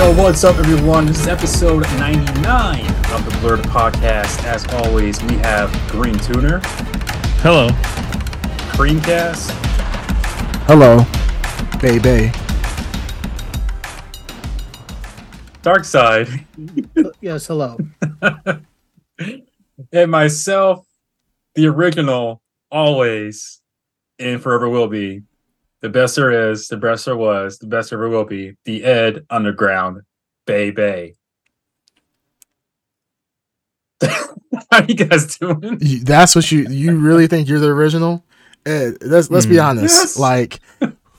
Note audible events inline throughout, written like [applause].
Yo, what's up, everyone? This is episode 99 of the Blurred Podcast. As always, we have Greentuner, Hello. Creamcast, Hello, baby. Darksyd, [laughs] Yes, hello. [laughs] and myself, the original, always, and forever will be. The best there is, the best there was, the best there ever will be. The Ed Underground, Bay Bay. [laughs] How you guys doing? That's what you you really think you're the original? Eh, let's let's be Mm. honest. Yes. Like,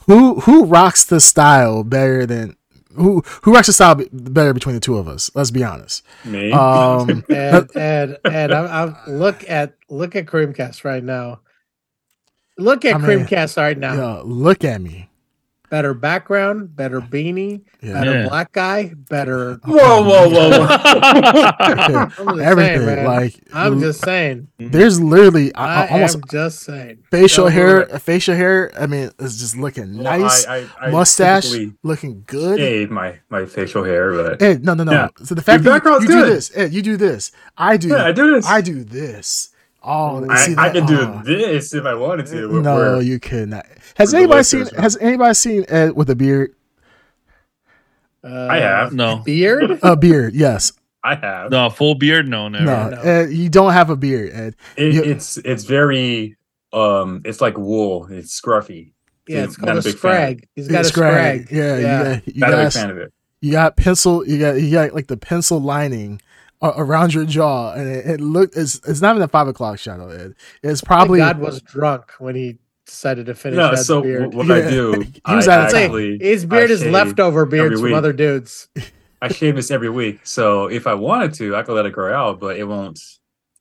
who who rocks the style better than who who rocks the style better between the two of us? Let's be honest. Me. Um, And and and I, I look at look at Creamcast right now. Look at I mean, Creamcast right now. yo, look at me. Better background, better beanie, Yeah. better Yeah. black guy, better. [laughs] whoa, whoa, whoa, whoa. [laughs] I'm [laughs] Everything saying, like I'm just saying. there's literally I, I, I- almost am just saying. facial Don't hair. worry. Facial hair. I mean, it's just looking Well, nice. I- I- I Mustache looking good. shave my my facial hair, but Ed, no, no, no. Yeah. So the fact Your that you, background's you do good. this, Ed, you do this. I do. yeah, I do this. I do this. Oh, I, see I that? can do Oh. this if I wanted to. but No, we're- you could not. Has anybody seen? listeners, Has anybody seen Ed with a beard? Uh, I have. No. beard. A beard, yes. I have. No, full beard? No, never. No, No. Ed, you don't have a beard, Ed. It, you- it's it's very um it's like wool. It's scruffy. Yeah, it's Not called a a scrag. He's got a Scrag. scrag. Yeah, you got you, Not a big fan of it. you got pencil. You got you got like the pencil lining a- around your jaw, and it, it look it's it's not even a five o'clock shadow, Ed. It's Probably probably God was drunk when he decided to finish No, that so beard. w- what Yeah. I do, [laughs] He I was out of actually His beard I is leftover beards from other dudes. I shave this every week. So if I wanted to, I could let it grow out, but it won't.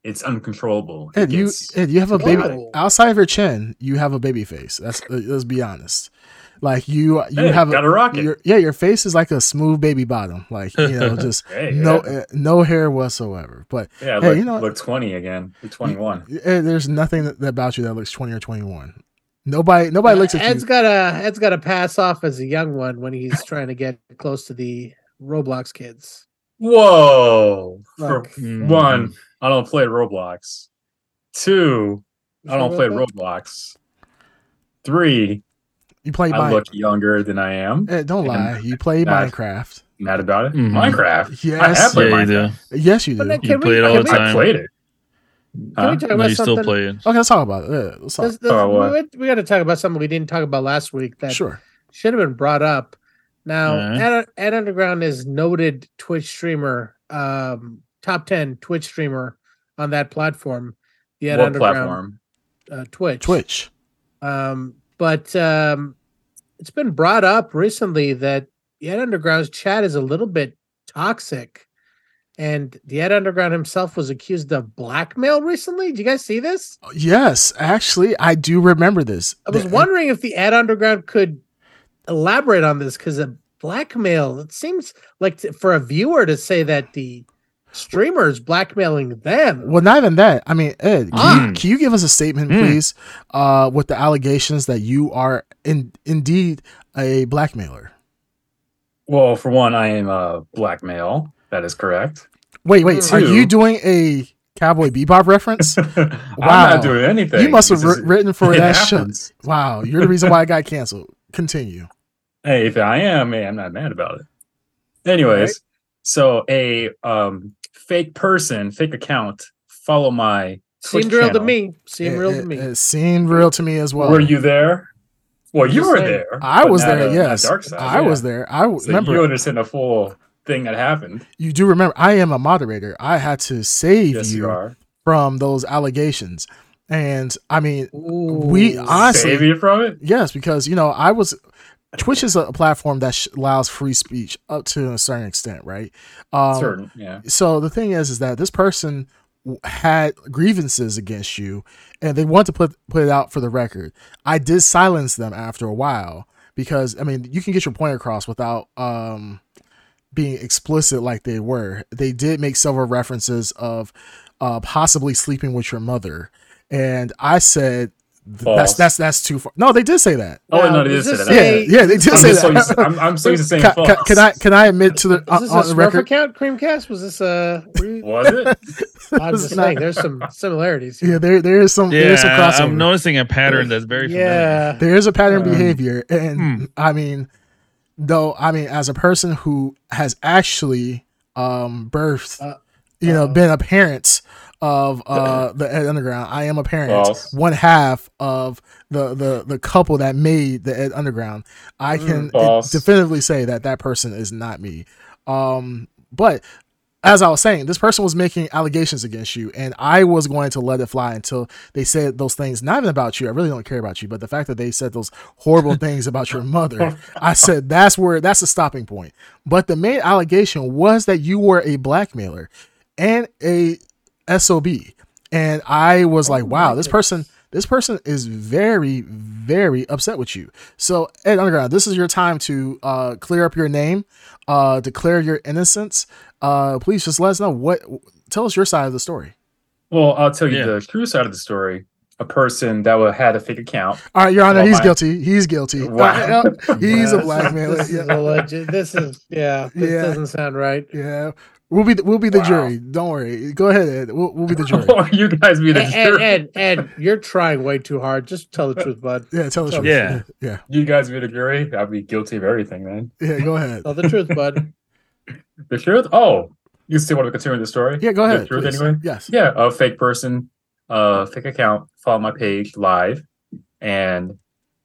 It's uncontrollable. It Ed. You gets- Ed, you have a baby Oh. outside of your chin. You have a baby face. That's let's be honest. Like you, you Hey, have a, gotta rock it. your, yeah, your face is like a smooth baby bottom. Like you know, [laughs] just Hey, no yeah, uh, no hair whatsoever. But yeah hey, look, you know- look twenty again. Look twenty one. eh, there's nothing that, about you that looks 20 or 21. Nobody nobody looks at Ed's you. got a Ed's got to pass off as a young one when he's [laughs] trying to get close to the Roblox kids. Whoa! For Look. Mm. one, I don't play Roblox. Two, I don't play Roblox. Roblox. Three, You play I Mine. look younger than I am. Eh, don't lie. You play Nah. Minecraft. Mad about it. Mhm. Minecraft. Yes. I have Yeah, played you Minecraft. do. Yes, you do. But then Okay, You can play we, it all can the we, time. I played it. Can Huh? we talk No, about you still something? play it. let's talk about it. Yeah, let's talk. There's- there's- Oh, what? we, we got to talk about something we didn't talk about last week that Sure. should have been brought up. Now, Alright. Ed, Ed Underground is noted Twitch streamer, um, top ten Twitch streamer on that platform. The Ed what Underground platform? Uh, Twitch. Twitch. Um, but um, it's been brought up recently that the Ed Underground's chat is a little bit toxic. And the Ed Underground himself was accused of blackmail recently. Did you guys see this? Yes, actually, I do remember this. I was The- wondering if the Ed Underground could elaborate on this because of blackmail. It seems like for a viewer to say that the streamer is blackmailing them. Well, not even that. I mean, Ed, can, you, Mm. can you give us a statement, Mm. please, uh, with the allegations that you are in, indeed a blackmailer? Well, for one, I am a black male. That is correct. Wait, wait. Mm. Are you doing a Cowboy Bebop reference? [laughs] I'm not doing anything. you must have This is- written for [laughs] it that show. Wow, you're the reason why I got canceled. Continue. Hey, if I am, hey, I'm not mad about it. Anyways, Right. so a um fake person, fake account, follow my Twitch Seemed real to me. Seemed It, real to me. it seemed real to me as well. Were you there? Well, you were there. I was there. uh, not yes, Darksyd, I yeah. was there. I w- So remember. you understand the full thing that happened. you do remember. I am a moderator. I had to save Yes, you you are. from those allegations, and I mean, Ooh. we honestly, Save you from it. yes, because you know, I was. Twitch is a platform that sh- allows free speech up to a certain extent, right? Um, Certain, yeah. so the thing is is that this person had grievances against you and they want to put put it out for the record i did silence them after a while because i mean you can get your point across without um being explicit like they were they did make several references of uh possibly sleeping with your mother and i said False. that's that's too far. No, they did say that. Oh, Now, no, they did say that. Yeah, say- yeah, they did I'm say just so used that. I'm, I'm so used to saying Can, false. can, can I can I admit to the Is on, this on the record? account, Creamcast? Was this a? were you- Was it? [laughs] I'm This just [laughs] saying, there's some similarities. Here. Yeah, there there is some there is some Yeah, crossover. I'm noticing a pattern that's very familiar. Yeah, there is a pattern Um, behavior, and hmm. I mean, though I mean, as a person who has actually um birthed, Uh, you know, uh, been a parent of uh the Ed Underground, I am a parent, one half of the the the couple that made the Ed Underground. I can False. definitively say that that person is not me. Um, but as I was saying, this person was making allegations against you, and I was going to let it fly until they said those things, not even about you. I really don't care about you, but the fact that they said those horrible [laughs] things about your mother, I said that's where that's a stopping point. But the main allegation was that you were a blackmailer and a SOB. And I was like, wow, this person this person is very, very upset with you. So, Ed Underground, this is your time to uh, clear up your name, uh, declare your innocence. Uh, please just let us know what. Tell us your side of the story. Well, I'll tell you Yeah. the true side of the story. A person that would had a fake account. All right, Your Honor, Oh, he's my- guilty. He's guilty. Wow. Uh, [laughs] he's a This- blackmailer. This is Yeah. a legit. This is yeah. This Yeah. doesn't sound right. yeah. We'll be the, we'll be the Wow. jury. Don't worry. Go ahead, Ed. We'll, we'll be the jury. Or [laughs] you guys be the Ed, Ed, jury. Ed, Ed, you're trying way too hard. Just tell the truth, bud. Yeah, tell us. Yeah. yeah, You guys be the jury. I'd be guilty of everything man. yeah. Go ahead. Tell the truth, bud. [laughs] The truth? Oh, you still want to continue the story? Yeah, go ahead. The truth please. anyway? Yes. Yeah, a fake person, uh, fake account, followed my page live, and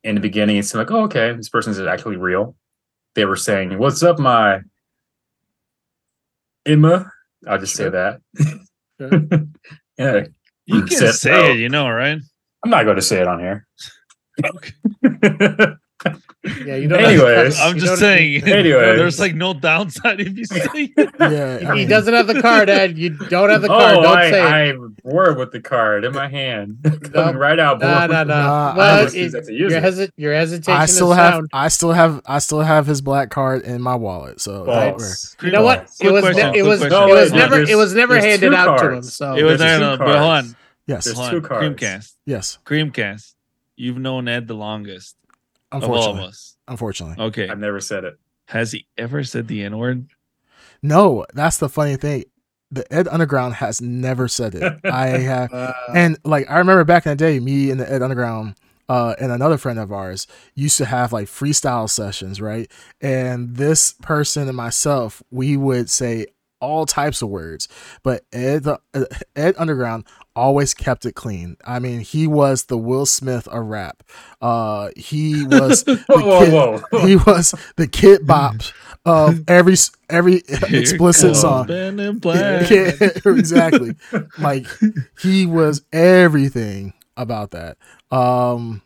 in the beginning, it's like, oh, okay, this person is actually real. They were saying, "What's up, my Emma?" I'll just Sure. say that. Sure. [laughs] yeah, You can say it, you know, right? I'm not going to say it on here. [laughs] Yeah, you don't. Anyways. I'm just don't- saying. [laughs] Anyway, there's like no downside if you say it. [laughs] Yeah. I He mean, doesn't have the card, Ed. You don't have the card. oh, don't I, say it. I were with the card in my hand, coming [laughs] Nope. right out. No, boy. no, no. Nah, I Well, refuse it- to use your, it. hesit- your hesitation I still is have sound. I still have I still have his black card in my wallet. So don't worry. False. You know what? False. It was. question, Ne- it was. No, it was wait, never. there's- It was never handed out to him. So It was There's no, two no, but hold cards. on. Yes. There's Hold two cards. Creamcast. Yes. Creamcast. You've known Ed the longest of all of Unfortunately. us. Unfortunately. Okay. I've never said it. Has he ever said the N word? No, that's the funny thing. The Ed Underground has never said it. [laughs] I have uh, and like I remember back in the day, me and the Ed Underground uh, and another friend of ours used to have like freestyle sessions, right? And this person and myself, we would say all types of words, but Ed uh, Ed Underground always kept it clean. I mean, he was the Will Smith of rap. Uh, he was [laughs] the Whoa, kid, whoa, whoa. he was the Kidz Bop of [laughs] every every Here explicit song. Men in Black. Yeah, [laughs] exactly. like he was everything about that. Um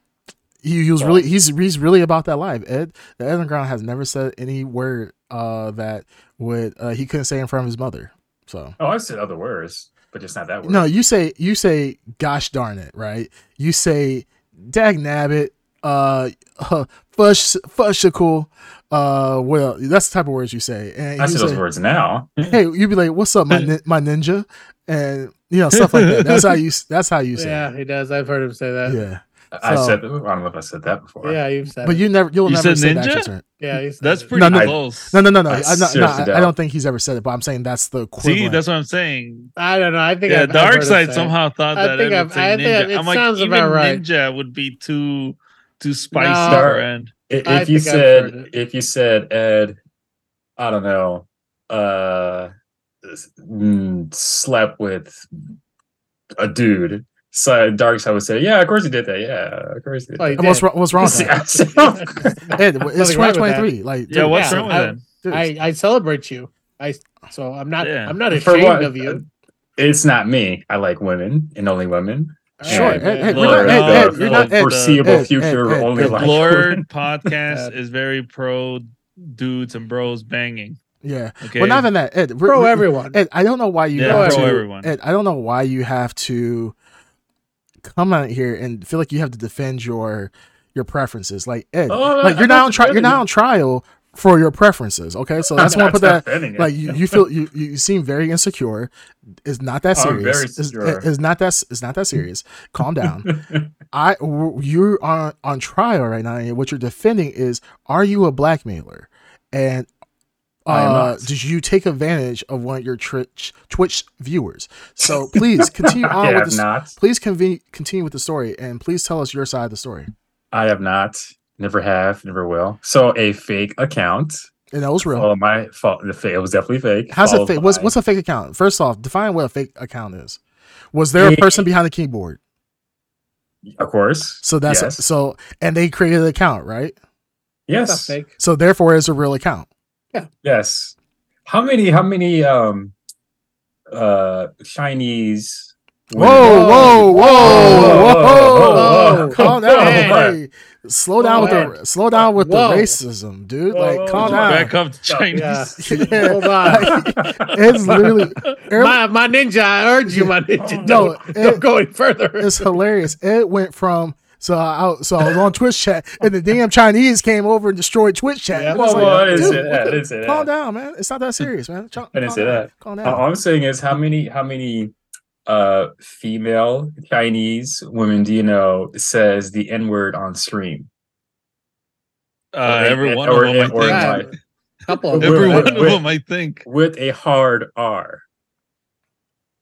he, he was really he's he's really about that life. Ed the Ed Underground has never said any word uh that would uh he couldn't say in front of his mother. So Oh, I said other words, but just not that word. no, you say you say gosh darn it, right? You say dag nabbit, uh, uh [laughs] fush fushicle, uh well that's the type of words you say. And I you say those words now. [laughs] hey, you'd be like, "What's up, my [laughs] nin- my ninja?" and you know stuff like that. That's how you that's how you say. yeah, it. he does. I've heard him say that. yeah. I So- said I don't know if I said that before. Yeah, you've said. But it. you never you'll You never said say the ninja? actual term. Yeah, said That's it. pretty No, no. close. No, no, no, no. I I, not, no seriously I, I don't think he's ever said it, but I'm saying that's the equivalent. See, that's what I'm saying. I don't know. I think. Yeah, I've, I've Dark Side somehow thought I that think I've- would say I think it I'm like, sounds even about right. ninja would be too too spicy No. for Ed. I- If, you think I've heard said if you said Ed, I don't know, uh, mm, slept with a dude. So Darksyd would say, "Yeah, of course he did that. Yeah, of course he did." Oh, he that." And what's wrong? What's wrong with [laughs] See, that? I said- Ed, it's Nothing wrong with 2023. Like, Yeah, what's Yeah, wrong with I- that? I, I celebrate you. I so I'm not. Yeah. I'm not ashamed what? of you. It's not me. I like women and only women. Sure, And Ed, Ed, you're for not- the Ed, Ed, you're not- foreseeable Ed, Ed, future, only Ed, like Blurred [laughs] podcast is very pro dudes and bros banging. yeah. Okay. Well, not even that. Ed, Pro re- everyone. Ed, I don't know why you Yeah, have pro to. everyone. Ed, I don't know why you have to come out here and feel like you have to defend your your preferences. Like Ed, Oh, like you're not on trial. You're not on trial for your preferences. Okay, so that's [laughs] why I put that. Like you, you feel you, you seem very insecure. It's not that serious. very It's, it's not that it's not that serious. Calm down. [laughs] I you're on on trial right now, and what you're defending is: Are you a blackmailer? And uh, did you take advantage of one of your Twitch Twitch viewers? So [laughs] please continue I on with have this. not. Please conve- continue with the story, and please tell us your side of the story. I have not. Never have. Never will. So a fake account. And that was real. Oh my fault. The fake. It was definitely fake. How's it fake? What's what's a fake account? First off, define what a fake account is. Was there a person behind the keyboard? Of course. So that's Yes. so, and they created an account, right? It's not Yes. fake. So therefore, it's a real account. Yes. How many? How many? Um. Uh. Chinese. Whoa, whoa, whoa, whoa, whoa, whoa. Calm down. Hey. Hey, slow down with the slow down with Whoa. the racism, dude. Whoa, Like, calm down. Back up to Chinese. [laughs] Yeah. Hold on. it's literally my, my ninja, I urge you, my ninja. No, don't, it- don't go any further. it's hilarious. It went from so I so I was on Twitch chat and the damn Chinese came over and destroyed Twitch chat. Yeah. And it's Whoa, whoa, I didn't say that. I didn't say Calm that. down, man. It's not that serious, man. Ch- I didn't say down. that. Calm down. All I'm saying is how many how many uh female Chinese women do you know says the N word on stream? Uh, every one of them, I think. Couple of Every one wait, of them, I think. With a hard R.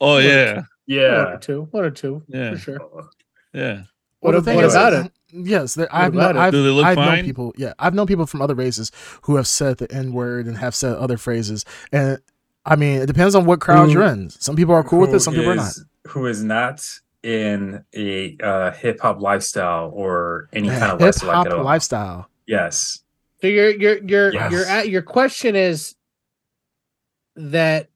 Oh yeah, One Yeah. or two. One or two. Yeah. For sure. yeah. What, the thing what is- about it? Yes, there, I've, about known, it? I've, Do they look I've known people. Yeah, I've known people from other races who have said the N word and have said other phrases. And I mean, it depends on what crowd Who- you're in. Some people are cool with it. Some people are not. Who is not in a uh, hip hop lifestyle or any kind of Hip lifestyle like hop that at all. lifestyle. Yes. So your your your Yes. your your question is that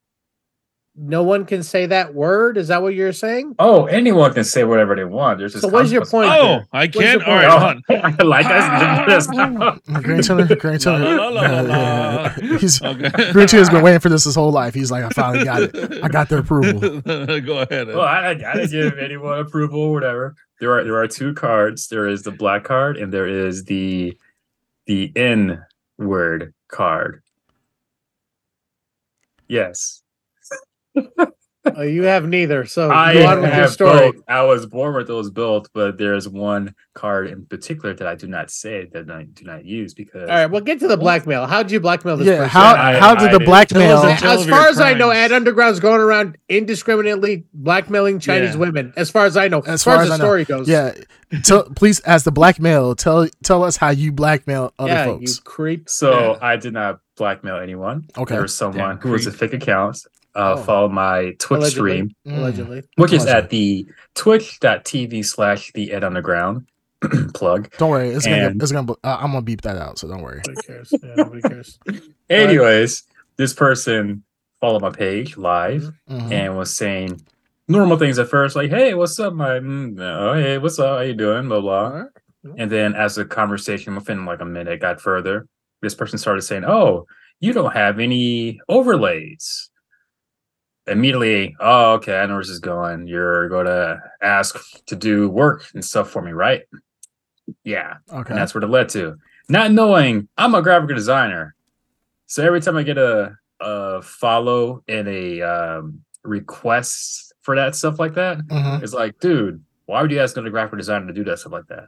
no one can say that word. Is that what you're saying? Oh, anyone can say whatever they want. There's just So what's your point? Oh, there? I can't. All point? right, Oh, hon. [laughs] like I. [laughs] [laughs] La, la, la, la, la. He's Okay. Greentuner's been waiting for this his whole life. He's like, I finally got it. I got their approval. Go ahead. well, I, I didn't give anyone approval or whatever. There are there are two cards. There is the black card and there is the the N word card. Yes. Oh, [laughs] you have neither. So I go on with your have story. both. I was born with those built, but there's one card in particular that I do not say that I do not use because All right, well, get to the blackmail. How'd you blackmail this Yeah, person? how I- how did I the blackmail? Tell as far your as I know, crimes. Ed Underground's going around indiscriminately blackmailing Chinese Yeah. women. As far as I know, as, As far, far as as the I know. story goes, Yeah, tell, please, as the blackmail, tell tell us how you blackmail other yeah, folks. you creep. So Yeah. I did not blackmail anyone. Okay. There was someone Damn who was a fake account. Uh, Oh. followed my Twitch Allegedly. stream, Mm. Allegedly, which is at the twitch.tv slash the Ed Underground [clears throat] plug. Don't worry, it's gonna And- get, it's gonna uh, I'm gonna beep that out, so don't worry. nobody cares. Yeah, nobody cares. [laughs] Anyways, this person followed my page live Mhm. and was saying normal things at first, like, "Hey, what's up, my? mm, Oh, hey, what's up? How you doing?" Blah blah. All right. And then as the conversation within like a minute got further, this person started saying, "Oh, you don't have any overlays." Immediately, oh, okay, I know where this is going. You're going to ask to do work and stuff for me, right? Yeah, Okay. and that's what it led to. Not knowing I'm a graphic designer, so every time I get a a follow and a um, request for that stuff like that, Mhm. it's like, dude, why would you ask another graphic designer to do that stuff like that?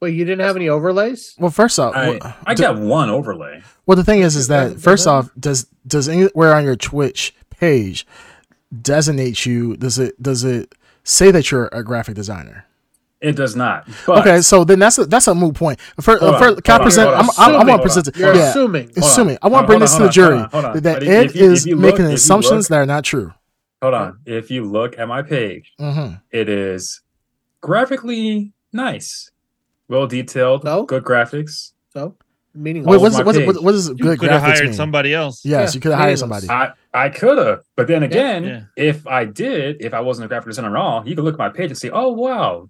Wait, you didn't have any overlays? Well, first off, I, well, I got one overlay. well, the thing is, is that first off, does does anywhere on your Twitch page designate you? Does it does it say that you're a graphic designer? It does not. But okay, so then that's a, that's a moot point. For, Hold uh, on, for, can I hold on, present? hold I'm, on. I'm, I Assuming. want to present. You're Yeah, assuming. Hold on, assuming. I want to bring hold this to the jury on, hold on. that But Ed if- if is if look- making assumptions look- that are not true. hold on. If you look at my page, hmm it is graphically nice, well detailed, No? good graphics. So, meaning Wait, All what's my what, what, page. what does You good could have graphics hired mean? somebody else. Yes, Yeah, you could have hired somebody. I I could have, but then again, Yeah. if I did, if I wasn't a graphic designer at all, you could look at my page and say, "Oh wow,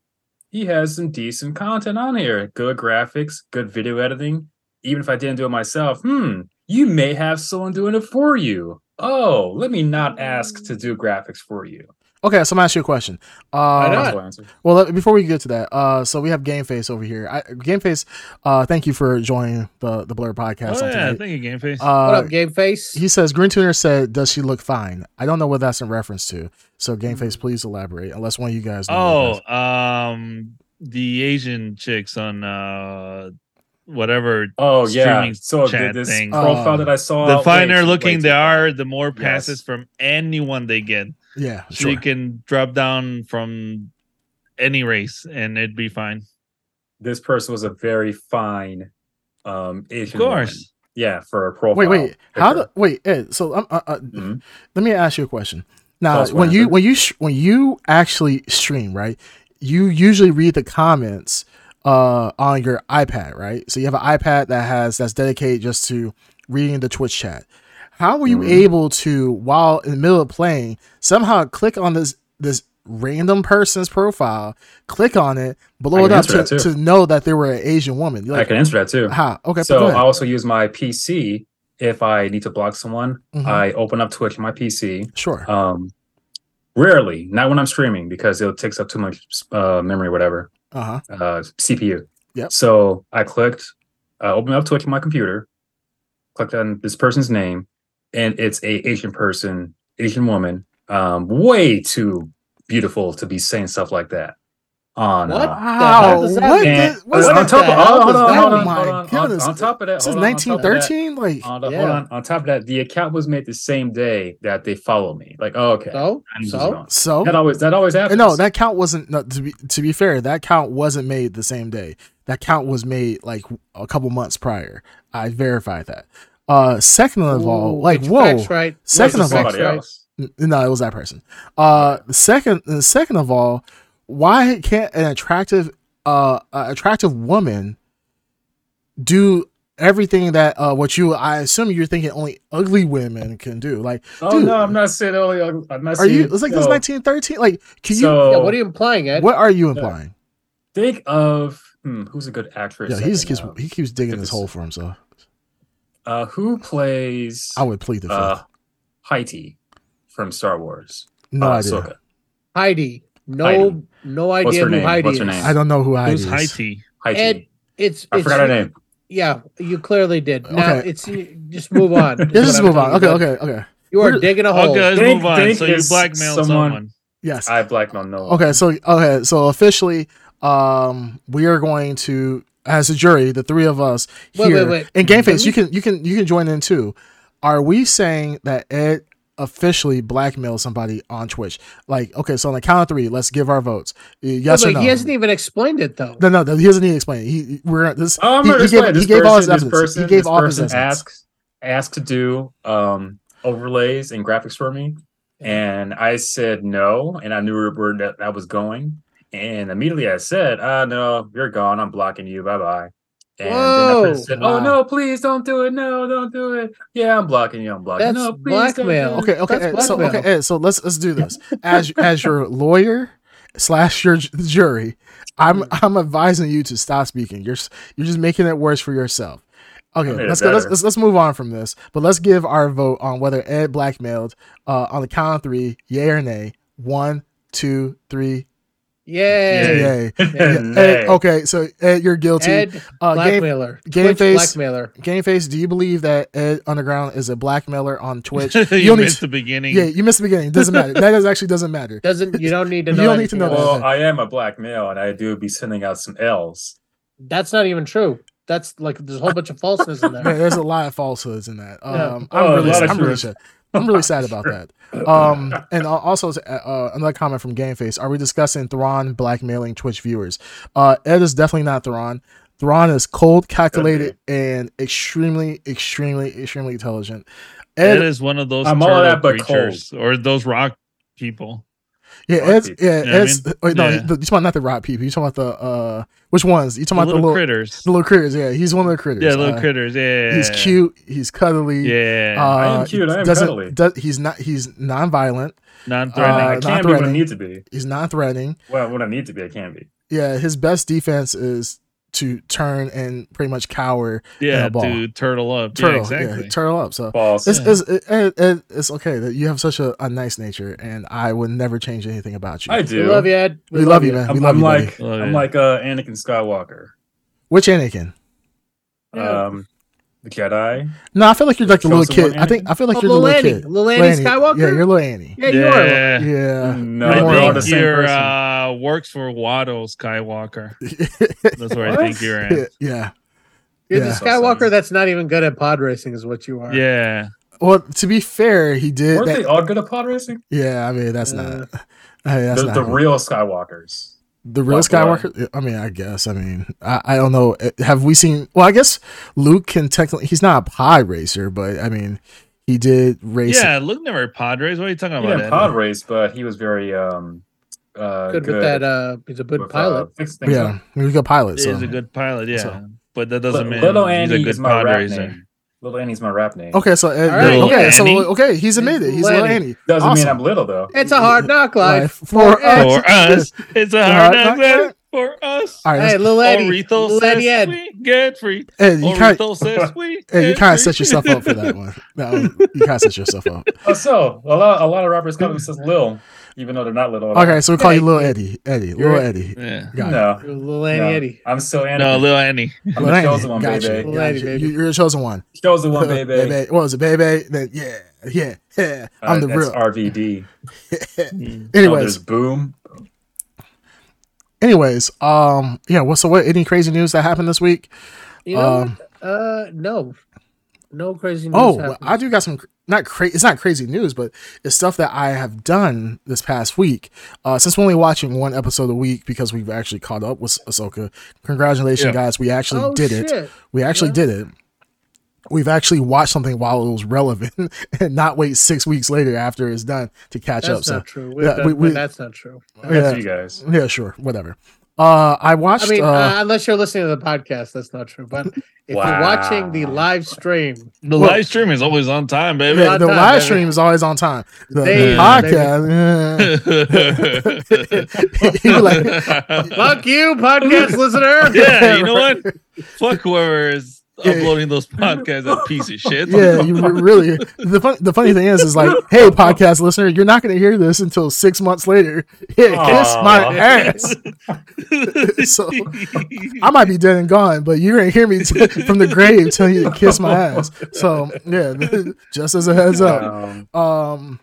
he has some decent content on here. Good graphics, good video editing. Even if I didn't do it myself, hmm, you may have someone doing it for you. Oh, let me not ask to do graphics for you. Okay, so I'm gonna ask you a question. Why Uh, not? Well, let- before we get to that, uh, so we have Game Face over here. I, Game Face, uh, thank you for joining the the Blur podcast. Oh on yeah, thank you, Game Face. what Uh, up, Game Face? he says Greentuner said, "Does she look fine?" I don't know what that's in reference to. So Game Face, Mm. please elaborate. Unless one of you guys. Know oh, um, the Asian chicks on uh, whatever. Oh yeah. So chat this thing. profile Uh, that I saw. The finer too- looking way they too are, the more passes Yes. from anyone they get. That is. Yeah, So sure. you can drop down from any race and it'd be fine. This person was a very fine um Of Asian woman. course. Yeah, for a profile. Wait, wait. How the wait? Ed, so um, uh, uh, Mhm. let me ask you a question. Now, when you when you sh- when you actually stream, right? You usually read the comments uh on your iPad, right? So you have an iPad that has that's dedicated just to reading the Twitch chat. How were you Mhm. able to, while in the middle of playing, somehow click on this this random person's profile, click on it, blow it up to, to know that they were an Asian woman? You're I can answer that too. how? Okay, so I also use my PC if I need to block someone. Mhm. I open up Twitch on my PC. sure. Um, rarely, not when I'm streaming because it takes up too much uh, memory, or whatever, Uh huh. uh, CPU. Yeah. So I clicked, uh, opened up Twitch on my computer, clicked on this person's name, and it's a Asian person, Asian woman, um, way too beautiful to be saying stuff like that. On What? uh, Wow, does what? mean? the- what's on top of the hold on, hold that on, hold on, hold on, on, top of that, This is hold on, on top of that- 1913. Like, on, Yeah. hold on. On top of that, the account was made the same day that they follow me. Like, oh, okay. So, so so That always that always happens. no, that count wasn't. No, to be to be fair, that count wasn't made the same day. That count was made like a couple months prior. I verified that. Uh, second of all, Ooh, like get whoa. facts right. Second of all, Facts somebody right. else. N- No, it was that person. Uh, second, second of all, why can't an attractive, uh, uh, attractive woman do everything that uh, what you? I assume you're thinking only ugly women can do. Like, Oh Dude. no, I'm not saying only. I'm not are saying. you? It's like this no. 1913. Like, can you? So Yeah, what are you implying, Ed? What are you implying? think of hmm, who's a good actress? Yeah, that he just keeps uh, he keeps digging if this hole for himself. Uh, who plays I would plead the fifth. uh, Haiti from Star Wars? no uh, idea. Ahsoka. Heidi. No, Heidi. no What's idea her who name? Heidi What's her is. I don't know who Heidi Who's is. high tea? Haiti. Ed, it's, I it's forgot her name. Yeah, you clearly did. Now Okay. it's just move on. [laughs] is Yeah, just move on. Okay, you. okay, okay. You are We're- digging a hole. Okay, Think- move on. think So you it's blackmailed someone- someone. Yes. I blackmail no. one. Okay, so okay, so officially, um, we are going to, as a jury, the three of us Wait, here, wait, wait. and Game Face, you can you can you can join in too. Are we saying that Ed officially blackmailed somebody on Twitch? Like, okay, so on the count of three, let's give our votes. Yes Wait, or no? He hasn't even explained it though. no, no, no, he doesn't need to explain. it. He we're this. Oh, he, he gave, this he gave all his person- this evidence. person- he gave this all his person evidence. asked asked to do um overlays and graphics for me, and I said no, and I knew where that, that was going, and immediately I said, "Ah, no, you're gone. I'm blocking you. Bye bye." And then that Whoa. person said, Wow. "Oh no, please don't do it. No, don't do it. Yeah, I'm blocking you. I'm blocking. That's no, please don't do blackmail. it." Okay, okay, That's Ed, so okay, Ed, so let's let's do this as [laughs] as your lawyer slash your jury. I'm Mm-hmm. I'm advising you to stop speaking. You're you're just making it worse for yourself. Okay, let's go. Let's, let's let's move on from this, but let's give our vote on whether Ed blackmailed uh, on the count of three, yay or nay. One, two, three, Yay. yay. Nay. [laughs] Yeah, Ed, okay, so Ed, you're guilty. Ed, uh, blackmailer. Game Twitch Face- blackmailer. Game Face, do you believe that Ed Underground is a blackmailer on [laughs] Twitch? you don't missed to- the beginning. yeah, you missed the beginning. Doesn't matter. That is actually doesn't matter. Doesn't you don't need to know. [laughs] You know. don't need to know else. that. Well, I am a black male, and I do be sending out some L's. That's not even true. That's like there's a whole bunch of falseness in Man, there. there's a lot of falsehoods in that. Um, Oh, I'm a really, lot of I'm really truth. Sad. I'm really sad [laughs] about that. Um, and also uh, another comment from Gameface: Are we discussing Thrawn blackmailing Twitch viewers? Uh, Ed is definitely not Thrawn. Thrawn is cold, calculated, and extremely, extremely, extremely intelligent. Ed Ed, is one of those I'm all turtle that, but creatures or those rock people. Yeah, Rock Ed's, yeah, You know I Ed's. mean? Wait, no, Yeah. you talking about not the rock people? You talking about the uh, which ones? You The talking about little, the little, critters. the little critters? Yeah, he's one of the critters. Yeah, little Uh, critters. Yeah. He's cute. He's cuddly. Yeah. Uh, I am cute, I am cuddly. does- he's not. He's non-violent. Non-threatening. uh, I not can be when I threatening. need to be. He's non-threatening. Well, when I need to be, I can be. Yeah, his best defense is to turn and pretty much cower Yeah, a ball. to turtle up. turtle, yeah, exactly. yeah, turtle up. So Balls. it's, Yeah. it's, it, it, it- it's okay that you have such a, a nice nature, and I would never change anything about you. I do. We do. love you, Ed. we, love you, man. We I'm, love I'm you, like Love I'm you. like uh, Anakin Skywalker. Which Anakin? Yeah. Um, the Jedi. No, I feel like you're like the little kid. I think I feel like Oh, you're the little Annie. kid. Lil Annie Annie. Skywalker? Yeah, you're little Annie. Yeah, you are. Yeah. Yeah. No, You're I more they're all the same you're person. uh, works for Watto Skywalker. [laughs] That's where I think you're at. yeah, yeah. You're Yeah. the Skywalker that's not even good at pod racing, is what you are. Yeah. Well, to be fair, he did. Weren't That, they all good at pod racing? yeah, I mean that's Uh, not. [laughs] Hey, that's The, not the real Skywalkers. The real Like what? Skywalker. I mean, I guess. I mean, I, I don't know. Uh, Have we seen? Well, I guess Luke can technically. He's not a pod racer, but I mean, he did race. Yeah, Luke never pod race. What are you talking He about? didn't pod race, but he was very um uh good, with that. Uh, he's a good with, uh, pilot. fix things yeah, he's a good pilot. He So. is a good pilot, yeah. So- but that doesn't Li- mean Little he's Annie a good is my pod racer. name. Little Annie's my rap name. Okay, so uh, All right. okay, so okay, he's admitted. He's Lenny. little Annie. Doesn't mean I'm little though. It's a hard knock life. Life for For us. For us, it's a hard hard knock knock life. life for us. All right, Hey, let's- Lil Eddie. Lil says Eddie Ed. we get free. Ed, you kind Orito says [laughs] we Hey, you kind of free. set yourself up for that one. [laughs] No, you kind of set yourself up. Oh, so a lot, a lot of rappers call themselves Lil, even though they're not little. at all. Okay, so we call you Little Eddie. Eddie, Little you're- Eddie. Yeah. Got it. no, You're Annie no, Eddie. I'm still Annie. No, Lil Annie. I'm Little the Annie. chosen one, Got baby. you. Little Got Eddie, you. baby. You- You're the chosen one. Chosen one, [laughs] baby. What was it, baby? Then yeah, yeah, yeah. I'm Uh, the that's real. RVD. [laughs] Mm. Oh, Anyways, there's Boom. anyways, um, yeah. What's so what? Any crazy news that happened this week? You know, Um, uh, no, no crazy news. Oh, happened. I do got some not crazy. It's not crazy news, but it's stuff that I have done this past week. Uh, since we're only watching one episode a week because we've actually caught up with Ahsoka. Congratulations, Yeah. guys! We actually oh, did it. We actually Yeah. did it. We've actually watched something while it was relevant [laughs] and not wait six weeks later after it's done to catch up. That's So not true. We've yeah, done- we- we- that's not true. Yeah. You guys. yeah, sure, whatever. Uh, I watched. I mean, uh, uh, unless you're listening to the podcast, that's not true. But if you're watching the live stream, The Well- live stream is always on time, baby. yeah, on the time, live baby. stream is always on time. The, the podcast. yeah. [laughs] You're like, [laughs] fuck you, podcast listener. yeah, you know [laughs] what? Fuck whoever is Yeah. Uploading those podcasts, that piece of shit. yeah, you really. The fun, the funny thing is, is like, hey, podcast listener, you're not going to hear this until six months later. [laughs] Yeah, kiss my ass. [laughs] So, I might be dead and gone, but you're gonna hear me t- from the grave telling you to kiss my ass. So yeah, [laughs] just as a heads up. Um,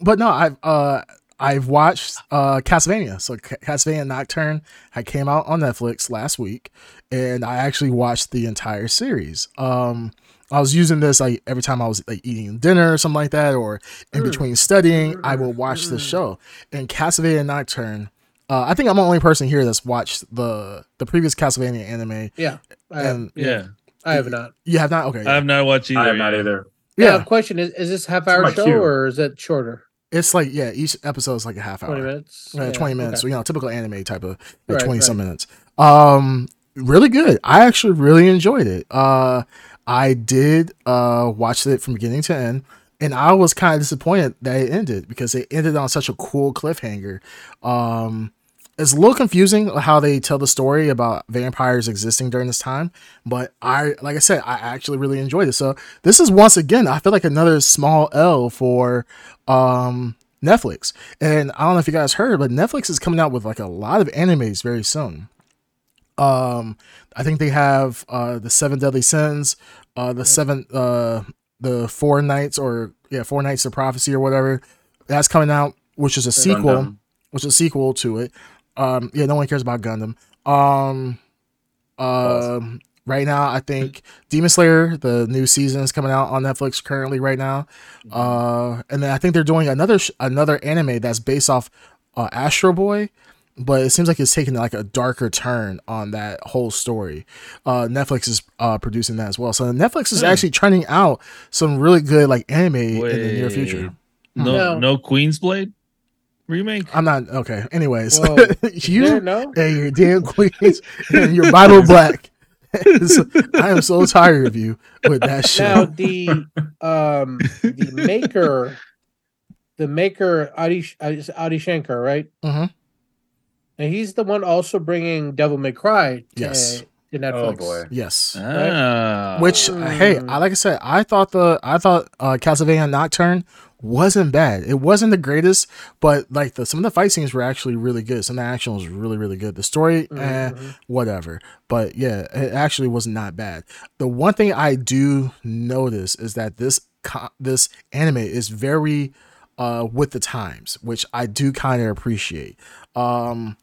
but no, I've uh I've watched uh Castlevania. So Ca- Castlevania Nocturne had came out on Netflix last week, and I actually watched the entire series. Um. I was using this like every time I was like eating dinner or something like that, or in between studying, I will watch the show. And Castlevania Nocturne, uh, I think I'm the only person here that's watched the the previous Castlevania anime. Yeah, I have, yeah, I have not. you have not. Okay, I have not watched either. I am not either. Yeah. yeah, question is: Is this half hour show cue. or is it shorter? it's like yeah, each episode is like a half hour. Twenty minutes. Yeah, Yeah, 20 minutes. okay. So, you know, typical anime type of Right, 20 some minutes. Um, really good. I actually really enjoyed it. Uh, I did uh watch it from beginning to end, and I was kind of disappointed that it ended because it ended on such a cool cliffhanger. Um, it's a little confusing how they tell the story about vampires existing during this time, but I, like I said, I actually really enjoyed it. So this is once again, I feel like another small L for um Netflix. And I don't know if you guys heard, but Netflix is coming out with like a lot of animes very soon. Um, I think they have uh the Seven Deadly Sins, uh the seven uh the Four Knights or yeah Four Knights of Prophecy or whatever that's coming out, which is a sequel, Gundam. which is a sequel to it. Um, yeah, no one cares about Gundam. Um, um, right now I think Demon Slayer, the new season is coming out on Netflix currently right now. Uh, and then I think they're doing another sh- another anime that's based off uh, Astro Boy, but it seems like it's taking like a darker turn on that whole story. Uh, Netflix is uh, producing that as well, so Netflix is Hmm. actually churning out some really good like anime in the near future. No, No. no Queen's Blade remake. I'm not okay. Anyways, [laughs] you There, no. and your damn queens and your Bible black. [laughs] I am so tired of you with that shit. Now the um the [laughs] maker, the maker Adi is Adi Shankar, right? Mhm. And he's the one also bringing Devil May Cry. to Yes. to Netflix. Oh boy. Yes. Ah. Which uh, hey, I like I said, I thought the I thought uh, Castlevania Nocturne wasn't bad. It wasn't the greatest, but like the some of the fight scenes were actually really good. Some of the action was really really good. The story, eh, Mhm. whatever. But yeah, it actually was not bad. The one thing I do notice is that this co- this anime is very uh with the times, which I do kind of appreciate. Um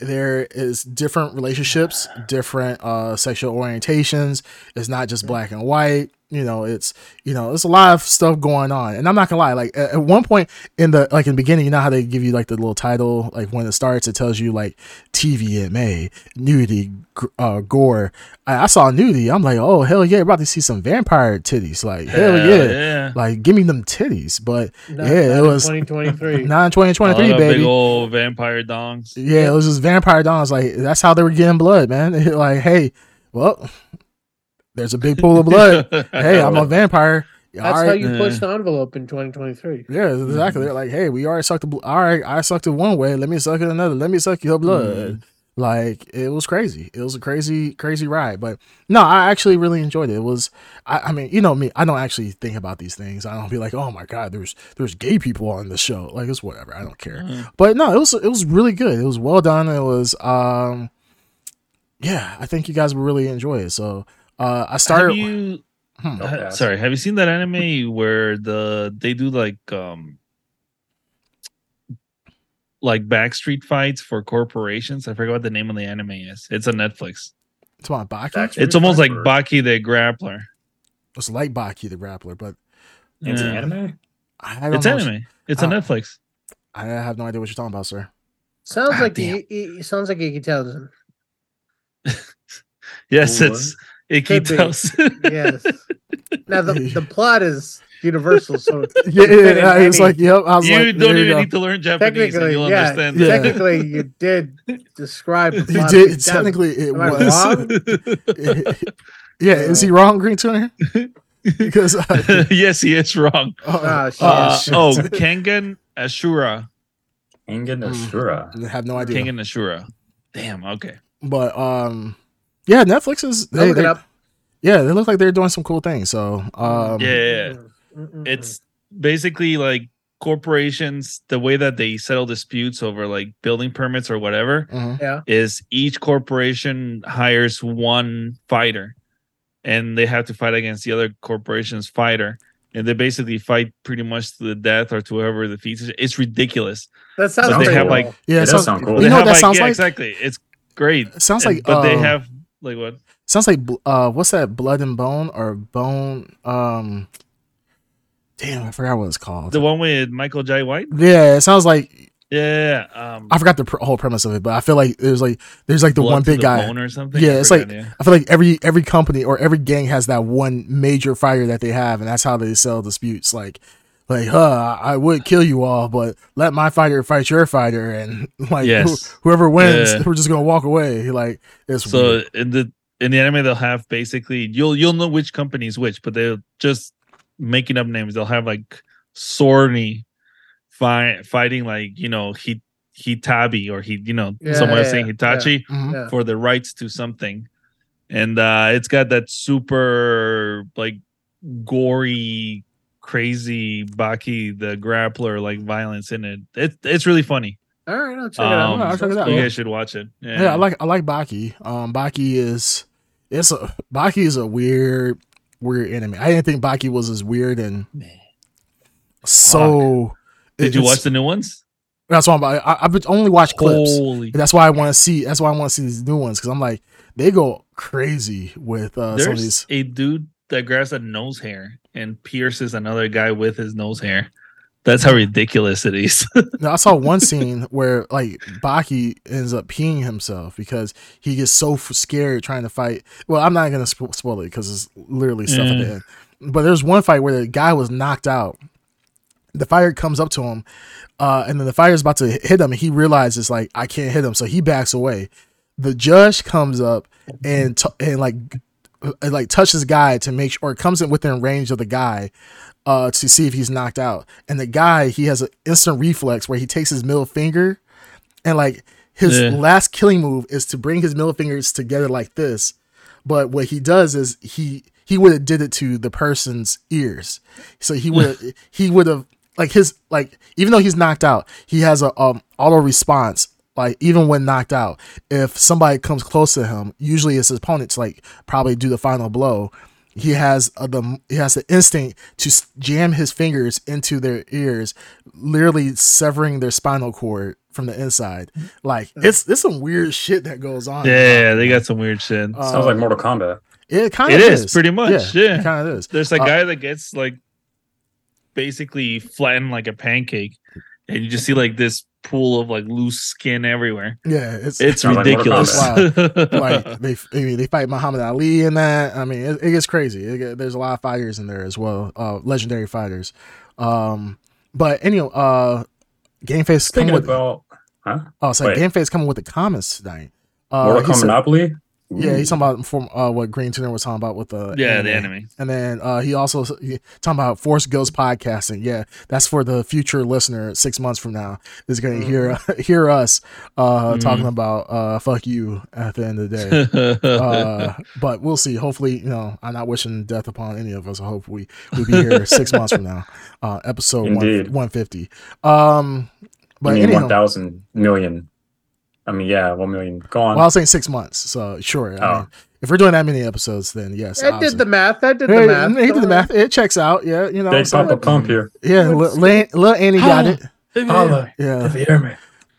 there is different relationships, different uh sexual orientations. It's not just black and white. You know, it's you know, there's a lot of stuff going on. And I'm not gonna lie, like at, at one point in the like in the beginning, you know how they give you like the little title, like when it starts, it tells you like TVMA, nudity, uh, gore. I, I saw nudity. I'm like, oh hell yeah, about to see some vampire titties. Like hell yeah, yeah. like give me them titties. But Not- Yeah, it [laughs] not in was- 2023. not in 2023, baby. Big old vampire dongs. Yeah, it was just vampire dongs Like that's how they were getting blood, man. [laughs] like, hey, well, there's a big pool of blood. hey, I'm a [laughs] vampire. That's All how right. you Yeah. push the envelope in 2023. Yeah, exactly. They're like, hey, we already sucked the blood. All right, I sucked it one way. Let me suck it another. Let me suck your blood. Like it was crazy. It was a crazy, crazy ride. But no, I actually really enjoyed it. It was. I, I mean, you know me. I don't actually think about these things. I don't be like, oh my god, there's there's gay people on the show. Like it's whatever. I don't care. Mhm. But no, it was it was really good. It was well done. It was um yeah, I think you guys will really enjoy it. So uh I started Have you, Hmm. Don't ha- pass. sorry, have you seen that anime where the they do like um like backstreet fights for corporations? I forgot what the name of the anime is. It's on Netflix. it's about Baki. Backstreet It's almost like Fighter. Baki the Grappler. It's like Baki the grappler, but It's Yeah. an anime. I don't It's know. anime. It's on Uh, Netflix. I have no idea what you're talking about, sir. Sounds Ah, like damn. he, he sounds like Iggy Townsend. [laughs] Yes, What? it's Icky Could be. Toast. [laughs] Yes. now the, the plot is universal, so [laughs] Yeah, fit yeah, it's any- like, yep. I was you like, don't there you even need to learn Japanese and technically, you'll yeah, understand. Yeah. technically you [laughs] did describe the He plot. did. Technically, it Am was. yeah, is he wrong, Greentuner? Because uh, yes, he is wrong. Oh, shit. Uh, shit. oh, Kengan Ashura. Engen Mm. Ashura. I have no idea. Kengan Ashura. Damn. Okay. But um, yeah, Netflix is. I'll They, look it up. yeah, they look like they're doing some cool things. So um, Yeah. It's basically like corporations. The way that they settle disputes over like building permits or whatever mhm. yeah. is each corporation hires one fighter, and they have to fight against the other corporation's fighter. And they basically fight pretty much to the death or to whoever defeats it. It's ridiculous. That sounds Sounds pretty have, cool. like- yeah. It It does sounds, sound cool. You know what have, that sounds yeah, like? Exactly. It's great. It sounds And- like, but they uh, have like what? sounds like uh, what's that? Blood and Bone or Bone? Um, damn, I forgot what it's called. The one with Michael Jai White. yeah, it sounds like Yeah. Um, I forgot the pr- whole premise of it, but I feel like there's like there's like the one big the guy. Or something. Yeah, I it's forgot, like- yeah. I feel like every every company or every gang has that one major fighter that they have, and that's how they sell disputes. Like, like, huh, I would kill you all, but let my fighter fight your fighter, and [laughs] like, Yes. who- whoever wins, Yeah. we're just gonna walk away. Like, it's So weird. in the in the anime, they'll have basically you'll you'll know which company is which, but they'll just making up names. They'll have like Sorny fi- fighting like you know he Hitabi or he you know Yeah, someone yeah, saying yeah. Hitachi Mhm. Yeah. for the rights to something, and uh it's got that super like gory crazy Baki the grappler like violence in it. It it's really funny. All right, I'll check it Um. I'll check it out. You guys should watch it. Yeah. I like I like Baki. Um, Baki is it's a Baki is a weird weird enemy. I didn't think Baki was as weird and so. Did you watch the new ones? That's why I'm, I, I've only watched clips. Holy That's why I want to see. That's why I want to see these new ones because I'm like they go crazy with uh, some of these. a dude that grabs a nose hair and pierces another guy with his nose hair. That's how ridiculous it is. [laughs] Now, I saw one scene where like Baki ends up peeing himself because he gets so scared trying to fight. Well, I'm not gonna spo- spoil it because it's literally stuff at the Yeah. end. But there's one fight where the guy was knocked out. The fire comes up to him, uh, and then the fire is about to hit him, and he realizes like I can't hit him, so he backs away. The judge comes up and t- and like like touches the guy to make sure, or comes in within range of the guy uh, to see if he's knocked out. And the guy, he has an instant reflex where he takes his middle finger and like his Yeah. last killing move is to bring his middle fingers together like this. But what he does is he he would have did it to the person's ears. So he would he would have like his like even though he's knocked out, he has a um auto response. Like even when knocked out, if somebody comes close to him, usually it's his opponent's like probably do the final blow. He has uh, the he has the instinct to jam his fingers into their ears, literally severing their spinal cord from the inside. Like it's it's some weird shit that goes on. Yeah, they got some weird shit. Uh, Sounds like Mortal Kombat. It kind It of is, pretty much, yeah. it kind of is. There's a uh, guy that gets like basically flattened like a pancake, and you just see like this pool of like loose skin everywhere. Yeah, it's It's Sounds like ridiculous. [laughs] like they I they fight Muhammad Ali in that. I mean, it, it gets crazy. It there's a lot of fighters in there as well, uh, legendary fighters. Um, but anyway, uh, Game Face coming with about huh? oh, so wait. Game Face coming with the comments tonight. Uh, Mortal Kombat Monopoly. Yeah, he's talking about from uh, what Greentuner was talking about with the yeah, the enemy. And then uh, he also he, talking about Force Ghost podcasting. Yeah, that's for the future listener six months from now is going to hear [laughs] hear us uh, Mhm. talking about uh, fuck you at the end of the day. [laughs] uh, but we'll see. Hopefully, you know, I'm not wishing death upon any of us. I hope we we be here six [laughs] months from now. Uh, episode one, 150. Um, but I mean, anyhow, one thousand million. I mean, yeah, one million. Go on. well, I was saying six months. So sure. I Oh. mean, if we're doing that many episodes, then yes. I did the math. I did Hey, the math. He did the math. It checks out. Yeah, you know. Thanks so- off the pump here. Yeah, little, little Annie got it. Holla, Yeah. if you hear me.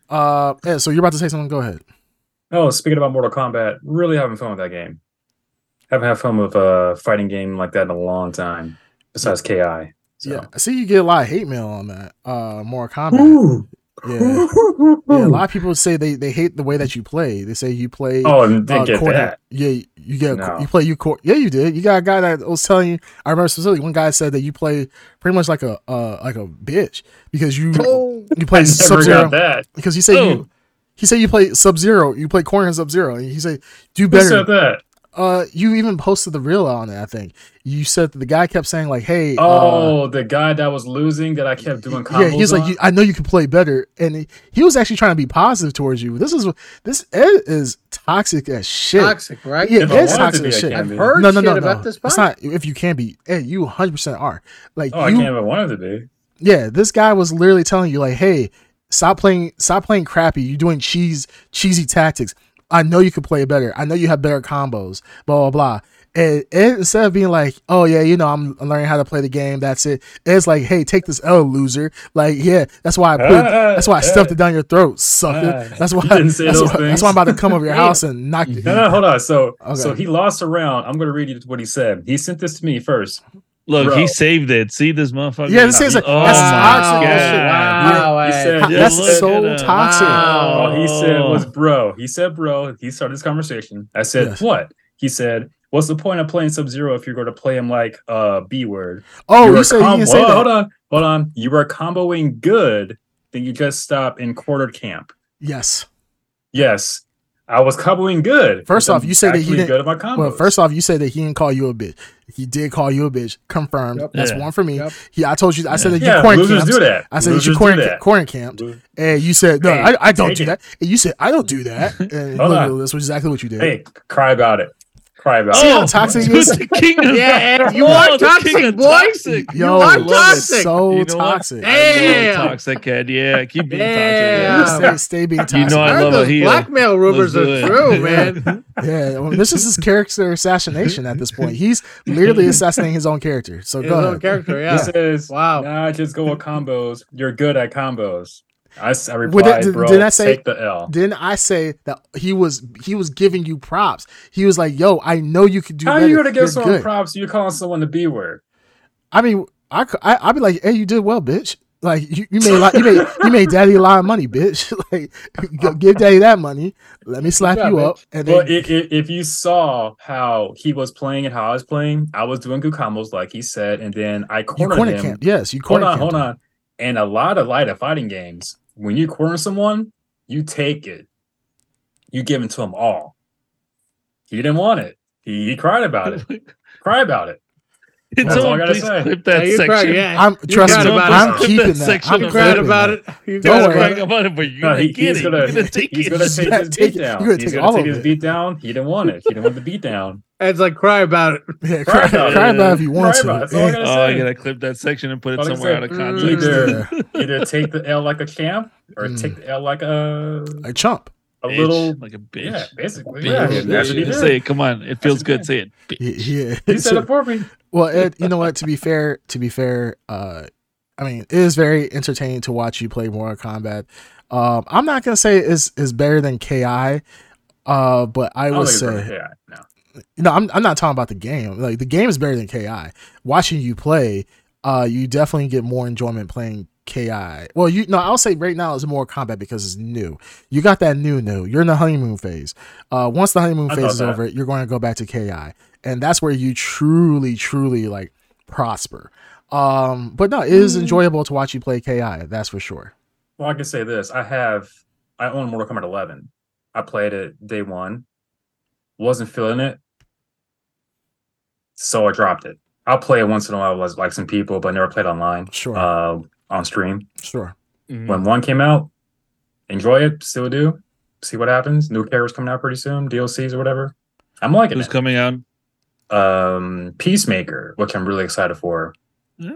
Uh, yeah. So you're about to say something? Go ahead. Oh, speaking about Mortal Kombat, really having fun with that game. Haven't had fun with a fighting game like that in a long time. Besides Ki. So. Yeah, I see you get a lot of hate mail on that. Uh, more Kombat. Ooh. Yeah. [laughs] Yeah, a lot of people say they, they hate the way that you play. They say you play. Oh, and didn't uh, get court- that. Yeah, you get No. you play you court. Yeah, you did. You got a guy that was telling you. I remember specifically one guy said that you play pretty much like a uh like a bitch because you Oh, you play [laughs] Sub Zero that. because he said Oh. you he said you play Sub Zero. You play corner Sub Zero. And he said do Who better. said that? Uh, you even posted the reel on it. I think you said that the guy kept saying like, "Hey, uh, Oh, the guy that was losing that I kept doing combos yeah." He's like, on? you, "I know you can play better," and he, he was actually trying to be positive towards you. This is this Ed is toxic as shit. toxic, right? Yeah, If I Ed's wanted to toxic as shit. I've heard no, no, shit no, about no. this It's not if you can be. Ed, you 100 percent are. Like Oh, I can't even wanted to be. yeah. This guy was literally telling you like, "Hey, stop playing, stop playing crappy. You're doing cheese, cheesy tactics. I know you could play better. I know you have better combos. Blah blah blah." And Ed, instead of being like, "Oh yeah, you know, I'm learning how to play the game. That's it," Ed's like, "Hey, take this L, loser. Like, yeah, that's why I put, [laughs] that's why I stuffed it down your throat, sucker. ah. that's why. Didn't say that's, those why that's why I'm about to come over your [laughs] house and knock you." No, no, hold on. So, Okay. so he lost a round. I'm going to read you what he said. He sent this to me first. Look, Bro. he saved it. See this motherfucker? Yeah, this is- oh, that's my toxic God. shit. Wow, He said- Yeah, that's so toxic. Wow. All he said was, bro. He said, bro. He started this conversation. I said, Yes. what? He said, what's the point of playing Sub Zero if you're going to play him like uh, B word? Oh, were you said you com- didn't say Whoa, that. Hold on, hold on. You were comboing good, then you just stop in quartered camp. Yes. Yes, I was comboing good. First off, you said that he didn't- good at my combos. Well, first off, you said that he didn't call you a bitch. He did call you a bitch. Confirmed. Yep. That's Yeah. one for me. Yep. He, I told you. I said that yeah, you corn losers camped. do that. I said that losers you do corn, that. corn camped, Lo- and you said no. Hey, I, I don't do it. that. And you said I don't do that. [laughs] And Hold look, on. that's exactly what you did. Hey, cry about it. Cry about See it. how oh. toxic [laughs] he is? the king of Yeah, Ed, you Oh, are the king toxic, boy. toxic. Yo, are love it. toxic. So You know toxic. I love Damn. toxic Ed. Yeah, keep being Damn. toxic. Stay, stay being toxic. You know I I heard love a those heel. blackmail rumors are true, [laughs] man. Yeah, well, this is his character assassination at this point. He's literally assassinating his own character. So His go own ahead. character, He yeah. says, Wow. Nah, just go with combos. You're good at combos. I, I replied, did- bro, did I say- take the L. Didn't I say that he was he was giving you props? He was like, "Yo, I know you could do How better. are you gonna give You're someone good." props? You're calling someone the B word. I mean, I I I'd be like, "Hey, you did well, bitch. Like you, you made a lot, you made you made daddy a lot of money, bitch. [laughs] like go- give daddy that money. Let me slap Yeah, you up." And Well, if, if, if you saw how he was playing and how I was playing, I was doing good combos, like he said, and then I you cornered him. camp. Yes, you cornered. Him. Hold on, hold on. And a lot of light of fighting games, when you corner someone, you take it. You give it to him all. He didn't want it. He, he cried about it. [laughs] Cry about it. Can That's all I gotta please say. clip that Yeah, section? crying, yeah. I'm trust me. about I'm it. Keeping that that. I'm of You cried clipping about it. You Don't cried worry. about Crying it. about it, but you're No, gonna he, get he's it. gonna, you're gonna take he's it. gonna take his take beat down. You're gonna He's take gonna all take of his it. beat down. He didn't want it. He didn't want the beat down. [laughs] It's like cry about it. Yeah, Cry cry, about cry it. about it if you want Cry to. about it. That's all I Yeah. gotta Oh, I gotta clip that section and put it somewhere out of mm, context. Either either take the L like a champ or Mm. take the L like a A chump. A Bitch, little. like a bitch. Yeah, basically. Bitch. Yeah, that's what he Just did. Say it. Come on. It feels his good. name. Say it. Bitch. Yeah, yeah. He said it for me. Well, Ed, you know what? To be fair, to be fair, uh, I mean, it is very entertaining to watch you play Mortal Kombat. Um, I'm not gonna say it's is better than Ki, uh, but I I don't would think it's better say than AI, no. no. I'm I'm not talking about the game. Like the game is better than Ki. Watching you play, uh, you definitely get more enjoyment playing Ki. Well, you know, I'll say right now it's more combat because it's new. You got that new new. You're in the honeymoon phase. Uh, once the honeymoon I phase is that. over, you're going to go back to Ki, and that's where you truly, truly like prosper. Um, but no, it is Mm. enjoyable to watch you play Ki. That's for sure. Well, I can say this: I have, I own Mortal Kombat 11. I played it day one, wasn't feeling it, so I dropped it. I'll play it once in a while with like some people, but never played online. Sure. Uh, on stream. Sure. Mhm. When one came out, enjoy it, still do. See what happens. New characters coming out pretty soon, DLCs or whatever. I'm liking Who's it. coming out? Um, Peacemaker, which I'm really excited for.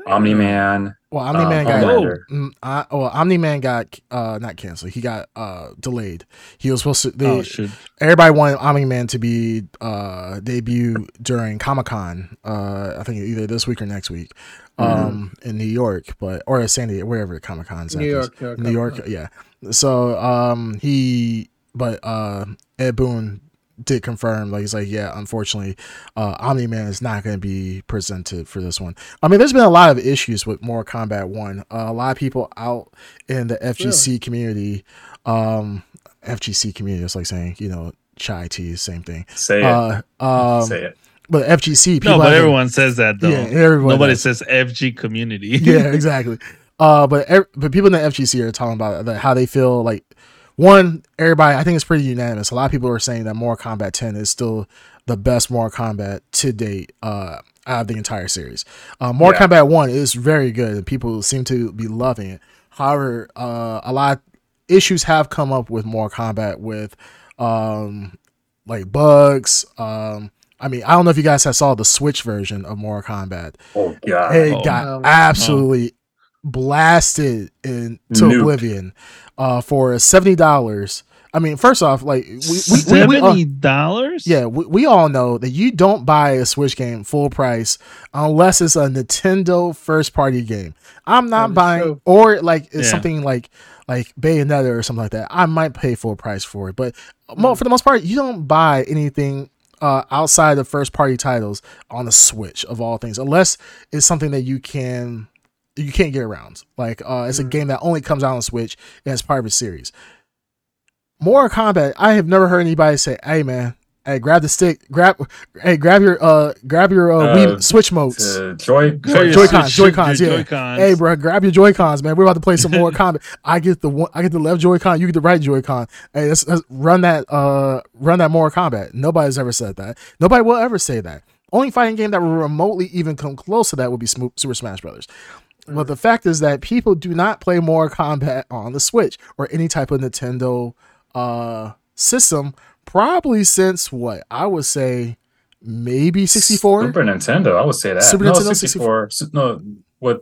Omni Man. Well, Omni Man uh, got Homelander. Mm, well, Omni Man got uh not canceled. He got uh delayed. He was supposed to. They, Oh shoot! everybody wanted Omni Man to be uh debut during Comic Con. Uh, I think either this week or next week, um, in New York, but or San Diego, wherever Comic Con's at. New York, New York, New York, yeah. So um, he, but uh, Ed Boon did confirm, like he's like, yeah, unfortunately, uh, Omni Man is not going to be presented for this one. I mean, there's been a lot of issues with more combat One. Uh, a lot of people out in the FGC community, um, FGC community, it's like saying, you know, chai tea, same thing. Say it. Uh, um, Say it. But FGC, people No, but everyone says that though. yeah, everyone Nobody does. says FG community. [laughs] yeah, [laughs] exactly. Uh, but but people in the FGC are talking about how they feel like one. Everybody, I think it's pretty unanimous. A lot of people are saying that Mortal Kombat 10 is still the best Mortal Kombat to date. Uh, out of the entire series, uh, Mortal Yeah. Kombat One is very good, and people seem to be loving it. However, uh, a lot of issues have come up with Mortal Kombat with, um, like bugs. Um, I mean, I don't know if you guys have saw the Switch version of Mortal Kombat Oh god. it Oh. got Um, absolutely blasted into Nuked. oblivion uh, for seventy dollars. I mean, first off, like we, we, we, we Seventy all, dollars? yeah, we, we all know that you don't buy a Switch game full price unless it's a Nintendo first party game. I'm not That is buying, true. or like it's Yeah. something like like Bayonetta or something like that. I might pay full price for it, but mo- for the most part, you don't buy anything uh, outside of first party titles on the Switch of all things, unless it's something that you can you can't get around. Like uh, it's a Mm. game that only comes out on Switch and it's part of a series. Mortal Kombat, I have never heard anybody say, "Hey man, hey grab the stick, grab, hey grab your uh grab your uh, Uh, Wii Switch modes." To Joy, Grab Joy-Cons, Joy-Cons, yeah. Joy-Cons. Hey, bro, grab your Joy Cons, man. We're about to play some more Kombat. I get the one, I get the left Joy Con, you get the right Joy Con. Hey, let's, let's run that, uh, run that more Kombat. Nobody's ever said that. Nobody will ever say that. Only fighting game that will remotely even come close to that would be Super Smash Brothers. But the fact is that people do not play more combat on the Switch or any type of Nintendo uh system probably since what I would say maybe 64 Super Nintendo. I would say that. Super no, Nintendo 64. S- No, with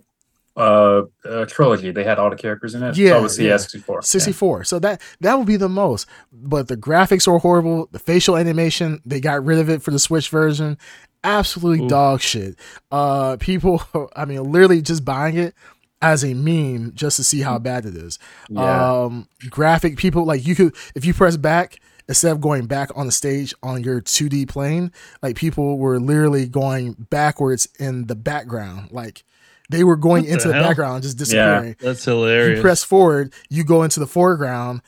uh, uh trilogy, they had all the characters in it. Yeah, so I would say yeah. yeah, 64. 64. So that that would be the most. But the graphics are horrible. The facial animation, they got rid of it for the Switch version. Absolutely Oof. dog shit. Uh people [laughs] I mean literally just buying it as a meme just to see how bad it is. Yeah. Um graphic people like you could if you press back instead of going back on the stage on your 2D plane, like people were literally going backwards in the background. Like they were going What into the, hell? background just disappearing That's hilarious. you press forward, you go into the foreground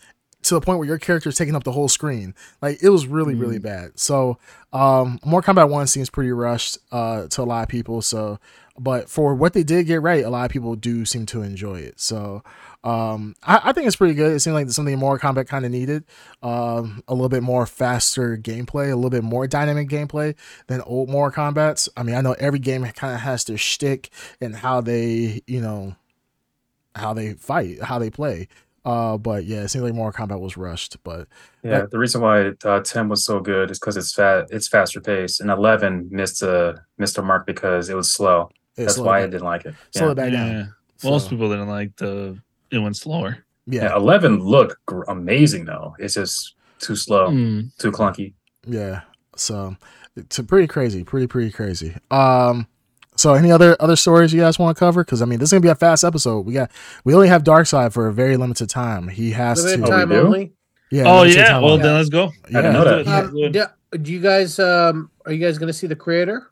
to the point where your character is taking up the whole screen. Like it was really really bad. So um, Mortal Kombat One seems pretty rushed uh, to a lot of people. So, but for what they did get right, a lot of people do seem to enjoy it. So um, I, I think it's pretty good. It seemed like something more combat kind of needed. Um, a little bit more faster gameplay, a little bit more dynamic gameplay than old more combats. I mean, I know every game kind of has their shtick and how they, you know, how they fight, how they play. Uh, but yeah, it seems like more combat was rushed. But Yeah, the reason why uh, ten was so good is because it's fat, it's faster paced, and eleven missed a missed a mark because it was slow. it That's slowed why I didn't like it. slowed Yeah. it back yeah. down. Most people didn't like the it went slower. yeah, yeah, eleven looked gr- amazing though. It's just too slow, Mm. too clunky. Yeah. So it's pretty crazy, pretty pretty crazy. Um so any other other stories you guys want to cover? Because I mean, this is gonna be a fast episode. We got we only have Darksyd for a very limited time. He has Limited to. Oh, time do? only. Yeah. oh yeah. Well only. then let's go. I didn't know Yeah. that. Let's Uh, do do, do you guys um are you guys gonna see the creator?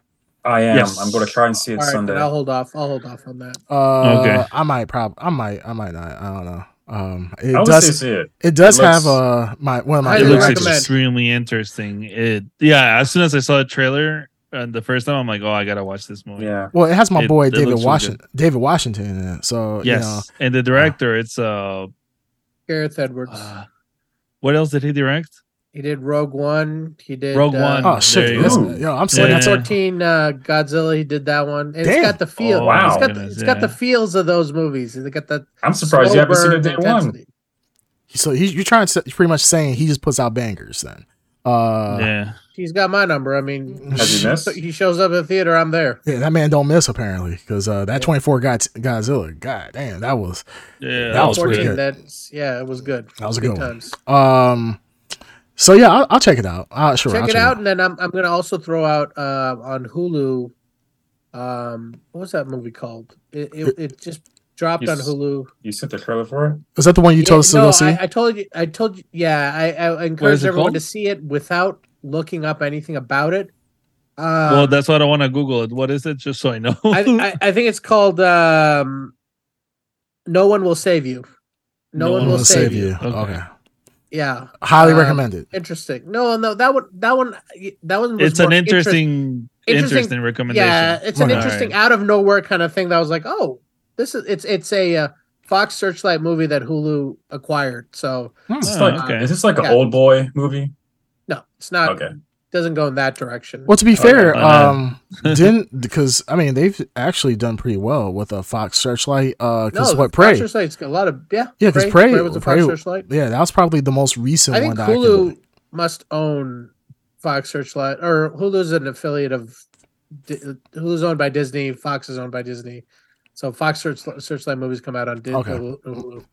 I am. Yes. I'm going to try and see it All right, Sunday. then I'll hold off. I'll hold off on that. Uh, Okay. I might probably. I might. I might not. I don't know. Um, I it would say does. see it. It does it looks- have uh my one of my It looks recommend. extremely interesting. It yeah. As soon as I saw the trailer uh, the first time, I'm like, oh, I gotta watch this movie. Yeah. Well, it has my It- boy it David looks really Washington. David Washington in it. So Yes, you know, and the director, it's uh, Gareth Edwards. uh, what else did he direct? He did Rogue One. He did Rogue uh, One. oh There shit, you this, go. yo, I'm saying Yeah. that's 2014 uh, Godzilla. He did that one, and it's Damn. got the feel. Oh, wow. It's got, goodness, it's got the feels of those movies. It's got that. I'm surprised you slow haven't seen it burn day one. So he, you're trying to say, pretty much saying he just puts out bangers then. Uh, yeah. yeah, He's got my number. I mean, Has he missed? he shows up at the theater. I'm there. Yeah, that man don't miss apparently because uh, that 24 got Godzilla. God damn, that was yeah. That was pretty good. That's yeah, it was good. That was a Good good one. times. um. So yeah, I'll, I'll check it out. Uh, sure, Check I'll check it out, and then I'm I'm gonna also throw out uh, on Hulu. Um, what was that movie called? It it, it just dropped on Hulu. You sent the trailer for it? Is that the one you told us to no, go see? I, I told you. I told you. Yeah, I, I encourage everyone called? to see it without looking up anything about it. Um, well, that's what I want to Google it. What is it? Just so I know. I, I, [laughs] I think it's called um, "No One Will Save You." No, one, will save, you. Okay. Okay. Yeah, Highly Um, recommended. interesting. No, no, that one, that one, that one. Was it's an more interest- interesting, interesting- interesting, recommendation. Yeah, it's an Okay. interesting out of nowhere kind of thing that I was like, oh, this is it's it's a uh, Fox Searchlight movie that Hulu acquired. So Hmm. Is this Oh, like, okay. is this like an old boy movie? no, it's not. Okay. Doesn't go in that direction. Well, to be Okay. fair, Why um, didn't because I mean they've actually done pretty well with a Fox Searchlight. Uh, because no, what Fox Prey? Searchlight's got a lot of yeah. Yeah, 'cause Prey- was a Prey- Fox Searchlight. Yeah, that was probably the most recent I one. think that I think Hulu can, must own Fox Searchlight, or Hulu's an affiliate of. Di- Hulu's owned by Disney. Fox is owned by Disney. So Fox Search, Searchlight movies come out on Disney. Okay. Hulu, Hulu.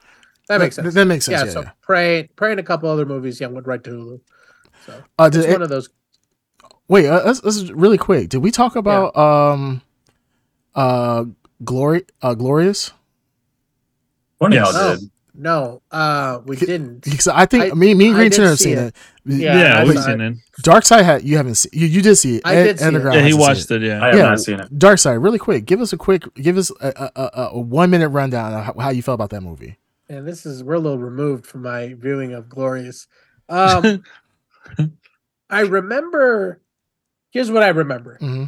That makes sense. That, makes sense. yeah, Yeah. so yeah. Prey, Prey, and a couple other movies, yeah, went right to Hulu. So Uh, it's it, one of those. Wait, uh, let's, let's really quick. Did we talk about um, uh, glory, uh, glorious? One Yes. of y'all did. No, uh, we K- didn't. Because I think I- me, me and Green did Turner have seen it. it. Yeah, Yeah, I we've seen it. it. Darksyd had you haven't seen you, you did see it. I Ed- did see it. Yeah, he hasn't watched it. Yeah. I have Yeah. not seen it. Darksyd, really quick. Give us a quick, give us a, a, a, a one minute rundown of how, how you felt about that movie. And this is we're a little removed from my viewing of Glorious. Um, [laughs] I remember. Here's what I remember. hmm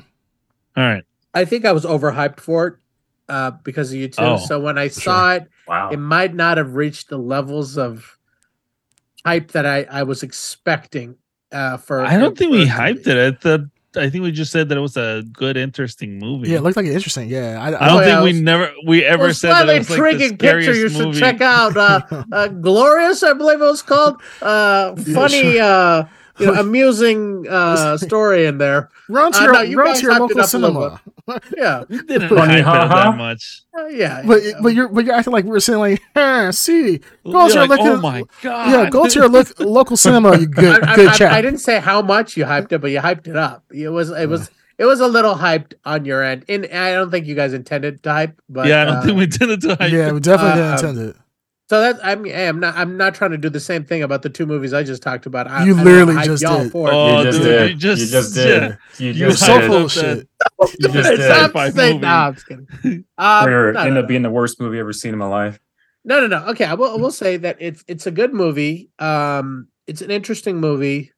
All right. I think I was overhyped for it uh, because of you two. Oh, so when I saw it, Wow. it might not have reached the levels of hype that I, I was expecting. Uh, for I don't think we hyped be. it. I thought. I think we just said that it was a good, interesting movie. Yeah, it looked like it interesting. Yeah, I, I don't I, think yeah, we it was- never we ever Well, said that slightly it was like the intriguing picture you should movie. check out. Uh, [laughs] uh, Glorious, I believe it was called. Uh, Yeah, funny, sure. uh, you know, [laughs] amusing uh, story in there. run to Uh, no, [laughs] you run guys hyped it local up a little cinema. Yeah, We didn't Funny, hype it ha, up ha. that much. uh, yeah. But yeah. but you're but you're acting like we're saying like, huh, see, Go to You're your like, oh my god! yeah, go to your lo- [laughs] local cinema. You good I, I- good I- chap. I didn't say how much you hyped it, but you hyped it up. It was it was it was a little hyped on your end, and I don't think you guys intended to hype. But yeah, I don't uh, think we intended to hype. yeah, we definitely Uh, didn't intend it. So that I mean, hey, I'm not I'm not trying to do the same thing about the two movies I just talked about. I, You I literally hype just did. for it. Oh, you just dude, did. you just- you just yeah. did. You You You're so hyped did. full of shit. [laughs] You just It's did. not Sci-fi to movie. nah, I'm just kidding. Um, For no, end no, up being the worst movie ever seen in my life. No, no, no. Okay, I will, I will say that it's it's a good movie. Um, it's an interesting movie.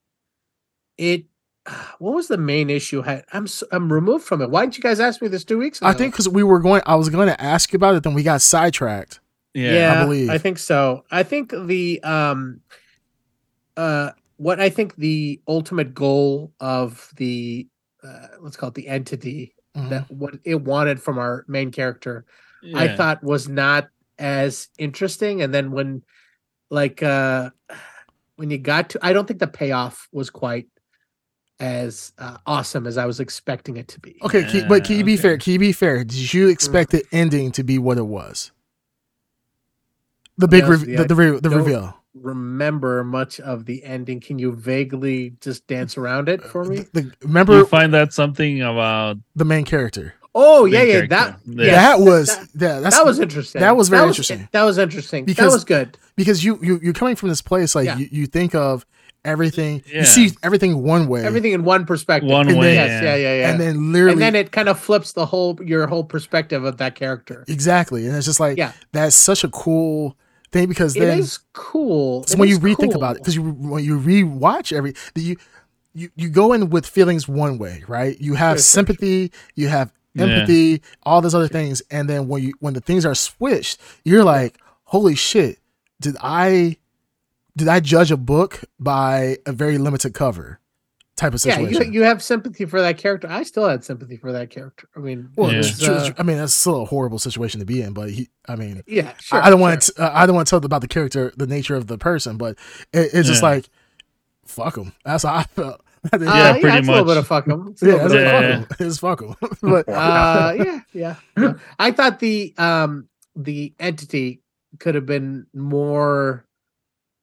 It. [sighs] What was the main issue? I- I'm s- I'm removed from it. Why didn't you guys ask me this two weeks ago? I think because we were going, I was going to ask you about it, then we got sidetracked. Yeah. yeah, I, believe. think so. I think the um, uh, what I think the ultimate goal of the uh, let's call it the entity Mhm. that what it wanted from our main character I thought was not as interesting. And then when like uh when you got to I don't think the payoff was quite as uh, awesome as I was expecting it to be. Okay, can, but can you be fair? Can you be fair? Did you expect the ending to be what it was? The big, Yes, rev- the the, re- the reveal. Remember much of the ending. Can you vaguely just dance around it for me? The, you remember find that something about the main character. Oh main yeah, yeah. character. That Yeah. that was that, that, that's, that was interesting. that was very interesting. That was interesting. Because- that was good. because you you you're coming from this place like Yeah. you, you think of everything Yeah. you see everything one way Everything in one perspective. One And way. Yes, yeah, yeah, yeah. and then literally and then it kind of flips the whole your whole perspective of that character. exactly and it's just like Yeah. that's such a cool thing because then is cool. So It when you rethink cool. about it, because you when you rewatch every the- you you you go in with feelings one way, right? You have Sure, sure, sympathy, you have Yeah. empathy, all those other things, and then when you when the things are switched, you're like, holy shit, did I did I judge a book by a very limited cover type of yeah, situation? you, you have sympathy for that character. I still had sympathy for that character. I mean, well, Yeah. it's it's, true- uh, I mean, that's still a horrible situation to be in, but he, I mean, yeah, sure. I, I don't want sure. to. Uh, I don't want to tell about the character, the nature of the person, but it, it's just Yeah. like, fuck him. That's how I felt. [laughs] Uh, Yeah, pretty it's a little much. bit of fuck 'em. It's yeah, little it's bit like, of Yeah. fuck him. It's fuck him. [laughs] [laughs] but uh yeah, yeah yeah. i thought the um the entity could have been more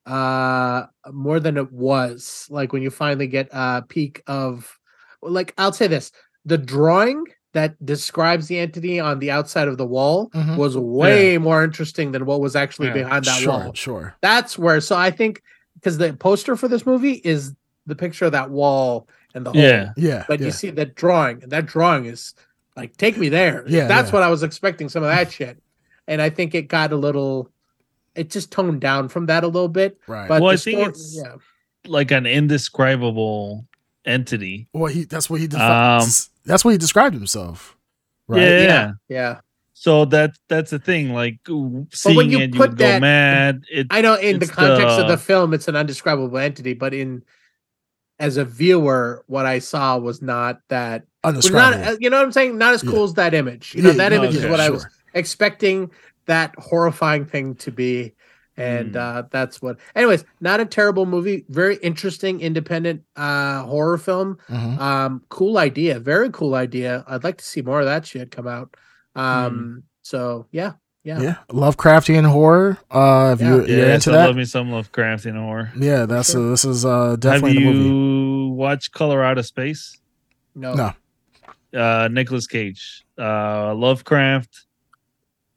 uh more than it was like when you finally get a peak of like i'll say this the drawing that describes the entity on the outside of the wall Mhm. was way more interesting than what was actually Yeah, behind that sure, wall sure. that's where so i think because the poster for this movie is the picture of that wall and the hole Yeah. Yeah, but yeah. you see that drawing and that drawing is like take me there Yeah, that's yeah. what i was expecting some of that [laughs] shit and i think it got a little it just toned down from that a little bit right. but Well, I think story- it's- yeah like an indescribable entity. well, he that's what he defi- Um, that's what he described himself. Right. Yeah. yeah yeah So that that's the thing. Like w- But seeing when you it, you put would go mad. It i know in the It's context of the- the film it's an undescribable entity but in as a viewer what i saw was not that was not uh, you know what i'm saying not as Yeah. cool as that image you know Yeah, that no, image is okay, what i was expecting that horrifying thing to be and Mm. uh that's what anyways not a terrible movie very interesting independent uh horror film Mhm. um cool idea very cool idea i'd like to see more of that shit come out um so yeah yeah, Yeah. Lovecraftian horror. Uh, if Yeah. you, yeah, you're into so that, love me some Lovecraftian horror. yeah, that's Sure. uh, this is uh Have definitely you the movie. watched Color Out of Space? no, No. Uh, Nicolas Cage, uh, Lovecraft.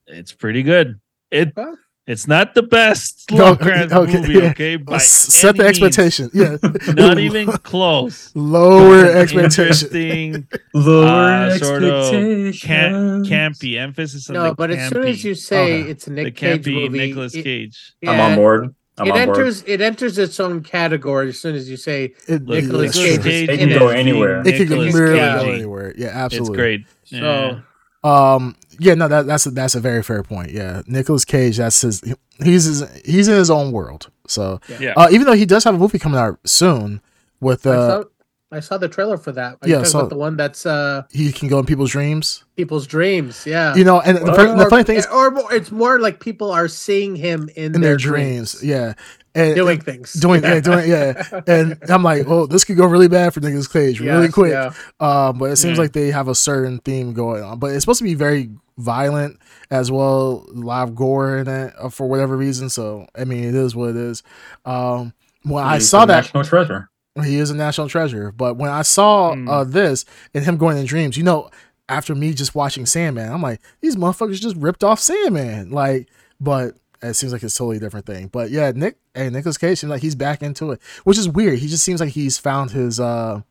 It's pretty good. It Huh? it's not the best [laughs] No, Lovecraft okay, movie, yeah. okay? By S- set the any means. expectation. Yeah. [laughs] Not [laughs] even close. lower It's an expectation. Interesting, Lower Uh, sort of expectations. cam- campy emphasis on no the but as soon as you say Okay. it's a the nick cage campy movie Nicolas it, Cage. I'm on board. I'm it on board. enters it enters its own category as soon as you say It, Look, Nicolas yeah, Cage It can go anywhere. It could Nicolas literally go anywhere. Yeah, absolutely. It's great. so Yeah. Um, yeah, no, that, that's a, that's a very fair point. Yeah, Nicolas Cage, that's his. He's his, he's in his own world. So, Yeah. uh, even though he does have a movie coming out soon with I, uh, saw, I saw the trailer for that. Are Yeah, you talking so- about the one that's uh he can go in people's dreams. people's dreams? Yeah. You know, and the, Or- the funny thing is, or more, it's more like people are seeing him in, in their dreams, yeah, and doing things, doing, yeah, doing, yeah. [laughs] And I'm like, oh, this could go really bad for Nicolas Cage, really Yes, quick. yeah. Um, but it seems Yeah. like they have a certain theme going on. But it's supposed to be very violent as well, live gore in it uh, for whatever reason. So I mean, it is what it is. Um, when I saw that, national treasure. he is a national treasure. But when I saw Hmm. uh, this and him going in dreams, you know, after me just watching Sandman, I'm like, these motherfuckers just ripped off Sandman. Like, but it seems like it's a totally different thing. But yeah, Nick and Nicolas Cage seems like he's back into it, which is weird. He just seems like he's found his uh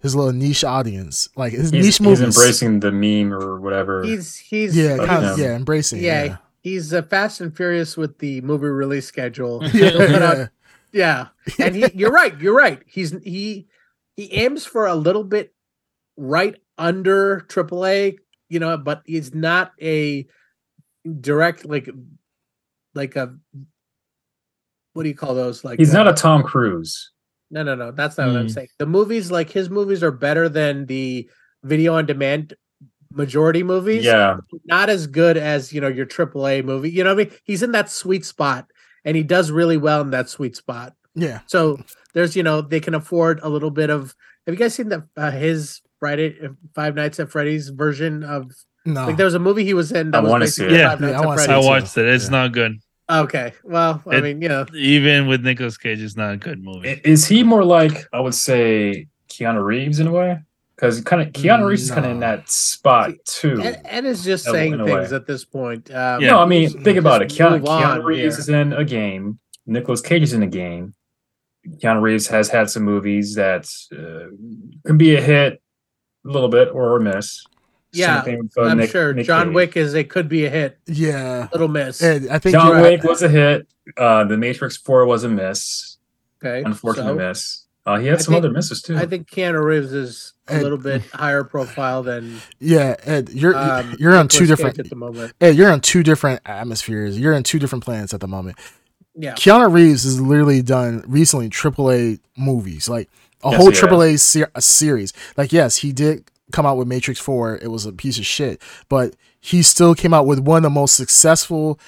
his little niche audience, like his He's, niche he's embracing the meme or whatever. He's he's yeah, kind of yeah, embracing. Yeah, Yeah, he's uh, fast and furious with the movie release schedule. [laughs] Yeah, He'll put out- yeah. yeah, and he, you're right. You're right. He's he he aims for a little bit right under AAA, you know, but he's not a direct like like a what do you call those? Like He's uh, not a Tom Cruise. no, no, no. That's not what I'm Mm. saying. The movies, like his movies, are better than the video on demand majority movies. Yeah, not as good as you know your AAA movie. You know what I mean? He's in that sweet spot, and he does really well in that sweet spot. Yeah. So there's you know they can afford a little bit of. Have you guys seen the uh, his Friday uh, Five Nights at Freddy's version of No. like there was a movie he was in that I was wanna see it. Yeah, Five Nights I at wanna I it Freddy's. too. watched it. It's Yeah. not good. Okay, well, I It- mean, you know, Even with Nicolas Cage, it's not a good movie. Is he more like I would say Keanu Reeves in a way? Because kind of Keanu Reeves is kind of in that spot too. Ed, Ed is just In saying in things at this point. Um, Yeah. No, I mean think about it. Keanu, Keanu Reeves here. is in a game. Nicolas Cage is in a game. Keanu Reeves has had some movies that uh, can be a hit, a little bit or a miss. Same Yeah, thing I'm Nick- sure Nick John Cage. Wick is it could be a hit, yeah. little miss. Ed, I think John Wick was a hit. Uh, the Matrix Four was a miss. okay, Unfortunate so miss. Uh, he had I some think- other misses too. I think Keanu Reeves is a Ed- little bit [laughs] higher profile than yeah, Ed, you're um, you're on two different at the moment. Ed, you're on two different atmospheres. You're on two different planets at the moment. Yeah, Keanu Reeves has literally done recently AAA movies, like a Yes, whole he. AAA ser- a series. Like, yes, he did come out with Matrix Four. It was a piece of shit, but he still came out with one of the most successful,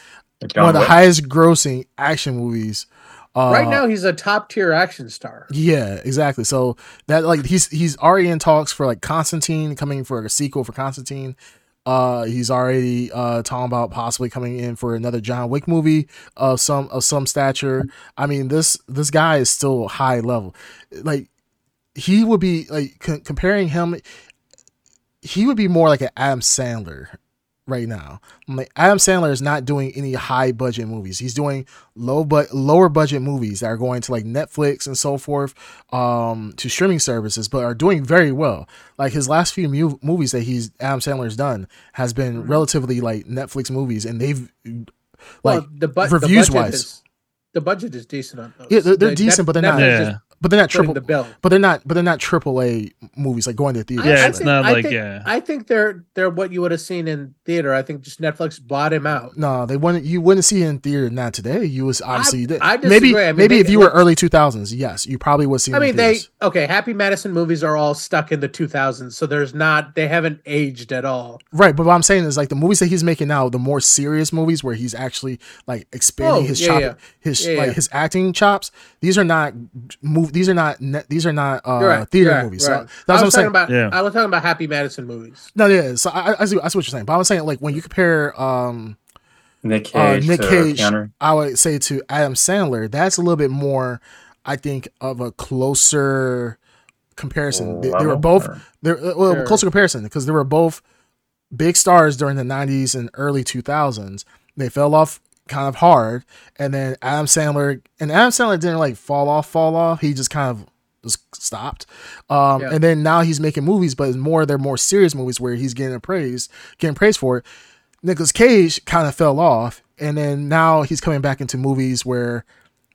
one of the Wick. highest grossing action movies. Uh, right now he's a top tier action star. Yeah, exactly. So that like he's he's already in talks for like Constantine coming for a sequel for Constantine. Uh, he's already uh talking about possibly coming in for another John Wick movie of some of some stature. I mean this this guy is still high level. Like he would be like c- comparing him. He would be more like an Adam Sandler right now. Like Adam Sandler is not doing any high budget movies. He's doing low but lower budget movies that are going to like Netflix and so forth, um, to streaming services, but are doing very well. Like his last few mu- movies that he's Adam Sandler's done has been relatively like Netflix movies, and they've like well, the, bu- reviews the wise. is the budget is decent on those. Yeah, they're- they're The decent, but they're not- Netflix is Yeah. But they're not triple. the bill. But they're not. But they're not triple A movies like going to theaters. Yeah, I it's think- not I like think- yeah. I think they're they're what you would have seen in theater. I think just Netflix bought him out. No, they wouldn't. You wouldn't see it in theater not today. You was obviously I maybe disagree. I mean, maybe they- if you were early two thousands, yes, you probably would see. It I in mean, they okay. Happy Madison movies are all stuck in the 2000s, so there's not they haven't aged at all. right. But what I'm saying is like the movies that he's making now, the more serious movies where he's actually like expanding Oh, his yeah, chop, yeah. his Yeah, like yeah. his acting chops. These are not move. These are not these are not uh, right, theater right, movies. you're So that's I what I'm was saying. about. Yeah. I was talking about Happy Madison movies. no, yeah. So I, I, I see. I see what you're saying. But I was saying like when you compare um Nick uh, Cage. Nick to Cage, I would say to Adam Sandler, that's a little bit more, I think, of a closer comparison. They, they were both, they're uh, well, Sure. closer comparison because they were both big stars during the '90s and early 2000s. They fell off kind of hard, and then Adam Sandler and Adam Sandler didn't like fall off, fall off. He just kind of just stopped. Um, Yeah. And then now he's making movies, but it's more they're more serious movies where he's getting praise, getting praise for it. Nicolas Cage kind of fell off, and then now he's coming back into movies where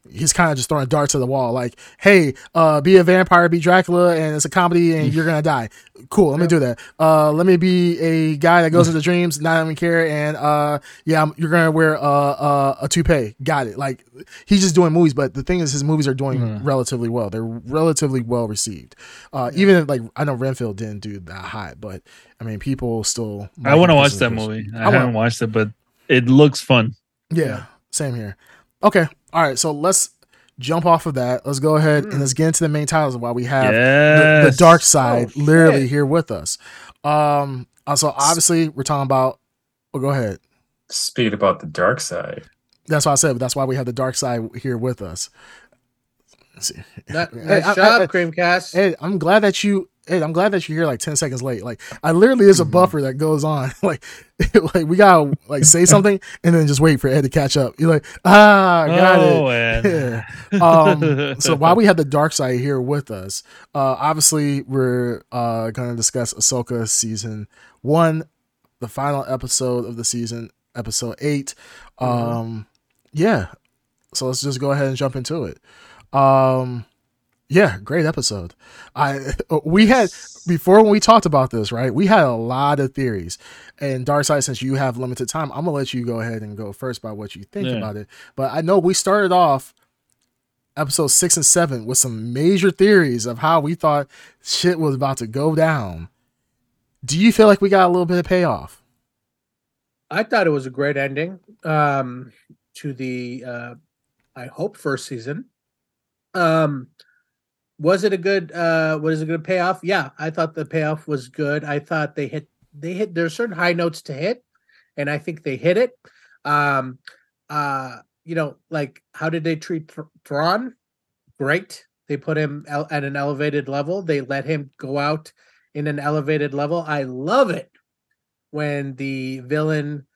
he's kind of just throwing darts at the wall, like, "Hey, uh, be a vampire, be Dracula, and it's a comedy, and you're gonna die. Cool, let me do that. Uh, let me be a guy that goes into dreams, not even care, and uh, yeah, I'm, you're gonna wear a, toupee. Got it. Like he's just doing movies, but the thing is, his movies are doing Mhm. relatively well. They're relatively well received. Uh, even like I know Renfield didn't do that hot, but I mean, people still. I want to watch that movie. I, I haven't watched it, but it looks fun. Yeah, Yeah. same here. Okay, all right. So let's jump off of that. Let's go ahead and let's get into the main titles while we have the, the dark side Oh, literally shit. here with us. Um, uh, so obviously we're talking about. Well, go ahead. Speaking about the dark side. That's why I said. That's why we have the dark side here with us. Let's see. That, Hey, nice I- I- job, I- Creamcast. Ed, I'm glad that you. Ed, I'm glad that you're here like ten seconds late. Like, I literally is a Mhm. buffer that goes on. [laughs] like, [laughs] like we gotta like say something and then just wait for Ed to catch up. You're like, ah, got it. oh, [laughs] um, so while we have the dark side here with us, uh, obviously we're uh, to discuss Ahsoka season one, the final episode of the season. episode 8 Mhm. Um, yeah. So let's just go ahead and jump into it. Um, yeah, great episode. I [laughs] we had before when we talked about this, right? We had a lot of theories. And Darksyd, since you have limited time, I'm gonna let you go ahead and go first by what you think Yeah. about it. But I know we started off episode six and seven with some major theories of how we thought shit was about to go down. Do you feel like we got a little bit of payoff? I thought it was a great ending um, to the uh, I hope first season. Um, was it a good? Uh, was it a good payoff? Yeah, I thought the payoff was good. I thought they hit they hit. There are certain high notes to hit, and I think they hit it. Um, uh, you know, like how did they treat Thr- Thrawn? Great. They put him at an elevated level. They let him go out in an elevated level. I love it when the villain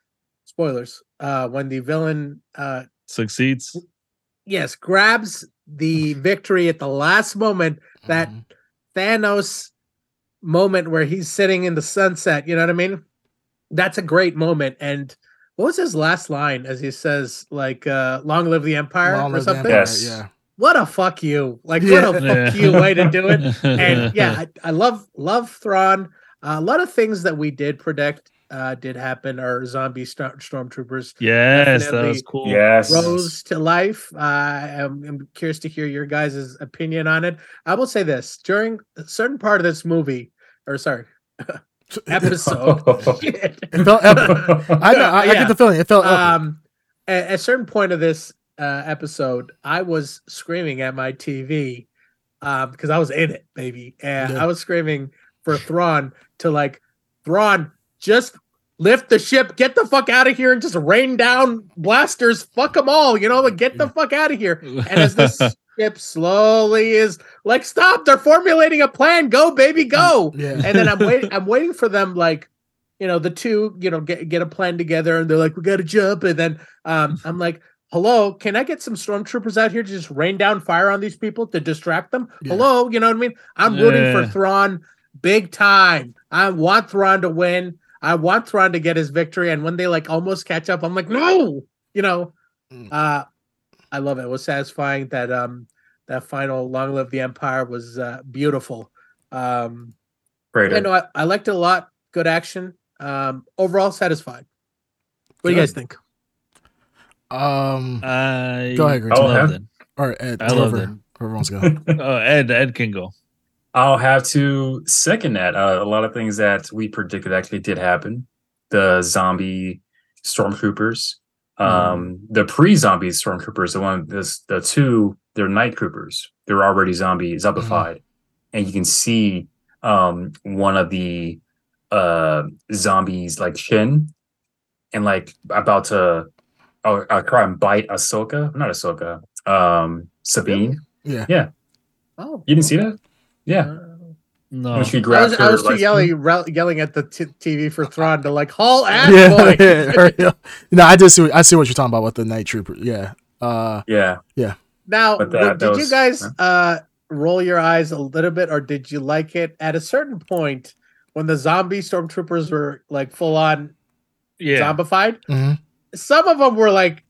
spoilers uh when the villain uh Succeeds. Yes grabs the victory at the last moment that Mhm. thanos moment where he's sitting in the sunset you know what i mean that's a great moment and what was his last line as he says like uh long live the empire Long or something Empire, Yes. Yeah. what a fuck you like Yeah. what a fuck you way to do it [laughs] and yeah, I, I love love Thrawn. Uh, a lot of things that we did predict uh, did happen. Our zombie sto- stormtroopers yes, that was cool. Yes. rose to life. Uh, I'm, I'm curious to hear your guys' opinion on it. I will say this: during a certain part of this movie, or sorry, [laughs] episode. [laughs] It felt epic. I know. I, I Yeah. get the feeling. It felt epic. um, at a certain point of this uh, episode, I was screaming at my TV um, because I was in it, baby, and Yeah. I was screaming for Thrawn to like Thrawn just lift the ship, get the fuck out of here, and just rain down blasters, fuck them all, you know, like get the fuck out of here. And as this [laughs] ship slowly is like, stop, they're formulating a plan, go, baby, go yeah. and then I'm waiting. [laughs] I'm waiting for them, like, you know, the two, you know, get get a plan together, and they're like, "We got to jump," and then um, [laughs] I'm like, "Hello, can I get some stormtroopers out here to just rain down fire on these people to distract them?" Yeah. Hello, you know what I mean? I'm rooting for Yeah. Thrawn, big time. I want Thrawn to win. I want Thrawn to get his victory, and when they like almost catch up, I'm like, "No," you know. Mm. Uh, I love it. It was satisfying that um that final "Long Live the Empire" was uh, beautiful. Um, Greater. yeah, no, I, I liked it a lot. Good action. Um, overall satisfied. What do you guys think? Um, I Go ahead, Greg. Oh, loved yeah. it. all right, Ed, I loved whoever, it. whoever wants to go. [laughs] [laughs] Oh, Ed, Ed can go. I'll have to second that. Uh, a lot of things that we predicted actually did happen. The zombie stormtroopers, um, the pre-zombie stormtroopers, the one, this, the two, they're night troopers. They're already zombie zombified, and you can see um, one of the uh, zombies like Shin, and like about to, oh, uh, try and bite Ahsoka. Not Ahsoka. Um, Sabine. Yeah, yeah. Oh, You didn't see that? Yeah. Uh, No, When she I was, her I was too lightsaber. yelling, re- yelling at the t- TV for [laughs] Thrawn to like haul ass, [laughs] yeah, boy. [laughs] yeah, hurry. No, I did see. What, I see what you're talking about with the night trooper. Yeah. Uh, Yeah. Yeah. Now, that- did, that did you guys uh, roll your eyes a little bit, or did you like it at a certain point when the zombie stormtroopers were like full on yeah, zombified? mhm. Some of them were like,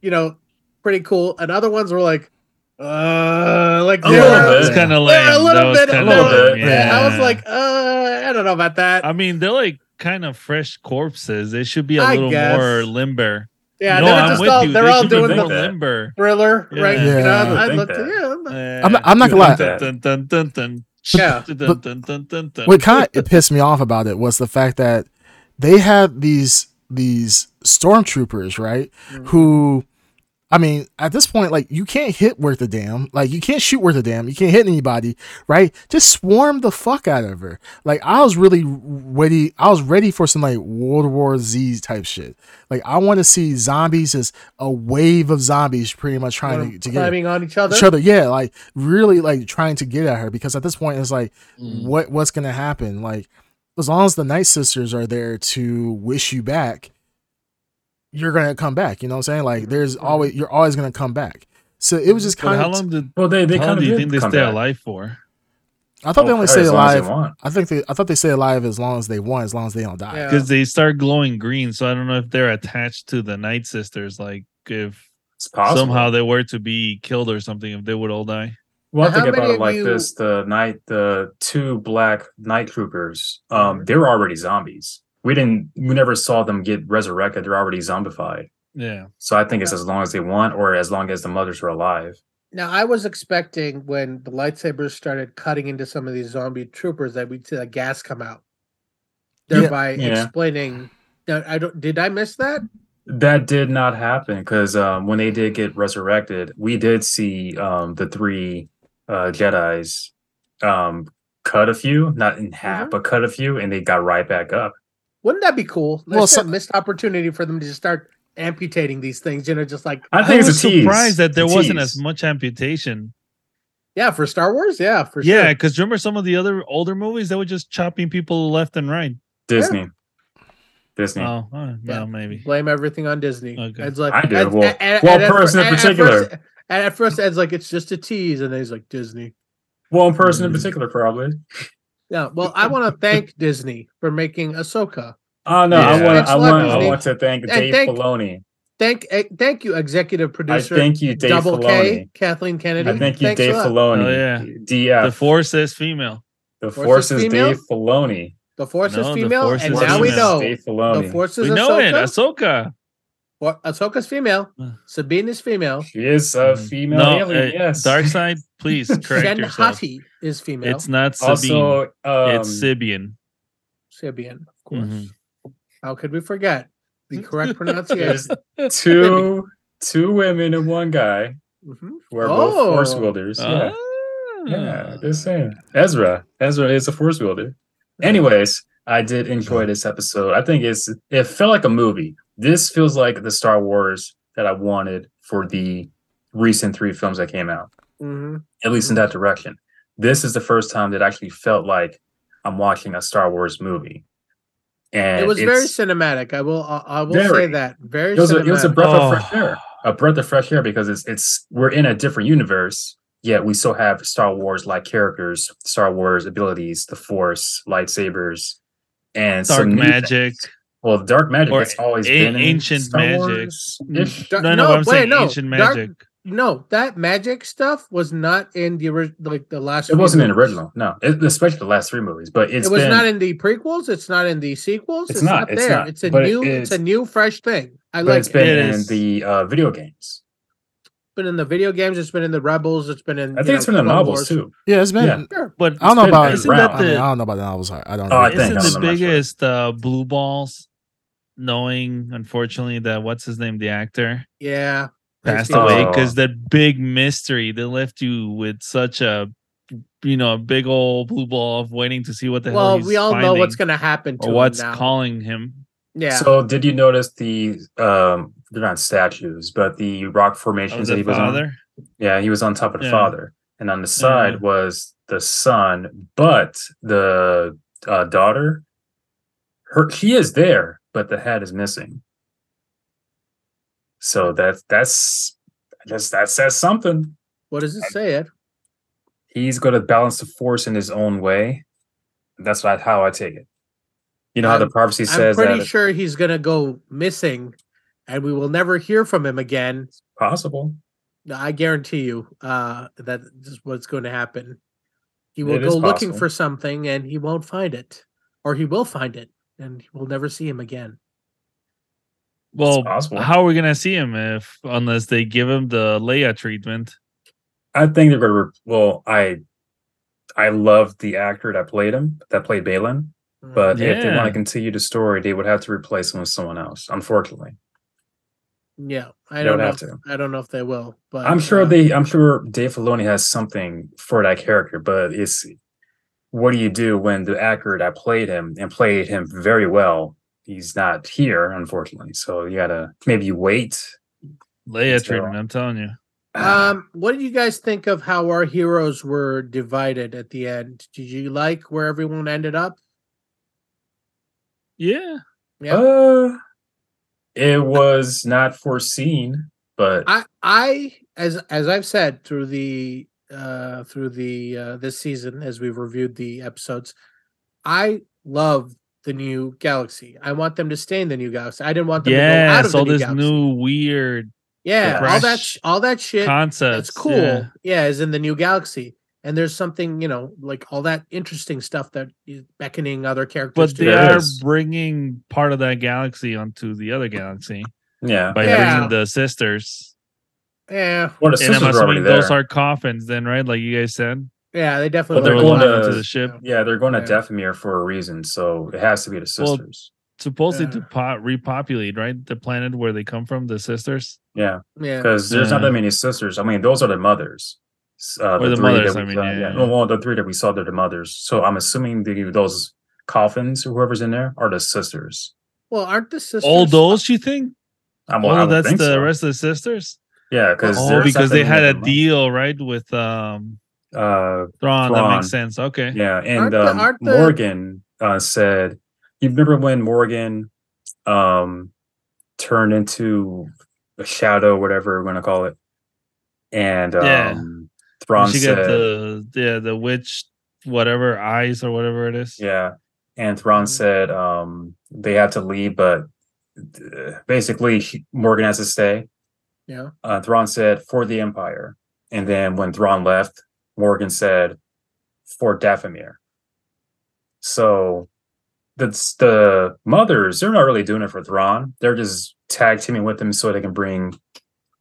you know, pretty cool, and other ones were like, uh, like A they little were- bit. it's kind of lame. Yeah, a little That bit, a kinda little lame, bit. Yeah, I was like, uh, I don't know about that. I mean, they're like kind of fresh corpses. They should be a I little guess. more limber. yeah, no, they were I'm just all you. they're They all doing the limber. thriller, right? You Yeah. know, I would I think yeah, I'm not, I'm not gonna lie. Dun, dun, dun, dun. Yeah. What kind of pissed me off about it was the fact that they had these these stormtroopers, right? Who, I mean, at this point, like you can't hit worth a damn. Like you can't shoot worth a damn. You can't hit anybody, right? Just swarm the fuck out of her. Like I was really ready. I was ready for some like World War Z type shit. Like I want to see zombies as a wave of zombies, pretty much trying to, to get climbing on each other. each other. Yeah, like really like trying to get at her because at this point it's like Mm. what what's gonna happen? Like as long as the Night Sisters are there to wish you back, you're gonna come back. You know what I'm saying? Like there's always you're always gonna come back. So it was just But kind how of long did Well, they they how kind long of do you did think they stay back. alive for? I thought they Oh, only hell, stay as long as they alive. want. I think they I thought they stay alive as long as they want, as long as they don't die. Yeah. because they start glowing green. So I don't know if they're attached to the Night Sisters. Like if It's possible. somehow they were to be killed or something, if they would all die. Well, Now, think about it like you- this: the night, the two black night troopers, Mm-hmm. um, they're already zombies. We didn't, we never saw them get resurrected. They're already zombified. Yeah. So I think it's as long as they want, or as long as the mothers are alive. Now, I was expecting when the lightsabers started cutting into some of these zombie troopers that we'd see the gas come out, thereby Yeah. explaining. That I don't. Did I miss that? That did not happen because um, when they did get resurrected, we did see um, the three uh, Jedi's um, cut a few, not in half, Mhm. but cut a few, and they got right back up. Wouldn't that be cool? Well, That's so- a missed opportunity for them to just start amputating these things. You know, just like I I think was it's a tease. surprised that there a wasn't tease. as much amputation. yeah, for Star Wars, yeah, for Yeah, sure. because remember some of the other older movies, they were just chopping people left and right. Disney. Disney. Oh, oh Yeah. well, maybe. Blame everything on Disney. Okay. Ed's like, I do. Ed's- Well- Ed- Ed- one Ed person in fir- Ed- at particular. first- And at first, Ed's like, it's just a tease, and then he's like, Disney. One person in particular, probably. Yeah. Well, I want to thank [laughs] Disney for making Ahsoka. Oh no, I want Thanks I a lot, want I want to thank And Dave thank- Filoni. Thank, eh, thank you, executive I producer. thank you, Dave Double Filoni. K, Kathleen Kennedy. I thank you, Thanks Dave. Filoni. Oh, yeah. DF. The force is female. The Force force is is female? Dave Filoni. The Force No, is female, Force and is now we know the Force is We know it. Ahsoka. Ahsoka. Well, Ahsoka's female. Uh. Sabine is female. She is a Mhm. female no, alien. uh, yes. Darksyd, please [laughs] correct Shin yourself. Hati is female. It's not Sabine. Also, um, it's Sibian. Sibian, of course. Mhm. How could we forget the correct [laughs] pronunciation? there's two two women and one guy Mhm. who are both force Oh. wielders. Yeah. Ah. Yeah, just saying. Ezra. Ezra is a force wielder. Anyways, I did enjoy this episode. I think it's it felt like a movie. This feels like the Star Wars that I wanted for the recent three films that came out, Mhm. at least in that direction. This is the first time that actually felt like I'm watching a Star Wars movie. And It was very cinematic. I will. I I will Very. say that very. it was, a, it was a breath Oh. of fresh air a breath of fresh air because it's it's we're in a different universe yet we still have star wars like characters star wars abilities the force lightsabers and Dark some magic. things. Well dark magic Or has always a- been in ancient Star magic. Wars-ish. No, no, no, I'm wait, saying no. ancient Dark- magic. No, that magic stuff was not in the original, like the last. it few wasn't in movies. original no it, especially the last three movies but it's it was been not in the prequels. It's not in the sequels. It's It's, not, not, it's there. not, It's a new. it's a new, fresh thing. I but like it's it. been It in is. the uh, video games It's been in the video games. It's been in the Rebels. It's been in. i you think it's know, been in the novels Wars. too Yeah, it's been. Yeah. Sure. But I don't know about. isn't around. that I, mean, the I don't know about the novels. I don't. Oh, I think isn't I'm the not sure. biggest uh, blue balls knowing unfortunately that what's his name the actor Yeah. passed Thanks, away because that big mystery they left you with such a you know a big old blue ball of waiting to see what the hell Well, we all know what's going to happen to or him what's now. calling him yeah. so did you notice the um they're not statues but the rock of formations that the he was on father Yeah, he was on top of the Yeah. father, and on the side Yeah. was the son, but the uh, daughter, her she is there, but the head is missing. So that's that's I guess that says something. what does it say, Ed? He's going to balance the force in his own way. That's how I take it. You know how the I'm- prophecy I'm says pretty that sure he's going to go missing, and we will never hear from him again. it's possible. I guarantee you uh, that this is what's going to happen. He will It is go looking for something, and he won't find it, or he will find it, and we'll never see him again. well how are we gonna see him if unless they give him the leia treatment I think they're going to. Re- well, I I love the actor that played him, that played Baylan. But if they want to continue the story, they would have to replace him with someone else. Unfortunately, yeah, I they don't know. have if- to. I don't know if they will, but I'm sure uh, they. I'm sure Dave Filoni has something for that character, but it's what do you do when the actor that played him and played him very well, he's not here, unfortunately. So you gotta maybe wait. leia So- treatment i'm telling you Um, what did you guys think of how our heroes were divided at the end? Did you like where everyone ended up? yeah Yeah. Uh, it was not foreseen, but I I as as I've said through the uh, through the uh, this season as we've reviewed the episodes. I love the new galaxy. I want them to stay in the new galaxy. I didn't want them to go out Yeah, of so the new this galaxy. new weird yeah, all that sh- all that shit concept. that's cool. Yeah. is in the new galaxy. And there's something, you know, like all that interesting stuff that is beckoning other characters. But to they are is. bringing part of that galaxy onto the other galaxy Yeah. by Yeah. bringing the sisters. yeah, Well, the and I'm sisters are there. those are coffins, then, right? Like you guys said, yeah, they But definitely they're going to- to the ship. yeah, they're going to Yeah. Dathomir for a reason, so it has to be the Well, sisters. supposedly Yeah. to po- repopulate, right? The planet where they come from, the sisters. yeah, Yeah, because there's not that many sisters. I mean, those are the mothers. S- Uh, Or the three mothers, that I we mean, saw- yeah, yeah. No, well, the three that we saw, they're the mothers. So I'm assuming the, those coffins, or whoever's in there, are the sisters. well, aren't the sisters All those, you think? I'm, Oh, that's the so. rest of the sisters. Yeah, because Oh, because they had a deal, right, with um Uh, Thrawn. That makes sense. Okay. yeah, and Aren't the- um, aren't the- Morgan uh, said, "You remember when Morgan um turned into a shadow, whatever we're gonna call it?" And um, Yeah. Thrawn she said, got the yeah the witch whatever eyes or whatever it is. Yeah. And Thrawn Mhm. said um they have to leave, but uh, basically he- Morgan has to stay. Yeah, Uh, Thrawn said for the Empire. And then when Thrawn left, Morgan said for Dathomir. So that's the mothers, they're not really doing it for Thrawn. They're just tag teaming with him so they can bring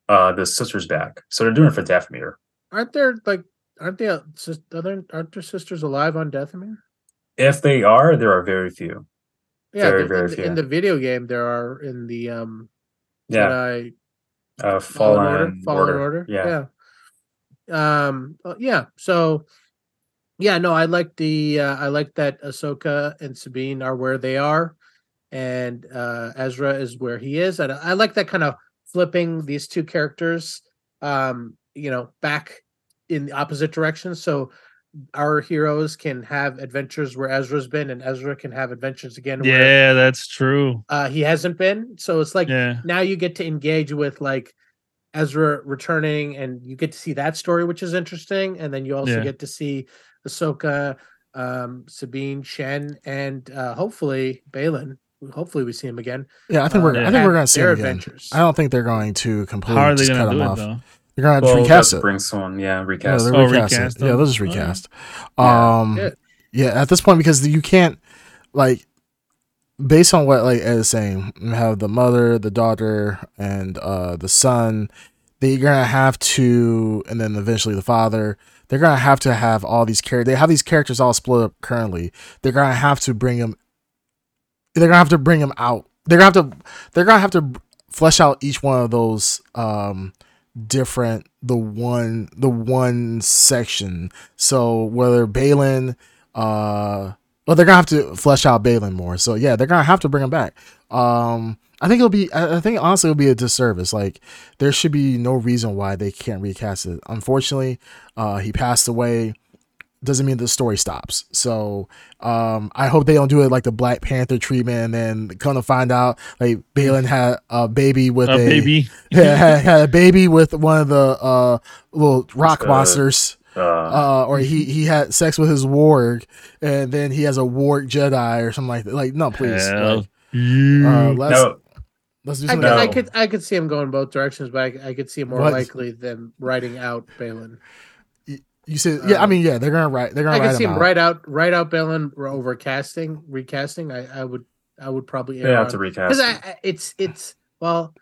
uh the sisters back. So they're doing it for Dathomir. Aren't there like aren't they other aren't their sisters alive on Dathomir? If they are, there are very few. Yeah, Very, very in, few. in the video game there are in the um Yeah. Jedi Uh, Fallen Fallen, Order. Order. Fallen Order. Yeah. Yeah. Um. uh, yeah. So. Yeah. No. I like the. Uh, I like that Ahsoka and Sabine are where they are, and uh, Ezra is where he is, and I like that kind of flipping these two characters. Um. You know, back in the opposite direction. So our heroes can have adventures where Ezra's been, and Ezra can have adventures again where Yeah, that's true. uh, he hasn't been. So it's like Yeah. now you get to engage with like Ezra returning, and you get to see that story, which is interesting. And then you also Yeah. get to see Ahsoka, um, Sabine, Shin, and uh, hopefully Baylan. Hopefully we see him again. Yeah, I think Uh, we're I think we're gonna see their him again. adventures. I don't think they're going to completely How are they just cut gonna him do it off. though? They're gonna Well, recast just it. bring someone, yeah, Yeah, recast. they'll Oh, recast, recast. Yeah, them? they'll just Oh, recast. Yeah. Um, Yeah. yeah, at this point because you can't like based on what like Ed is saying, you have the mother, the daughter, and uh the son. They're gonna have to, and then eventually the father. They're gonna have to have all these characters. They have these characters all split up currently. They're gonna have to bring them. They're gonna have to bring them out. They're gonna have to. They're gonna have to flesh out each one of those um different the one the one section. So whether baylan uh well they're gonna have to flesh out baylan more. So yeah they're gonna have to bring him back. Um i think it'll be i think honestly it'll be a disservice. Like there should be no reason why they can't recast it. Unfortunately uh he passed away doesn't mean the story stops so um i hope they don't do it like the black panther treatment and then come to find out like baylan had a baby with A a baby. [laughs] yeah, had, had a baby with one of the uh little rock Uh, monsters. Uh, Uh, or he he had sex with his warg, and then he has a warg Jedi or something like that. Like, no, please, Hell. like, uh, let's no, let's do I something. could, I could, I could see him going both directions, but I, I could see him more What? likely than writing out Baylan. You said, yeah, I um, mean, yeah, they're gonna write, they're gonna I write could see him him out. write out, write out Baylan over casting, recasting. I, I would, I would probably Yeah, err have to recast. because. I, I- it's it's well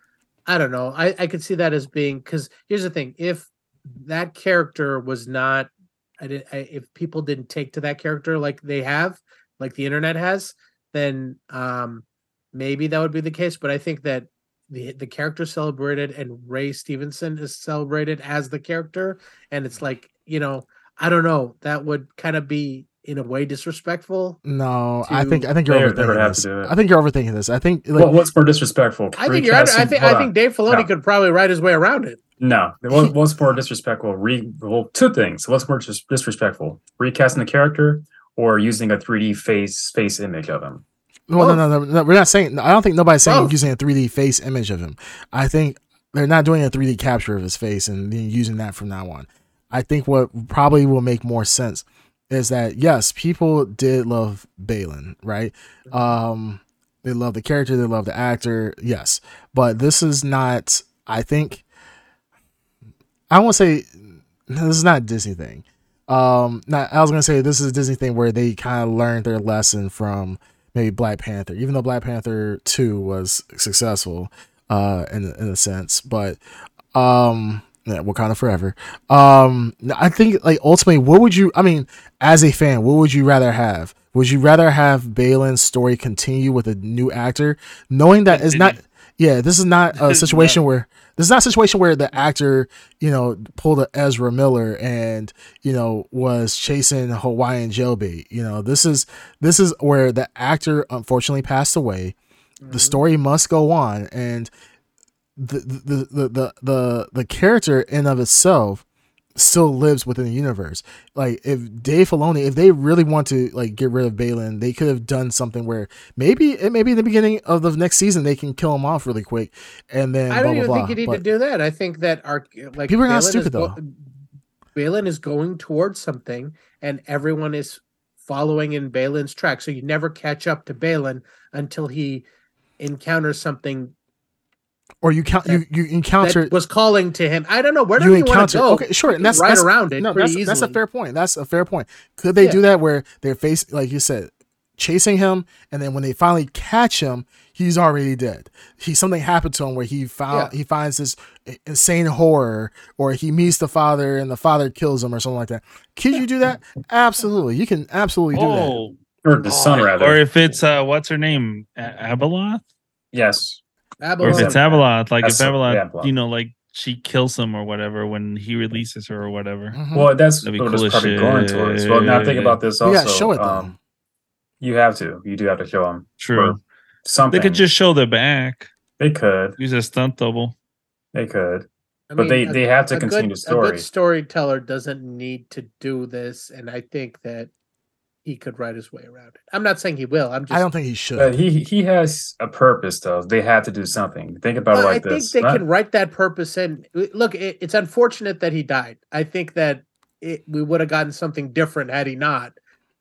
i don't know i i could see that as being because here's the thing if that character was not i did I, if people didn't take to that character like they have like the internet has then um maybe that would be the case but i think that the the character celebrated and ray stevenson is celebrated as the character and it's like you know i don't know that would kind of be in a way disrespectful No, I think I think you're They- they would overthinking have this. to do it. I think you're overthinking this. I think like well, what's more disrespectful? i think you're under, i think i think dave filoni No. could probably write his way around it No, what's more disrespectful? Re well, two things. What's more dis- disrespectful? Recasting the character or using a 3D face face image of him? Well, no, no, no, no, we're not saying. I don't think nobody's saying Both. using a 3D face image of him. I think they're not doing a 3D capture of his face and then using that from now on. I think what probably will make more sense is that yes, people did love Baylan, right? Um, they love the character, they love the actor, yes, but this is not. I think I won't say this is not a Disney thing. Um, not, I was gonna say this is a Disney thing where they kind of learned their lesson from maybe Black Panther, even though Black Panther two was successful, uh, in in a sense, but um, yeah, Wakanda forever. Um, I think like ultimately, what would you? I mean, as a fan, what would you rather have? Would you rather have Baylan's story continue with a new actor, knowing that it's not? Yeah, this is not [laughs] a situation where this is not a situation where the actor, you know, pulled a Ezra Miller and you know was chasing Hawaiian jailbait. You know, this is this is where the actor unfortunately passed away. The story must go on, and the the the the the, the character in of itself still lives within the universe. Like if Dave Filoni, if they really want to like get rid of Baylan, they could have done something where maybe it maybe in the beginning of the next season they can kill him off really quick, and then I blah don't even blah think blah. you need But to do that. I think that our like People are not Baylan is stupid, go- though. Baylan is going towards something, and everyone is following in Baylan's track. So you never catch up to Baylan until he encounters something or you count you you encounter that was calling to him. I don't know where do you you, want to go. okay sure and that's right that's around it. no that's that's a fair point that's a fair point could they Yeah. do that where they're face like you said chasing him and then when they finally catch him he's already dead he something happened to him where he found Yeah. he finds this insane horror or he meets the father and the father kills him or something like that could you do that absolutely you can absolutely do that Oh, or the son rather. or if it's uh, what's her name, A- Abeloth? yes, Or if Abeloth. it's Abeloth, like That's if a- Abeloth, yeah, Abeloth. you know, like she kills him or whatever when he releases her or whatever. Mhm. well, that's That'd be what cool it's as probably going towards. Well, now think about this also. yeah show it um, you have to. You do have to show them True. something. They could just show the back. They could. Use a stunt double. They could. I but they- a- they have to continue good, the story. A good storyteller doesn't need to do this, and I think that he could write his way around it. I'm not saying he will. I'm just. i don't think he should But he he has a purpose though. They have to do something. Think about Well, it like I this. I think they Not- can write that purpose in. Look, it, it's unfortunate that he died. I think that it, we would have gotten something different had he not.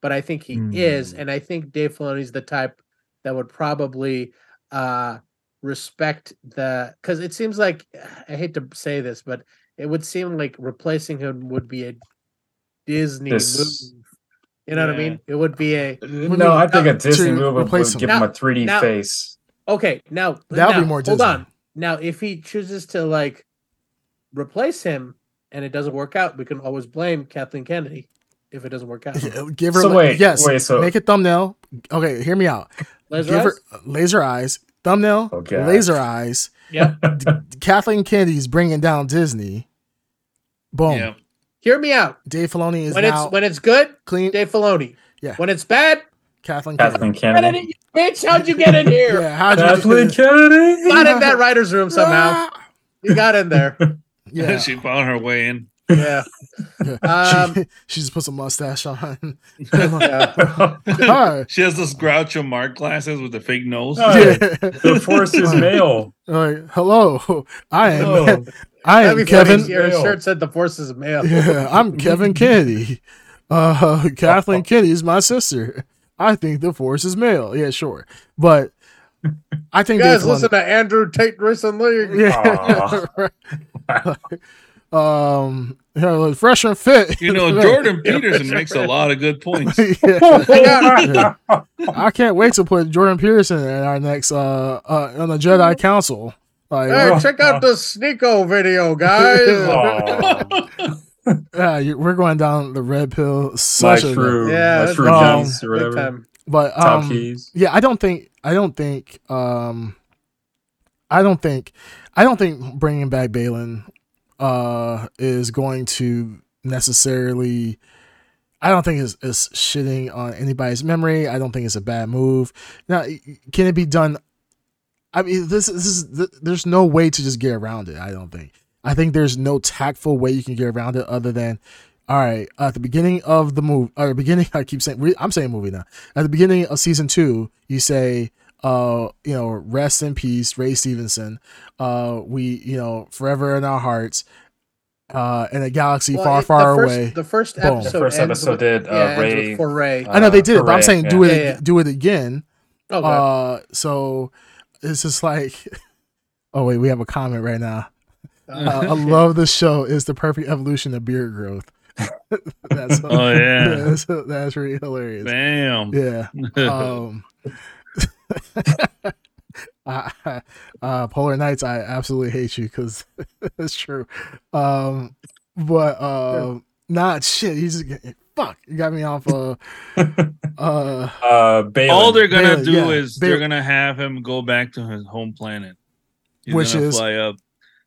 But I think he is, Hmm. and I think Dave Filoni's the type that would probably uh respect the because it seems like [sighs] I hate to say this, but it would seem like replacing him would be a Disney This- move. You know what I mean? It would be a no, I think uh, a Disney movie would, replace would him. give Now- him a 3D now- face. okay. Now that would be more Hold on. Now, if he chooses to like replace him and it doesn't work out, we can always blame Kathleen Kennedy if it doesn't work out. Yeah, give her So li- wait, yes wait, so- make a thumbnail okay hear me out Laser give her eyes? laser eyes thumbnail Oh, God. laser eyes Yeah. Kathleen Kennedy's bringing down Disney. Boom. Yeah. Hear me out. Dave Filoni is When now it's when it's good, clean. Dave Filoni. Yeah. When it's bad, Kathleen Kennedy. Kathleen get Kennedy. bitch. How'd you get in here? [laughs] Yeah, how'd you Kathleen Kennedy. Got in that writer's room somehow. [laughs] You got in there. Yeah. [laughs] she found her way in. Yeah. [laughs] Um, she, [laughs] she just puts a mustache on. [laughs] yeah. Hi. She has those Groucho Marx glasses with the fake nose. Oh, Yeah. the force is male. Like, hello, I am. Oh, I That'd am be funny Kevin. Your shirt said the force is male. Yeah, I'm Kevin Kennedy. Uh, Kathleen Kennedy is my sister. I think the force is male. Yeah, sure, but I think You guys listen to Andrew Tate recently? Yeah. Um, yeah, like fresh and fit. You know, [laughs] Jordan Peterson makes a lot of good points. [laughs] Yeah. [laughs] I can't wait to put Jordan Peterson in our next uh, uh on the Jedi Council. Like, Hey, oh, check out the Sneako video, guys. Yeah, you- we're going down the red pill. My Such a true, Yeah, my that's true right. or whatever. but um, yeah, I don't think I don't think um I don't think I don't think bringing back Baylan uh is going to necessarily I don't think it's, it's shitting on anybody's memory. I don't think it's a bad move. Now, can it be done? I mean, this, this is th- there's no way to just get around it. I don't think. I think there's no tactful way you can get around it other than, all right, at the beginning of the movie, or beginning, [laughs] I keep saying, I'm saying movie now. At the beginning of season two, you say, uh, you know, rest in peace, Ray Stevenson. Uh, we, you know, forever in our hearts. uh, in a galaxy Well, far, it- the far first- away. The first Boom. episode. The first ends episode with- did, uh, yeah, ends with Ray- for Ray. I know they did it, but I'm saying yeah. do it, Yeah, yeah. do it again. okay. Uh, so it's just like, [laughs] oh wait, we have a comment right now. Uh, I [laughs] love the show. It's the perfect evolution of beard growth. [laughs] that's Oh, yeah. that's, that's really hilarious. Bam. Yeah. Um, [laughs] I, uh, Polar Nights, I absolutely hate you because it's [laughs] true. Um, but um, not shit. He's just fuck. You got me off. Uh, [laughs] uh, Uh, Baylan. All they're gonna Baylan, do yeah, is Baylan. they're gonna have him go back to his home planet. He's Which is- fly up.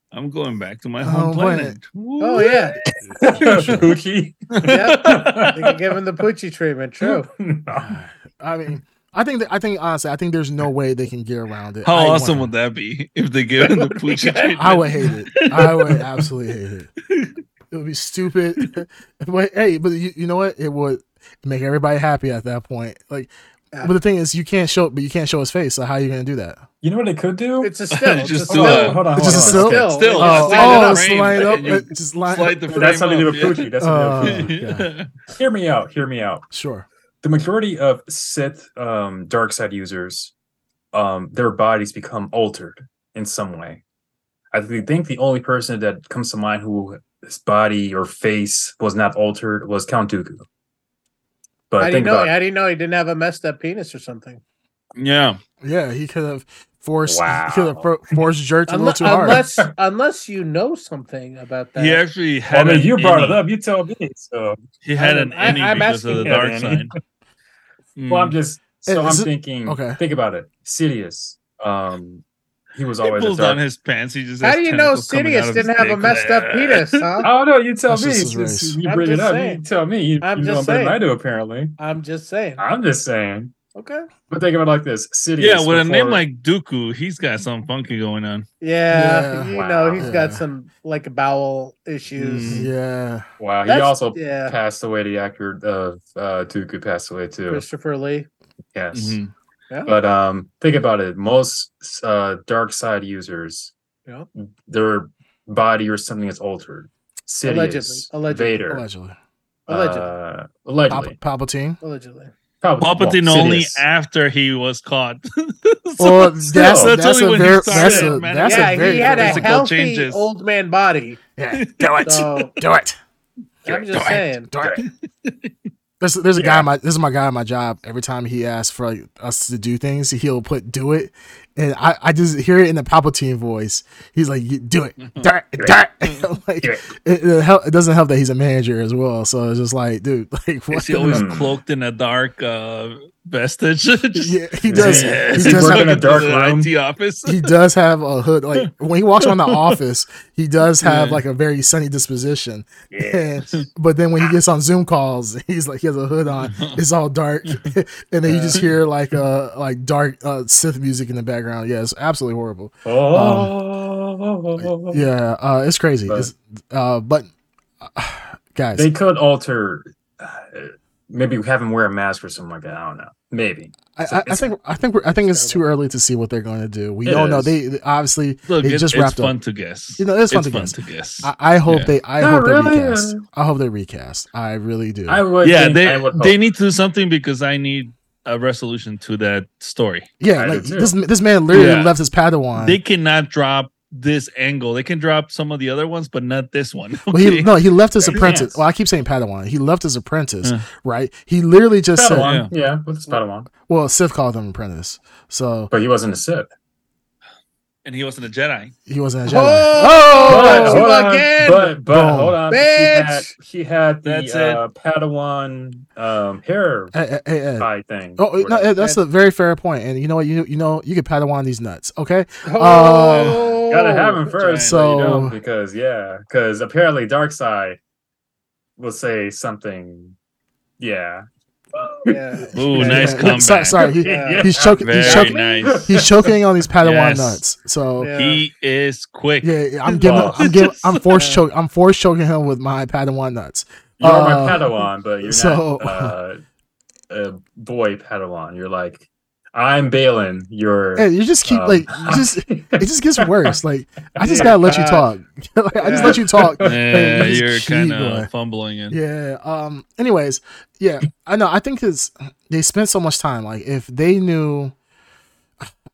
I'm going back to my Home home planet. oh yeah, Poochie. Yep. they can give him the Poochie treatment. True. [sighs] I mean, I think that I think honestly, I think there's no way they can get around it. How I awesome want- would that be if they give him the [laughs] would be Poochie treatment? I would hate it. I would absolutely hate it. It would be stupid. [laughs] but hey, but you, you know what? It would make everybody happy at that point. Like, but the thing is, you can't show, but you can't show his face. So how are you going to do that? You know what they could do? It's a [laughs] still. Just It's do hold it. on, hold on, It's hold just on. a still. Still, Yeah, Oh, slide oh, slide the oh, up. frame, slide up, you just line slide the up. frame That's how they do up, with yeah. Poochie. That's how they do with Poochie. Hear me out. Hear me out. Sure. The majority of Sith um, dark side users, um, their bodies become altered in some way. I think the only person that comes to mind who his body or face was not altered was Count Dooku. But How do you think know? about How do you know he didn't have a messed up penis or something? yeah. Yeah, he could have forced. Wow. He could have fro- forced jerked a little Unless, too hard. unless, [laughs] unless you know something about that. He actually Well, I had. mean, an you brought it up. You tell me. So, He had I- an I- innie I'm because of the dark side. Well, I'm Mm. just so Is I'm it- thinking. okay. Think about it. Sidious. Um, he was he always a pulls dark. down his pants. He just How has do you know tentacles coming out Sidious of his didn't have a dick. messed up penis, huh? [laughs] Oh no, you tell That's me. just his It's- race. You I'm bring it just up. saying. You tell me. You, I'm you know just better than I saying. do. Apparently, I'm just saying. I'm just saying. Okay. But think about it like this: Sidious. Yeah, with a name like Dooku, he's got something funky going on. Yeah, Yeah. you Wow. know he's got some like bowel issues. Mm. yeah. wow, he also yeah. passed away. The actor of uh, Dooku passed away too. Christopher Lee. Yes, Mhm. Yeah. but um, think about it. Most uh, dark side users, Yeah. their body or something is altered. Sidious, Allegedly. Allegedly. Vader, Allegedly. Allegedly. uh, Pal- allegedly, Palpatine. Allegedly. Probably- Palpatine well, only after he was caught. [laughs] Well, Still. that's, That's that's, only a when he very started, that's a that's yeah, a very he had a physical healthy changes. old man body. yeah. Do it. [laughs] So Do it. I'm Do just it. saying. Do it. [laughs] There's, there's a guy Yeah. in my this is my guy at my job. Every time he asks for like, us to do things, he'll put "do it," and I, I just hear it in the Palpatine voice. He's like, "Do it, [laughs] do it, [laughs] do it." like, Do it, it. it, help, it doesn't help that he's a manager as well. So it's just like, dude, [laughs] like what? Is he always? Hmm. cloaked in a dark uh, vestige? [laughs] Just- Yeah, he does. Yeah, He he does working have in a dark room? IT office. he does have a hood. Like [laughs] when he walks around the office, he does have Yeah. like a very sunny disposition. Yeah. And, but then when he gets on Zoom calls, [laughs] he's like he has a hood on. It's all dark, and then you just hear like uh like dark uh, Sith music in the background. Yeah, it's absolutely horrible. Oh, Yeah, uh, it's crazy. But- It's, uh, but uh, [sighs] guys, They could alter, uh, maybe have him wear a mask or something like that. I don't know. Maybe. I, I, I think I think we're, I think it's too early to see what they're going to do. We It don't know. They, they obviously Look, they it- just it's wrapped fun up. to guess. You know, it's fun it's to fun guess. to guess. I, I hope Yeah. they I Not hope they recast. I hope they recast. I really do. I would. yeah, think- they I would they need to do something because I need a resolution to that story. yeah, I like this this man literally Yeah. left his Padawan. They cannot drop this angle. They can drop some of the other ones, but not this one. [laughs] Well, he no, he left his apprentice. Well, I keep saying Padawan. He left his apprentice, Uh. right? He literally just said, Padawan. Yeah, with his Padawan. well, Sith called him apprentice, so But he wasn't a Sith. and he wasn't a Jedi. he wasn't a Jedi. Oh, but, you hold on, again. but, but hold on. He had, Bitch. he had the That's uh, Padawan um, hair Hey, hey, hey, hey. tie thing. Oh no, that's a very fair point. And you know what? You you know you can Padawan these nuts, okay? Oh, Gotta have him first, so you know, because yeah, because apparently Darksyd will say something. Yeah. Oh [laughs] yeah. Ooh, Yeah, nice yeah. comeback. Sorry, sorry, he- Yeah. he's choking. Very He's choking. nice. He's choking on these Padawan Yes. nuts. So yeah, Yeah. He is quick. yeah, I'm giving. Oh. I'm giving. I'm [laughs] forced choke. I'm forced choking him with my Padawan nuts. You're Uh, my Padawan, but you're so- not uh, a boy Padawan. You're like I'm bailing your. Hey, you just keep um, like just [laughs] it just gets worse. Like I just Yeah, gotta let you talk. [laughs] like, I just let you talk. [laughs] Yeah, you you're kind of fumbling it. Yeah. Um. Anyways, yeah. I know. I think it's they spent so much time. Like if they knew.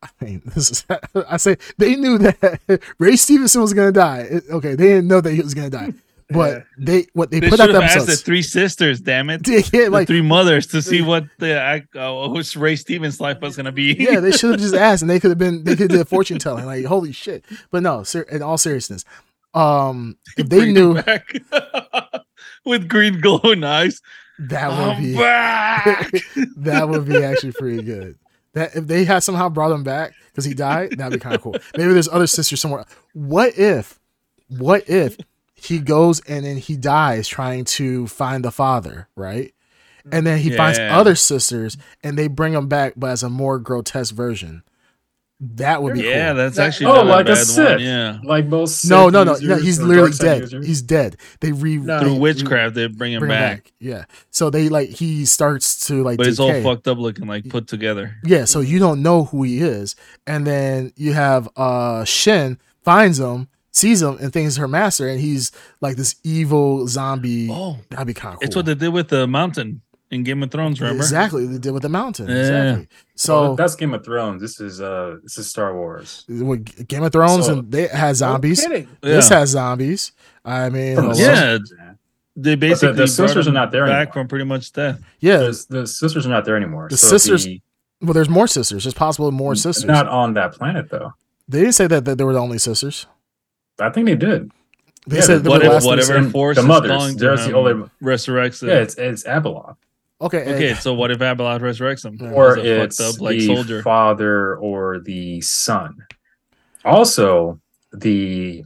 I mean, this is. I say they knew that Ray Stevenson was gonna die. It- okay, they didn't know that he was gonna die, but Yeah. they what they, They put should out the have asked the three sisters. Damn it, [laughs] Yeah, the like three mothers to see what the act, uh, who's Ray Stevens' life was gonna be. yeah, they should have just [laughs] asked, and they could have been they could have did fortune telling. Like holy shit! But no, ser- in all seriousness, um, if they Bring knew back [laughs] with green glowing eyes. that would I'm be that would be actually pretty good. That if they had somehow brought him back because he died, that'd be kind of cool. Maybe there's other sisters somewhere. What if, what if he goes and then he dies trying to find the father, right? And then he finds Yeah. other sisters and they bring him back, but as a more grotesque version. That would be yeah, cool. that's actually Oh, not like a a Sith. one. Yeah, like most. No, Sith no, no, no. users He's literally dead. users. He's dead. They re No. through they- witchcraft they bring him bring him back, back. Yeah. So they like he starts to like but it's all fucked up looking, like put together. Yeah, so you don't know who he is, and then you have uh Shin finds him, sees him, and thinks her master, and he's like this evil zombie. Oh, That'd be kind of cool. it's what they did with the mountain in Game of Thrones. Remember? exactly they did with the mountain. Yeah. Exactly. So So that's Game of Thrones. This is uh, this is Star Wars. with Game of Thrones, So- and they had zombies. No kidding. Yeah. This has zombies. I mean, From the Yeah. sisters. They basically the brought sisters are not there back anymore. from pretty much death. yeah. The, the sisters are not there anymore. The so sisters- the- Well, there's more sisters. There's possible more sisters. Not on that planet though. they didn't say that, that they were the only sisters. I think they did. They Yeah, said the- What if, last whatever sisters. force the is mothers, there's the only- resurrects it. Yeah, it's it's Abeloth. Okay. and- okay, so what if Abeloth resurrects him? Or it's up like the soldier. father or the son. Also, the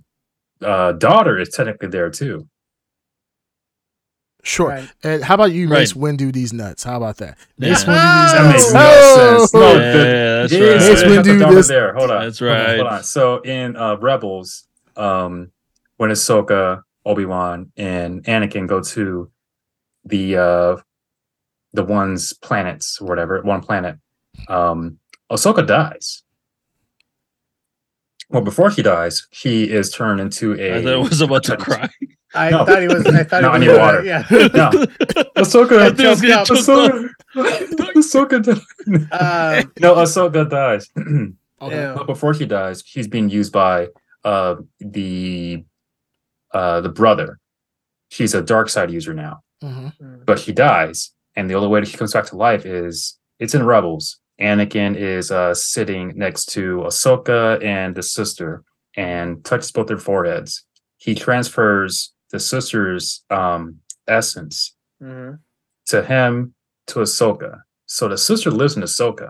uh, daughter is technically there too. Sure. Right. And how about you Right. Mace Windu these nuts? How about that? Yeah. Mace Windu these That makes no Oh! sense. No, yeah, the- that's Yeah, right. Mace they have the Windu daughter this- there. Hold on. That's Hold on, right. Hold on. So in uh, Rebels, um, when Ahsoka, Obi Wan, and Anakin go to the uh, the one's planets or whatever, one planet, um, Ahsoka dies. Well, before he dies, he is turned into a. I thought I was about to cry. I No. thought he was. I thought No, I he need was. water. Yeah. No, [laughs] Ahsoka. I think I was getting Ahsoka, choked Ahsoka, Ahsoka dies. Um, no, Ahsoka dies. [clears throat] Okay. But before he dies, he's being used by uh, the uh, the brother. He's a dark side user now, Mhm. but he dies, and the only way that he comes back to life is it's in Rebels. Anakin is uh, sitting next to Ahsoka and the sister, and touches both their foreheads. He transfers the sister's um, essence mhm. to him to Ahsoka. So the sister lives in Ahsoka.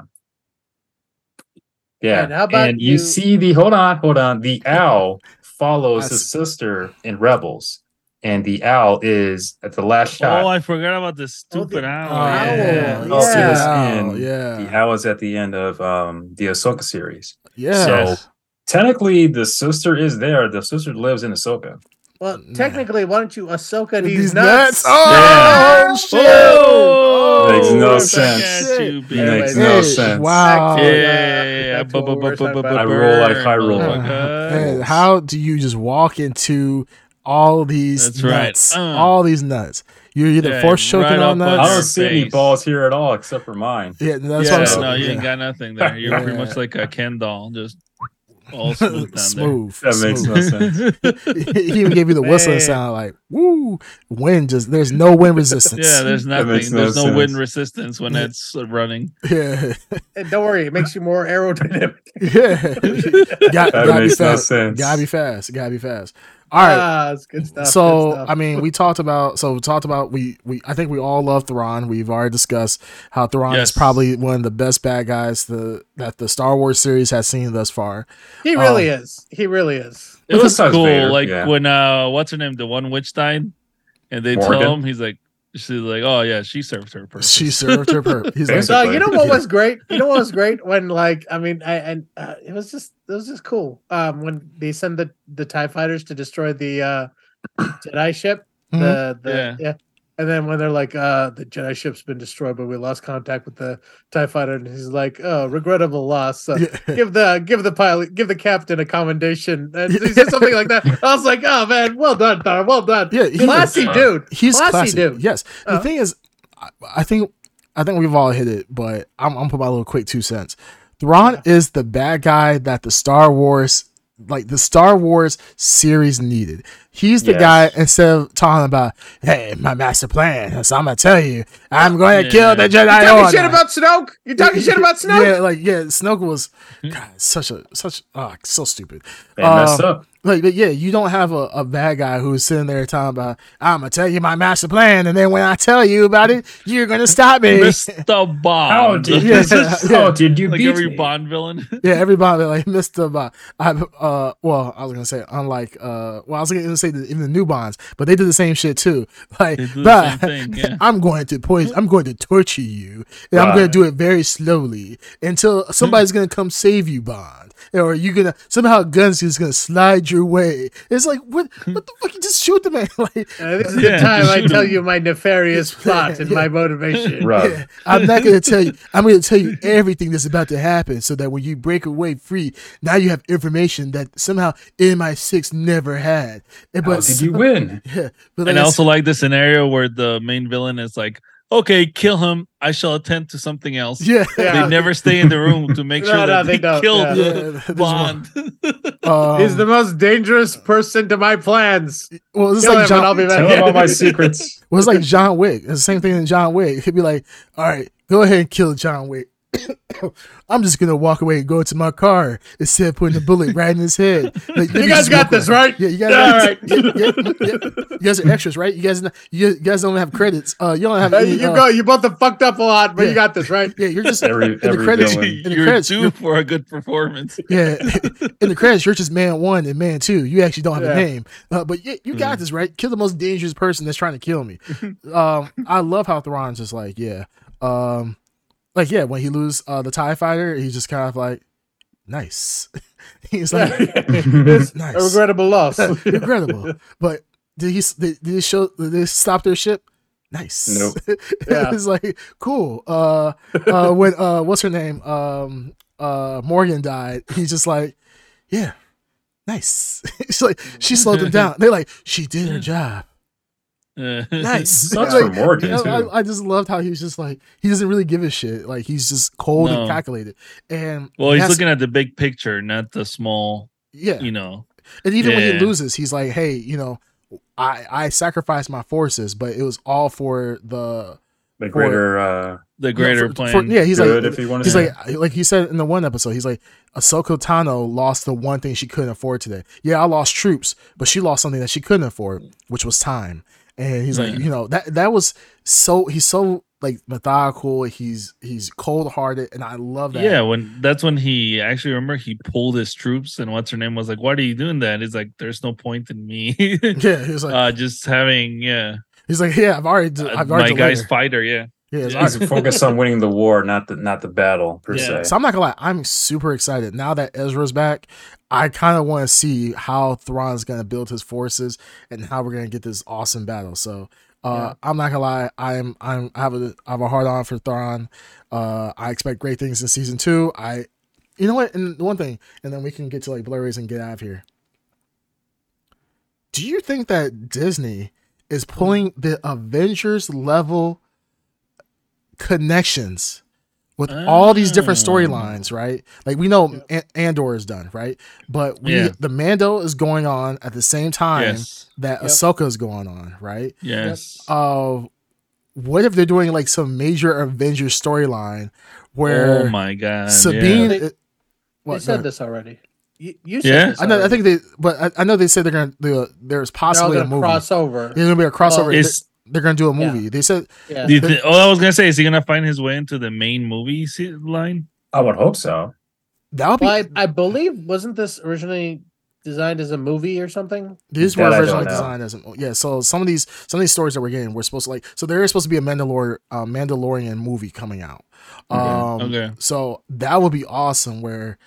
Yeah. And how about you, you- see the hold on, hold on. The owl follows I his sister in Rebels. And the owl is at the last shot. Oh, I forgot about the stupid the owl. Oh, owl. yeah. Oh, see yeah. in yeah. the owl is at the end of um the Ahsoka series. Yeah. So technically the sister is there. The sister lives in Ahsoka. Well, technically, why don't you Ahsoka these, These nuts? nuts. Oh, Yeah. shit. Oh, Makes no sense. you, Shit. Makes Hey, no sense. Wow. Yeah, to, yeah, yeah, yeah. back to what we were talking about. I roll like I roll. Oh, my [laughs] God. and how do you just walk into all these That's right. nuts? Uh. all these nuts. You're either Yeah, force choking right on that. I don't see any balls here at all except for mine. Yeah, that's Yeah, what I'm saying. no, you yeah. ain't got nothing there. You're pretty much like a Ken doll, just all smooth [laughs] down smooth. That makes smooth. no sense. [laughs] he even gave you the whistling sound like woo wind just there's no wind resistance Yeah, there's nothing. makes no There's no wind resistance when it's running. yeah [laughs] And don't worry, it makes you more aerodynamic. yeah Got, That gotta be makes no fast sense. gotta be fast gotta be fast all right Ah, it's good stuff. so good stuff. I mean, we talked about so we talked about we we I think we all love Thrawn. We've already discussed how Thrawn Yes. is probably one of the best bad guys the that the Star Wars series has seen thus far. he really um, is. He really is. It was cool. Vader, like yeah. when uh, what's her name? The one witch died, and they Morgan? tell him he's like, she's like, oh yeah, she served her purpose. She served her purpose. He's like, Basically. So you know what was great? You know what was great when like I mean I and uh, it was just it was just cool. Um, when they send the the Tie fighters to destroy the uh Jedi ship. Mhm. The the Yeah. yeah. And then when they're like, uh, the Jedi ship's been destroyed, but we lost contact with the TIE fighter, and he's like, Oh, regrettable loss. So Yeah. [laughs] give the give the pilot give the captain a commendation. And he said something like that. I was like, Oh man, well done, Thor. Well done. Yeah, he- Classy dude. He's classy, classy, dude. Yes. The Uh. thing is, I, I think I think we've all hit it, but I'm, I'm put my little quick two cents. Thrawn is the bad guy that the Star Wars, like the Star Wars series, needed. He's the Yes. guy instead of talking about, "Hey, my master plan." So I'm gonna tell you, I'm going to kill the Jedi You talking Order. shit about Snoke? You talking shit about Snoke? Yeah, like yeah, Snoke was God, such a such oh, so stupid. They messed Uh, up. Like, but yeah, you don't have a, a bad guy who's sitting there talking about, I'm gonna tell you my master plan, and then when I tell you about it, you're gonna stop me. Mr. [laughs] Bond. How did Yeah, you? yeah. How did you like beat every me? Bond villain. [laughs] yeah, everybody like Mr. Bond. I uh, well, I was gonna say unlike uh, well, I was gonna say the, in the new Bonds, but they did the same shit too. [laughs] Like, They do the but thing, yeah. I'm going to poison, I'm going to torture you, and I'm gonna do it very slowly until somebody's gonna come save you, Bond, or you're gonna somehow guns is gonna slide your way. It's like what? What the fuck? You just shoot the man? [laughs] Like, Uh, this is Yeah, the time I tell him. you my nefarious [laughs] plot and Yeah. my motivation. Right. Yeah, I'm not going to tell you. I'm going to tell you everything that's about to happen, so that when you break away free, now you have information that somehow MI6 never had. And, How did you win? [laughs] Yeah, but and like I I also like the scenario where the main villain is like, "Okay, kill him. I shall attend to something else." yeah, Yeah. They never stay in the room to make [laughs] No, sure no, that they they, don't, killed yeah. Yeah, the there's one. Bond. [laughs] Um, He's the most dangerous person to my plans. well, it's Kill like him and I'll John. be Tell back. him all my [laughs] secrets. Well, it's like John Wick. It's the same thing in John Wick. He'd be like, "All right, go ahead and kill John Wick." I'm just gonna walk away and go to my car instead of putting a bullet right in his head. [laughs] Like, You guys got this, right? Yeah, you guys. All got right. yeah, yeah, yeah. You guys are extras, right? You guys, you guys don't have credits. Uh, you don't have. Uh, Any, you uh, go. You both have fucked up a lot, but yeah. you got this, right? Yeah, you're just [laughs] Every- in the credits. villain. In the You're credits, due you're- for a good performance. [laughs] yeah, in the credits, you're just man one and man two. You actually don't have Yeah. a name, uh, but yeah, you got this right. Kill the most dangerous person that's trying to kill me. um, I love how Thrawn's just like, yeah, um, like yeah, when he lose uh, the Tie Fighter, he's just kind of like, nice. [laughs] he's like, it's [laughs] Nice. a regrettable loss. [laughs] regrettable. But did he? Did, did he show? Did they stop their ship? Nice. Nope. Yeah. it's like cool. Uh, uh, when uh, what's her name? Um, uh, Morgan died. He's just like, yeah, nice. it's like she slowed them down. They're like, she did her job. Uh, Nice. [laughs] Sucks Like, for Morgan I, too. I, I just loved how he was just like he doesn't really give a shit. Like he's just cold and calculated. And well, he's that's- looking at the big picture, not the small. yeah. You know. And even when he loses, he's like, "Hey, you know, I I sacrificed my forces, but it was all for the the greater uh, The greater for- plan. for- yeah, he's good, like, if you want to he's like, like he said in the one episode, he's like, Ahsoka Tano lost the one thing she couldn't afford today. Yeah, I lost troops, but she lost something that she couldn't afford, which was time. And he's like, Yeah. you know, that that was so he's so like methodical. He's he's cold hearted, and I love that. Yeah, when that's when he actually remember he pulled his troops and what's her name was like, Why are you doing that? He's like, There's no point in me. [laughs] yeah. He was like, uh just having yeah he's like, yeah, I've already, uh, I've already my guy's fighter, yeah. Yeah, it's Yeah. He's [laughs] focused on winning the war, not the not the battle per Yeah. se. So I'm not gonna lie, I'm super excited now that Ezra's back. I kind of want to see how Thrawn's gonna build his forces and how we're gonna get this awesome battle. So uh, I'm not gonna lie, I'm I'm I have a I have a hard on for Thrawn. Uh, I expect great things in season two. I, you know what? And one thing, and then we can get to like blurries and get out of here. Do you think that Disney is pulling the Avengers level connections with all these different storylines, right? Like we know An- Andor is done, right? But we Yeah. the Mando is going on at the same time Yes. that Yep. Ahsoka is going on, right? Yes. Uh, what if they're doing like some major Avengers storyline where oh my god. Sabine? yeah. They- what, they said ahead. this already. You, you said Yeah? this I know. I think they, but I, I know they said they're gonna. They, there's they're all possibly a gonna movie. cross over. There's gonna be a crossover. Well, They- Is they're gonna do a Yeah. movie. They said Yeah. do you thi- oh I was gonna say, is he gonna find his way into the main movie line? I would hope so. that would be. I, I believe wasn't this originally designed as a movie or something? These That were I originally designed as yeah. So some of these some of these stories that we're getting, we're supposed to like. So there is supposed to be a Mandalor uh, Mandalorian movie coming out. Um, Okay. So that would be awesome. Where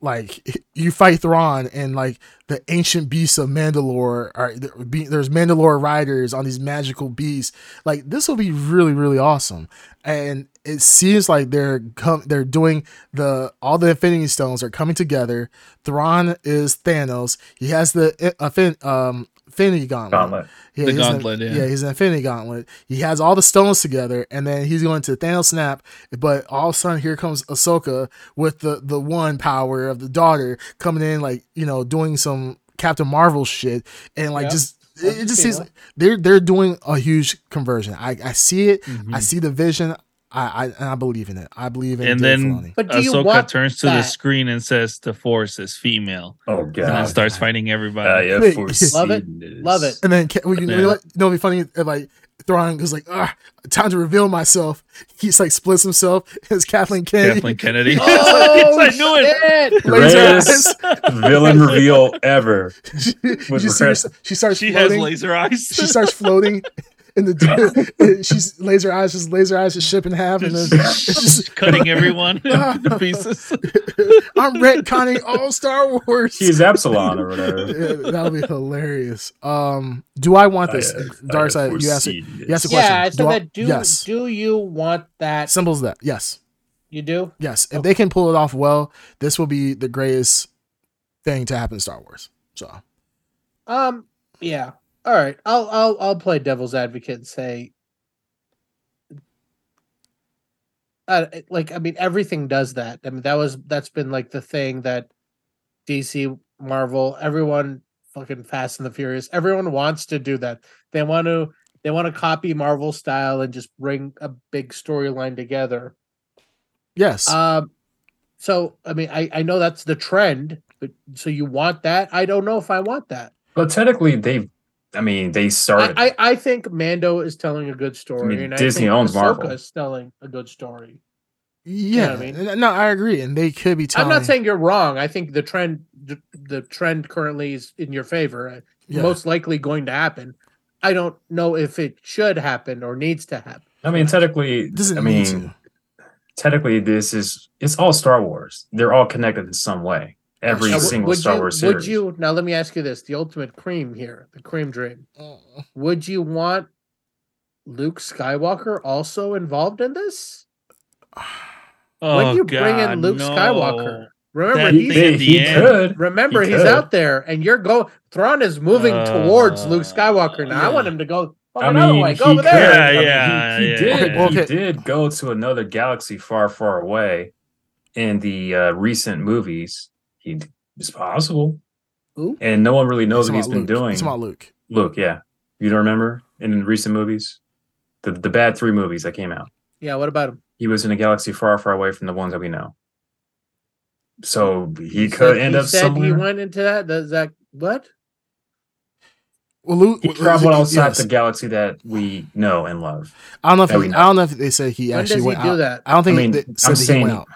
like you fight Thrawn and like the ancient beasts of Mandalore are there's Mandalore riders on these magical beasts. Like this will be really really awesome. And it seems like they're com- they're doing the all the Infinity Stones are coming together. Thrawn is Thanos. He has the uh, um Infinity Gauntlet. Gauntlet. Yeah, The he's an- gauntlet, yeah. yeah, he's an Infinity Gauntlet. He has all the stones together, and then he's going to Thanos snap. But all of a sudden, here comes Ahsoka with the the one power of the daughter coming in, like you know, doing some Captain Marvel shit, and like Yeah. just it, it just seems like they're they're doing a huge conversion. I I see it. Mhm. I see the vision. I, I I believe in it. I believe in and Dave then Filoni. But do you Ahsoka want turns to the screen and says the force is female. Oh god! and then starts fighting everybody. I have Wait, foreseen [laughs] Love it. Love it. And then Ca- well, you, know Yeah. what? You know, what'd be funny if like Thrawn goes like, ah, time to reveal myself. He's like splits himself. [laughs] It's Kathleen Kennedy. Kathleen Kennedy. [laughs] Oh, I knew it. shit. Laser Greatest villain reveal ever. She, you see she starts She has floating. laser eyes. she starts floating. In the [laughs] she's laser eyes, just laser eyes, just ship in half, and then it's just [laughs] [laughs] cutting everyone to pieces. I'm retconning all Star Wars. He's Epsilon or whatever. Yeah, that'll be hilarious. Um, do I want this? I Darksyd, you asked, foreseen you asked a this. question. Yeah, I said Do I- that. Do yes. do you want that? Symbols that. Yes. You do. Yes. If they can pull it off well, this will be the greatest thing to happen in Star Wars. So Um. Yeah. All right. I'll I'll I'll play devil's advocate and say, uh, like I mean, everything does that. I mean, that was that's been like the thing that DC, Marvel, everyone, fucking Fast and the Furious, everyone wants to do that. They want to they want to copy Marvel style and just bring a big storyline together. yes. Um, so I mean, I I know that's the trend, but so you want that? I don't know if I want that. But technically, they, I mean, they started. I, I, I think Mando is telling a good story, I mean, and Disney I think owns Marvel. Is telling a good story. yeah. what I mean? No, I agree, and they could be telling. I'm not saying you're wrong. I think the trend, the, the trend currently is in your favor. uh, Yeah. Most likely going to happen. I don't know if it should happen or needs to happen. I mean, technically, doesn't I need mean, to. technically, this is it's all Star Wars. They're all connected in some way. Every Now, Now, single would Star you, Wars Would you now? Let me ask you this: the ultimate cream here, the cream dream. Would you want Luke Skywalker also involved in this? [sighs] Oh, When you bring in Luke no. Skywalker, remember That He, he's thing they- at the he could. Remember, He he's could. out there, and you're go. Thrawn is moving towards Luke Skywalker. Now I want him to go. I mean, way. he Go over could. there. Yeah, I mean, yeah, he, he yeah. did. Okay, okay. He did go to another galaxy far, far away. In the uh, recent movies, he it's possible, Who? and no one really knows It's what he's been Luke. doing. It's about Luke. Luke, yeah, you don't remember in recent movies, the the bad three movies that came out. Yeah. What about him? He was in a galaxy far, far away from the ones that we know. So he said- could end he up said somewhere. he went into that. Does that what? Well, Luke. He well, traveled outside yes. the galaxy that we know and love. I don't know if he, know. I don't know if they said he When actually does he went do out. that? I don't think I mean, they I'm said that he saying- went out.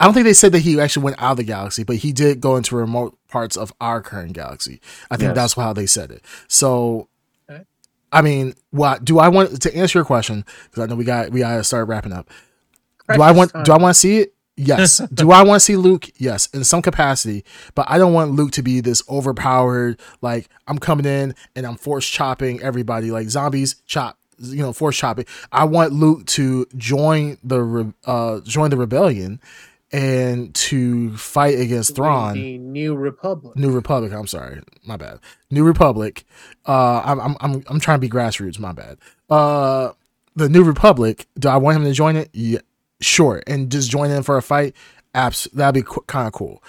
I don't think they said that he actually went out of the galaxy, but he did go into remote parts of our current galaxy. I think Yes. that's how they said it. So, Okay. I mean, what do I want to answer your question? Because I know we got we gotta start wrapping up. do I want time. do I want to see it? Yes. [laughs] do I want to see Luke? Yes, in some capacity. But I don't want Luke to be this overpowered. Like I'm coming in and I'm force chopping everybody like zombies chop. You know, force chopping. I want Luke to join the uh join the rebellion and to fight against Thrawn. The New Republic. New Republic. I'm sorry, my bad. New Republic. Uh, I'm I'm I'm I'm trying to be grassroots. My bad. Uh, the New Republic. Do I want him to join it? Yeah, sure. And just join in for a fight. Abs. That'd be qu- kind of cool.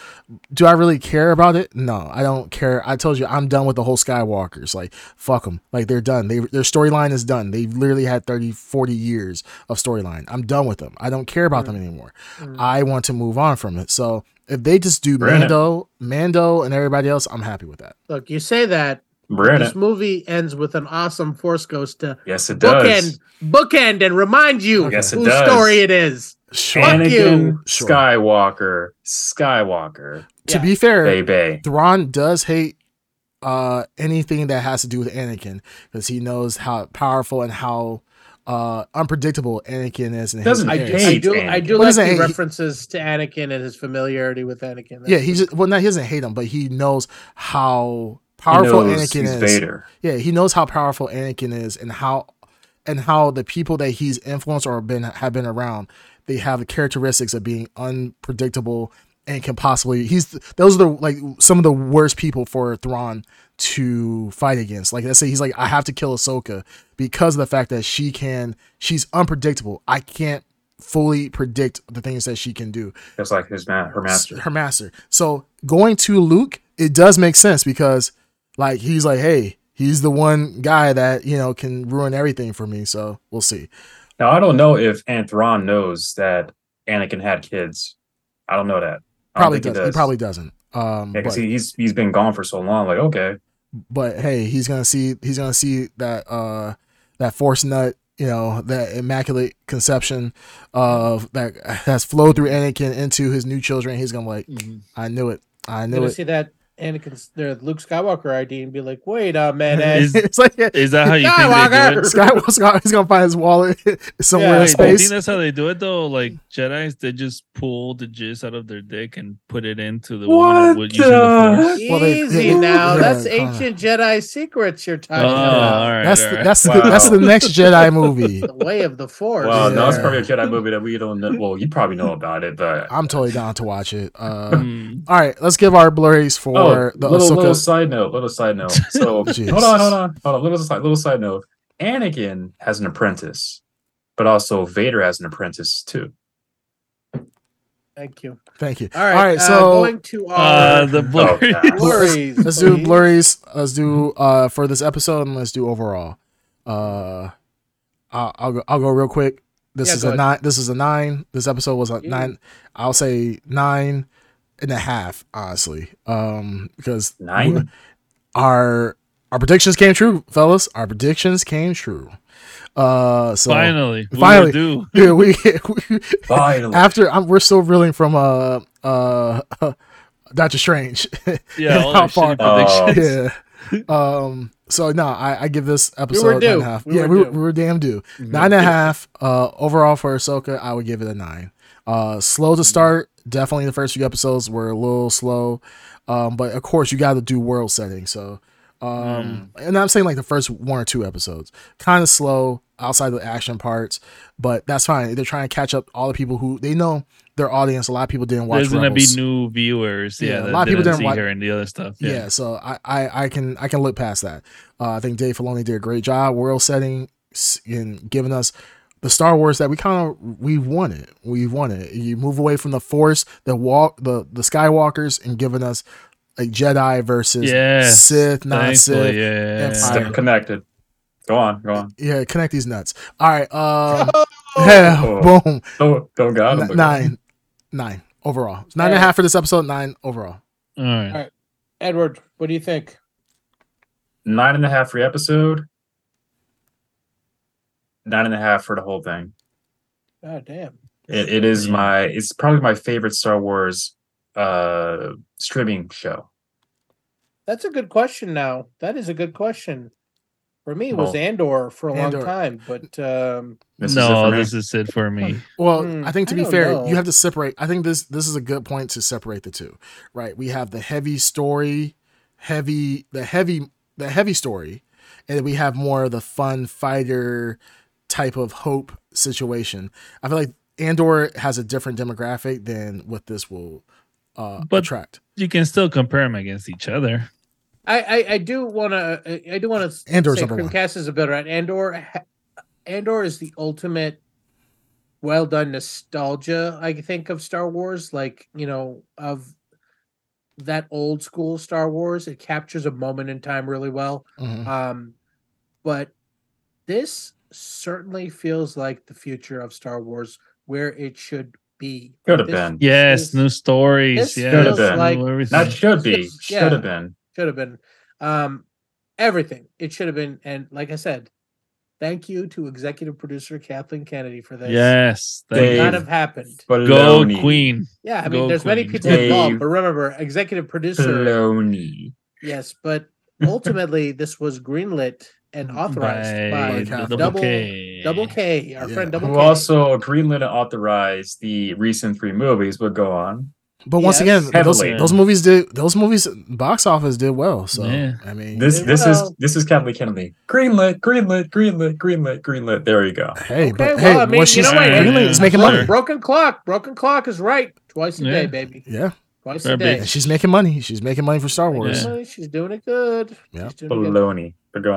Do I really care about it? No, I don't care. I told you I'm done with the whole Skywalkers. Like fuck them. Like they're done. They their storyline is done. They've literally had 30, 40 years of storyline. I'm done with them. I don't care about them anymore. Mm. I want to move on from it. So if they just do Brandon. Mando, Mando, and everybody else, I'm happy with that. Look, you say that. Brandon. This movie ends with an awesome Force Ghost to Yes, it does. bookend, bookend, and remind you Yes, it whose does. story it is. Sure. Anakin you. Sure. Skywalker. Skywalker. To Yeah. be fair, Baby. Thrawn does hate uh anything that has to do with Anakin because he knows how powerful and how uh unpredictable Anakin is in Doesn't his I do, heirs. I do, I do like does it the hate? references to Anakin and his familiarity with Anakin. Yeah, he just well, not he doesn't hate him, but he knows how powerful knows Anakin he's is. Vader. Yeah, he knows how powerful Anakin is and how and how the people that he's influenced or been have been around, they have the characteristics of being unpredictable and can possibly he's those are the like some of the worst people for Thrawn to fight against. Like let's say he's like, I have to kill Ahsoka because of the fact that she can she's unpredictable. I can't fully predict the things that she can do Just like his man, her master. her master. So going to Luke, it does make sense because like he's like, hey, he's the one guy that you know can ruin everything for me. So we'll see. Now I don't know if Thrawn knows that Anakin had kids. I don't know that. I don't Probably does. He, probably doesn't. Um, Yeah, but, because he's he's been gone for so long. Like, okay, but hey, he's gonna see. He's gonna see that uh that force nut. You know that immaculate conception of that has flowed through Anakin into his new children. He's gonna be like, Mhm. I knew it. I knew it. see that Anakin's there, Luke Skywalker ID, and be like, "Wait a minute." [laughs] Is- it's like yeah, Is that how you think they do Skywalker! it? Scott, Scott, he's gonna find his wallet [laughs] somewhere Yeah, in Wait, do you space. think that's how they do it though? Like Jedi's, they just pull the jizz out of their dick and put it into the What with using the the- force. Well, they- Easy yeah, now. That's kinda. ancient Jedi secrets you're Oh, talking all about. right. that's all the, right. that's the, that's the next [laughs] Jedi movie. The way of the Force. well, no, it's probably a Jedi movie that we don't know. Well, you probably know about it, but I'm totally down to watch it. Uh, Hmm. all right, let's give our blurries for oh, the little Ahsoka. little side note, little side note. [laughs] So hold on, hold on, hold on. Little side, little side note. Anakin has an apprentice, but also Vader has an apprentice too. Thank you. Thank you. All right. all right. uh, So going to Uh, our the Oh, blurry. [laughs] Blurries. let's do please. blurries. Let's do uh for this episode and let's do overall. Uh, I'll, I'll go. I'll go real quick. This Yeah, is a ahead. nine. This is a nine. This episode was a Yeah. nine. I'll say nine and a half. Honestly, um, because Nine. our our predictions came true, fellas. Our predictions came true. Uh, so Finally, we Finally. were due. [laughs] yeah, we, we Finally. after I'm, we're still reeling from uh uh [laughs] Doctor Strange. Yeah, [laughs] How our far- shitty predictions. yeah. Um. So no, I, I give this episode were nine due. a half. We yeah, were we, were, we were damn due. Mhm. Nine and a half. Uh, overall for Ahsoka, I would give it a nine. Uh, slow to start. Definitely the first few episodes were a little slow. Um, but of course you got to do world setting. So, um, and I'm saying like the first one or two episodes, kind of slow outside the action parts, but that's fine. They're trying to catch up all the people who they know their audience. A lot of people didn't watch. There's gonna be new viewers. Yeah, Yeah, a lot of people didn't didn't watch- her and the other stuff. Yeah, Yeah, so I, I I can I can look past that. Uh, I think Dave Filoni did a great job world setting and giving us the Star Wars that we kind of we wanted. We wanted. You move away from the Force, the walk, the the Skywalkers, and giving us a Jedi versus Yes, Sith, not Sith. yeah. Empire. Still connected. Go on, go on. Yeah, connect these nuts. All right. Um, [laughs] Oh, yeah, [laughs] Oh. boom. Don't don't got him. N- nine, nine overall. It's nine and a half for this episode. Nine overall. All right. Edward, what do you think? Nine and a half for the episode. Nine and a half for the whole thing. Oh, damn. It, it is Yeah. my it's probably my favorite Star Wars uh streaming show. That's a good question. Now that is a good question. For me, it was Well, Andor for a long time, but um, This is it no, for me. this is it for me. Well, Hmm, I think to I be don't fair, know. you have to separate. I think this this is a good point to separate the two, right? We have the heavy story, heavy the heavy the heavy story, and then we have more of the fun fighter type of hope situation. I feel like Andor has a different demographic than what this will uh, But- attract. You can still compare them against each other. I, I, I do want to I do want to Andor's say number one. Creamcast is a better at Andor. Andor is the ultimate well done nostalgia. I think of Star Wars, like you know of that old school Star Wars. It captures a moment in time really well. Mhm. Um, but this certainly feels like the future of Star Wars, where it should be. Could have been. Yes, this new stories. this Yeah, feels like- everything. Not should be. Yes, Should yeah. have been. should have been um everything it should have been and like i said thank you to executive producer kathleen kennedy for this yes, Could thank Dave. you. not have happened Go Queen. yeah i mean Go there's many Queen. people involved but remember executive producer Baloney. yes but ultimately this was greenlit and mm, authorized by by, double, Double- K. Double K, our Yeah. friend Double Who K. also greenlit and authorized the recent three movies, but go on. But once Yes. again, those, those movies did those movies box office did well. So Yeah. I mean, This They this is will. this is Kathleen Kennedy. Greenlit, greenlit, greenlit, greenlit, greenlit. There you go. hey, Okay, but well, hey, I mean, what you she's know what? really Yeah, is making money. Broken clock, broken clock is right twice a Yeah. day, baby. Yeah, Twice Fair a day. and she's making money. She's making money for Star Wars. Yeah. She's doing it good. Yeah. She's doing it good. Baloney. But go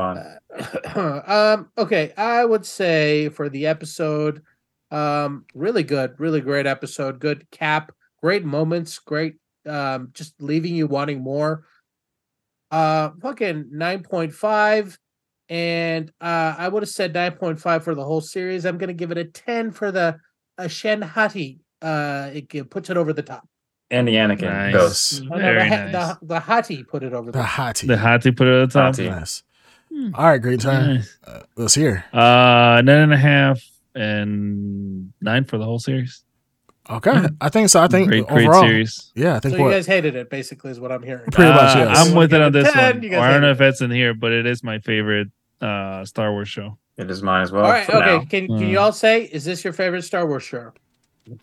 on. [clears throat] um okay i would say for the episode um really good really great episode good cap great moments great um just leaving you wanting more uh fucking 9.5 and uh i would have said 9.5 for the whole series i'm gonna give it a 10 for the uh, Shin Hati uh it g- puts it over the top And the Anakin Nice. ghost. Oh, no, Very the, nice. the, the Hati put it over the, The top hottie. The hot to put it over the top. Hottie. Nice. Hmm. All right, great time. Nice. Uh, let's hear. Uh, nine and a half and nine for the whole series. Okay, I think so. I think great, great overall, series. yeah, I think so think you what guys hated it basically is what i'm hearing Pretty much, Uh, yes. I'm with it on this 10, one. you Or guys I don't know hate if that's in here, but it is my favorite uh Star Wars show. It is mine as well. All right, okay. now. Can can you Uh, all say is this your favorite Star Wars show?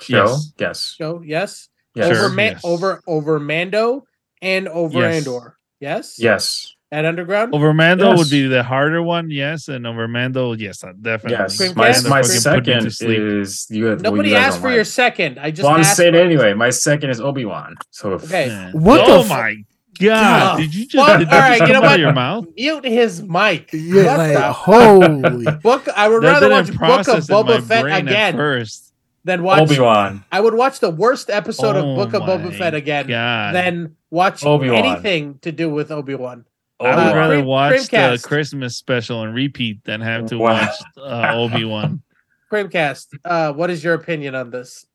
Show? Yes. Yes. Show, yes. Yes. Over Sure. Ma- Yes. over over Mando and over Yes. Andor. Yes. Yes. EdUnderground. Over Mando Yes. would be the harder one, yes, and over Mando, yes, uh, definitely. Yes. Creamcast? My, my fucking put me to second sleep. is you. well, Nobody you asked for like. your second. I just Well, I'm asked saying anyway. My second is Obi Wan. So Okay. Yeah. What oh fu- my god! God. Did you just Fuck, did that all right, just you know out what? of your mouth? Mute his mic. Yeah, What like the holy. [laughs] Book. I would That rather watch Book of process in my Boba Fett again first. than watch. Obi Wan. I would watch the worst episode Oh of Book of Boba Fett again God. than watch Obi-Wan. anything to do with Obi Wan. I would Uh, rather Cream- watch the Christmas special and repeat than have to Wow. watch uh, Obi Wan. [laughs] Creamcast. Uh, what is your opinion on this?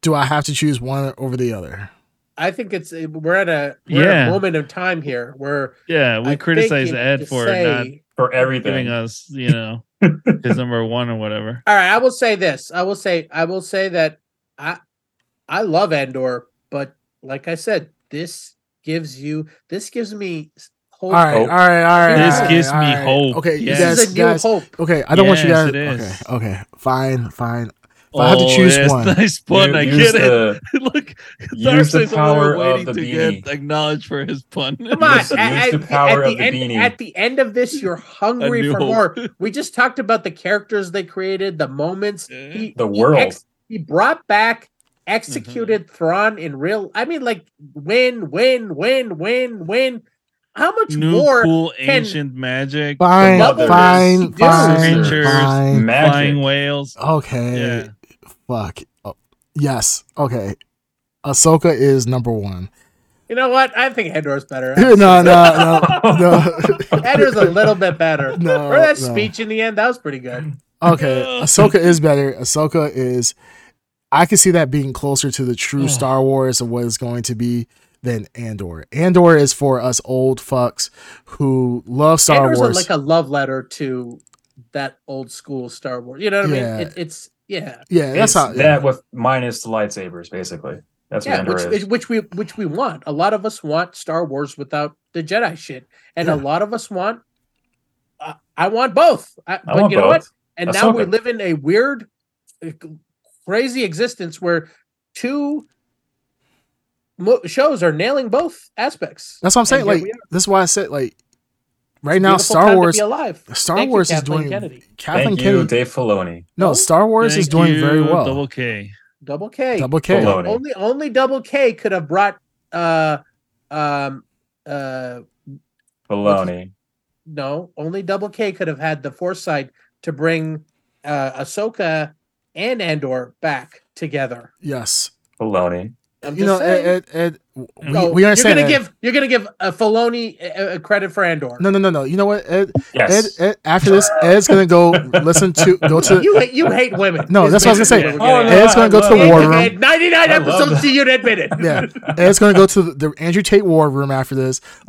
Do I have to choose one over the other? I think it's we're at a we're at a moment of time here where Yeah, we think criticize Ed for say- not For giving everything. us, you know, [laughs] his number one or whatever. All right, I will say this. I will say I will say that I I love Andor, but like I said, this gives you this gives me hope. All right, all Hope. right, all right. This all gives right, me all right. hope. Okay, you Yes. This guys, is a new guys. hope. Okay, I don't want you guys. it is. Okay, okay, fine, fine. If I have to Oh, choose yes, one, nice pun. You- I use get it. [laughs] Look, use the Darksyd's over oh, power there of waiting to beanie. get acknowledged for his pun. Come on, Use- at, use the at- power at of the the end, beanie. at the end of this, you're [laughs] hungry for hope. more. We just talked about the characters they created, the moments. Yeah. He, The he world. ex- he brought back, executed mm-hmm. Thrawn in real. I mean, like win, win, win, win, win. How much New more? cool can- ancient magic. fine, fine, fine, sisters, fine. Magic. Flying whales. Okay, Yeah. fuck. Oh, yes, okay. Ahsoka is number one. You know what? I think Andor's better. [laughs] no, no, no, no. [laughs] Andor's a [laughs] little bit better. No, Or that no. speech in the end, that was pretty good. Okay, Ahsoka is better. Ahsoka is. I can see that being closer to the true Star Wars of what it's going to be than Andor. Andor is for us old fucks who love Star Andor's a- Wars. like a love letter to that old school Star Wars. You know what I mean? It, it's yeah, yeah, that's It's how. that with minus the lightsabers, basically. That's what yeah, Andor which is. which we which we want. A lot of us want Star Wars without the Jedi shit, and a lot of us want. Uh, I want both. I, but want you know what? both. And now we live in a weird, crazy existence where two mo- shows are nailing both aspects. That's what I'm saying. here Like we are. this is why I said like right now Star Wars alive. Star Thank you, Wars is Kathleen doing Kennedy. Kathleen Thank you, Kennedy. Dave Filoni. No, Star Wars is Thank doing very well. Double K. Double K. Double K. Filoni. Only only Double K could have brought uh um uh Filoni. no, only Double K could have had the foresight to bring uh Ahsoka and Andor back together. Yes. Filoni. I'm You know, saying. Ed, Ed, Ed, we, No, we you're understand. gonna Ed. give you're gonna give a Filoni uh, uh, credit for Andor. no, no, no, no. You know what, Ed? Yes. Ed, Ed? After this, Ed's gonna go listen to go to. you hate you hate women. No, that's what I was gonna say. basically what we're Oh, no. Ed's gonna go to the war room. And 99 episodes to you to admit it. Yeah, [laughs] Ed's gonna go to the, the Andrew Tate War Room after this. [laughs] [laughs]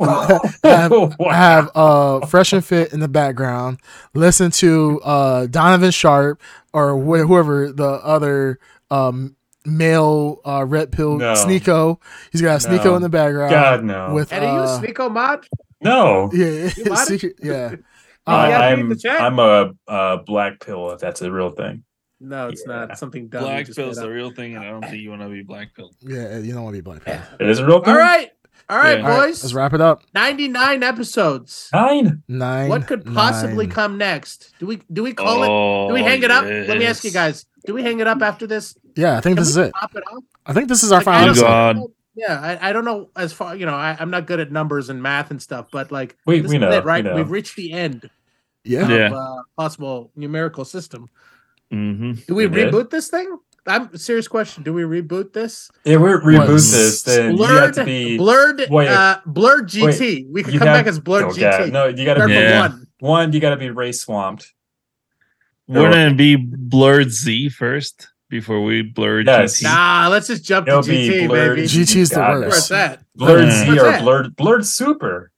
have, Wow. have uh fresh and fit in the background. Listen to uh Donovan Sharpe or wh- whoever the other um male uh red pill No. Sneako. He's got Sneako No. in the background. God no. With And are you a uh, Sneako mod? No, Yeah, You bought it? secret. Yeah. You I, I'm. I'm a, a black pill if that's a real thing. No, it's Yeah. not something dumb. Black just pill's made a real thing, and I don't think you want to be black pill. Yeah, you don't want to be black. Pill. It is a real thing. All right, all right, Yeah. All right, boys. let's wrap it up. Ninety-nine episodes. Nine. Nine. what could possibly nine. come next? Do we do we call it? oh, Do we hang it up? Let me ask you guys. Do we hang it up after this? Yeah, I think Can this is it. Pop it off? I think this is our Like, final episode. God. Yeah, I, I don't know as far you know. I, I'm not good at numbers and math and stuff, but like We- this we is know, it, right? we know. We've reached the end Yeah. of Yeah. uh, possible numerical system. Mhm. Do we We did. reboot this thing? I'm serious question. Do we reboot this? Yeah, we reboot Was this, then you have Blurred, to be blurred, Wait. uh, blurred GT. we could come have- back as blurred Oh, GT. God. No, you gotta be Yeah. one. one. You gotta be race swamped. Wouldn't it be blurred Z first before we blurred Yes. GT? Nah, let's just jump It'll to GT, blurred. baby. GT is the God, Where's worst. that? Blurred Yeah. Z or blurred blurred super.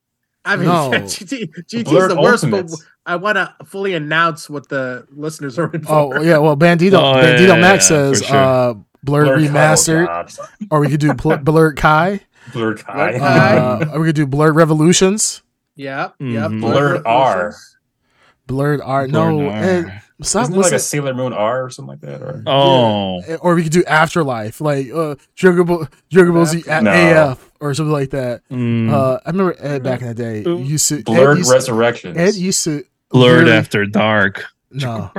I mean, No. [laughs] GT, GT is the worst, Ultimates. but I want to fully announce what the listeners are in for. Oh yeah, well Bandito Oh, yeah, Bandito yeah, Max yeah, says sure. uh blurred Blurred remastered, Oh, [laughs] or we could do bl- blurred Kai, Blurred Blurred Kai. Kai. uh, or we could do blurred revolutions, Yep, yep. Mhm. Blurred R. Blurred R. No, Blurred and R. stop Isn't it like a. Sailor Moon R or something like that? Or Oh, Yeah, Or we could do afterlife, like uh, Dragon Ball, Dragon Ball Z No. AF or something like that. Mm. Uh, I remember Ed back in the day Ooh. used to Ed Blurred used, Resurrections. Ed used to blurred literally- after dark. No,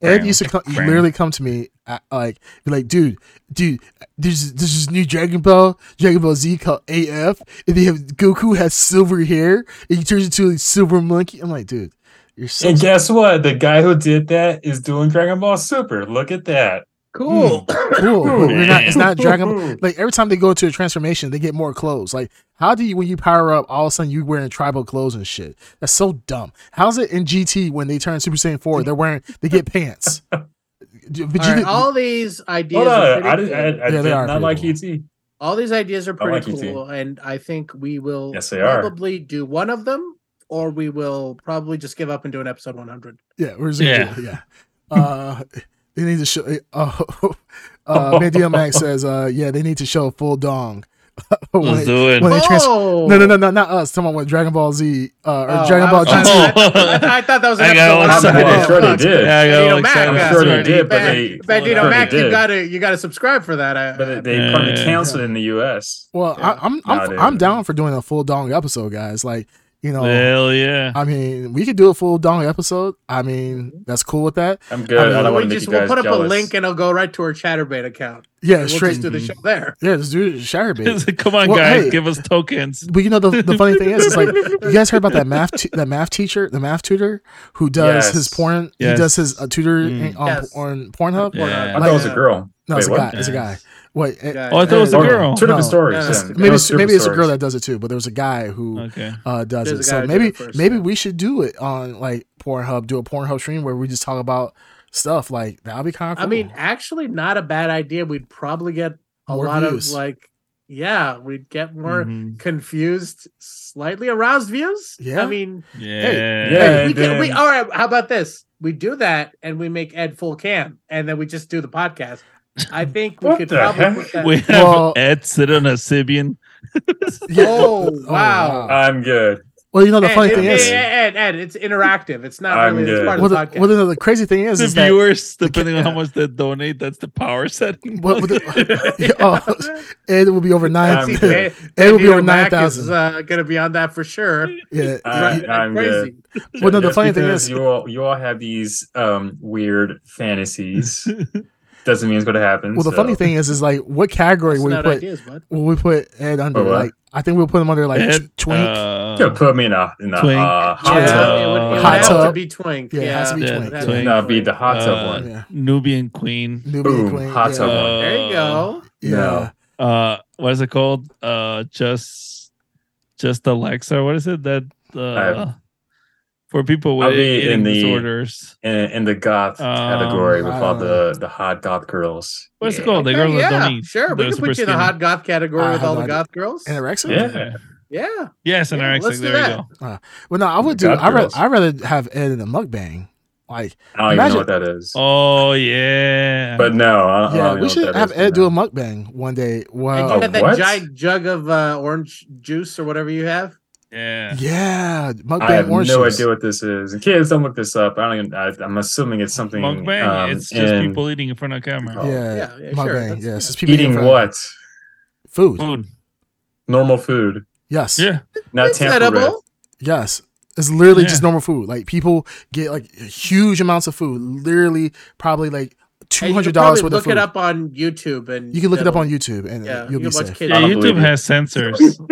Ed used to come, chicka literally come to me like be like, dude, dude, there's there's this is new Dragon Ball, Dragon Ball Z called AF, and they have Goku has silver hair, and he turns into a silver monkey. I'm like, dude, you're so and guess what? The guy who did that is doing Dragon Ball Super. Look at that. Cool. Hmm. [coughs] cool. but we're not, it's not Dragon Ball. Ooh. [laughs] Like every time they go into a transformation, they get more clothes. Like, how do you when you power up, all of a sudden you're wearing tribal clothes and shit? That's so dumb. How's it in GT when they turn Super Saiyan four? They're wearing they get pants. But [laughs] all, right, all these ideas Hold are pretty I, did, cool. I, I Yeah, they did are not like pretty ET. all these ideas are I like pretty ET. cool, and I think we will Yes, they are. probably do one of them, or we will probably just give up and do an episode 100. Yeah, we're just Yeah. do yeah. Uh, [laughs] they need to show. [laughs] Uh, uh, Bandito Max [laughs] says, uh, yeah, they need to show full dong. when Let's they, do it. when they trans- oh, no, no, no, no, not us. Talking about Dragon Ball Z uh, or Oh, Dragon Ball was GT. trying I, thought- I thought that was an I got all episode 100. excited. I'm sure they did. Yeah, I got all Mac, excited. I'm sure they did, but Ban- they, Bandito I'm sure Mac, they you gotta you gotta subscribe for that. I, But they Yeah. probably canceled it in the U.S. Well, Yeah. I, I'm I'm, Nah, I'm down for doing a full dong episode, guys. Like, you know, Hell yeah. I mean, we could do a full dong episode. I mean, that's cool with that. I'm good. I I, don't we want to make just you we'll guys put up jealous. a link and it'll go right to our Chaturbate account. Yeah, We'll straight. just do the show there. Yeah, let's do it. Shower. [laughs] Come on, Well, guys, hey. give us tokens. But you know the, the funny thing is, it's like [laughs] you guys heard about that math t- that math teacher, the math tutor who does Yes. his porn. He does his uh, tutor Mm. on, Yes. on Pornhub. Yeah. I thought it was a girl. No, Wait, it's a what? guy. It's a guy. Yes. Wait, eh, Oh, I thought it was a eh, girl. Two different No. stories. No, yeah. it's- Maybe it's, different maybe it's a girl that does it too, but there was a guy who Okay. uh, does There's it. So guy who did maybe it first, maybe yeah. we should do it on like Pornhub, do a Pornhub stream where we just talk about stuff like that'll be kind of cool. I mean, actually, not a bad idea. We'd probably get a More lot views. of like, yeah, we'd get more Mhm. confused, slightly aroused views. Yeah. I mean, Yeah. Yeah. we can. We all right. How about this? We do that, and we make Ed full cam, and then we just do the podcast. I [laughs] think we What could the probably heck? put. We have Well- Ed sit on a Sybian. [laughs] [laughs] Oh, wow. I'm good. Well, you know the Ed, funny Ed, thing Ed, is, Ed, Ed, it's interactive. It's not I'm really it's good. part well, of the the, podcast. well, the, the crazy thing is, The is that viewers, depending on how much they donate, that's the power setting. what, what the, oh, it will be over nine. I'm See, good. Ed- It will be over 9,000. is, Uh, gonna be on that for sure. yeah, I- Right, I'm crazy. Well, no, the funny thing is- you all you all have these um weird fantasies doesn't mean it's going to happen. well, the so. funny thing is, is like what category That's will we put? ideas, bud. Will we put Ed under? Like, I think we'll put him under like Ed, tw- twink. uh, you put me in a in a Twink. uh, hot yeah, tub. it would, it would Hot have to tub. be twink. Yeah, Yeah, it has to be yeah, twink. That'd twink. No, be the hot uh, tub one. yeah, Nubian Queen. Nubian Boom, queen. hot yeah. tub one. There you go. Yeah. No. Uh, what is it called? Uh, just, just Alexa. What is it that uh, for people I'll with be eating in the- disorders? In, in the goth Um, category with all uh, the the hot goth girls. What's it called? The Okay, girls that yeah, don't eat. Sure, we They're can put you in the hot goth category I with all the goth girls. Anorexia. Yeah. Yeah. Yes, and Yeah, yeah, let's do there you that. go. Well, no, I would do. I rather girls. I rather have Ed in a mukbang. Like, I don't Imagine- even know what that is. Oh yeah. But no, I, I yeah, don't we should have is, Ed do a no. mukbang one day. And Well, you Oh, have that what? giant jug of uh, orange juice or whatever you have. Yeah. Yeah, mukbang I have orange no juice. idea what this is. And kids, don't look this up. I don't even. I, I'm assuming it's something. Mukbang. um, it's just in people eating in front of camera. Oh. Yeah, Yeah, yeah, sure, mukbang. that's- Yeah, it's just people eating from- what? Food. Food. Normal food, Yes. Yeah. not It's with. edible. Yes. It's literally Yeah. just normal food. Like people get like huge amounts of food. Literally, probably like two And you hundred could dollars worth of food. look it up on YouTube and You can look it up on YouTube and Yeah, you'll you be safe. Yeah, YouTube has censors. [laughs]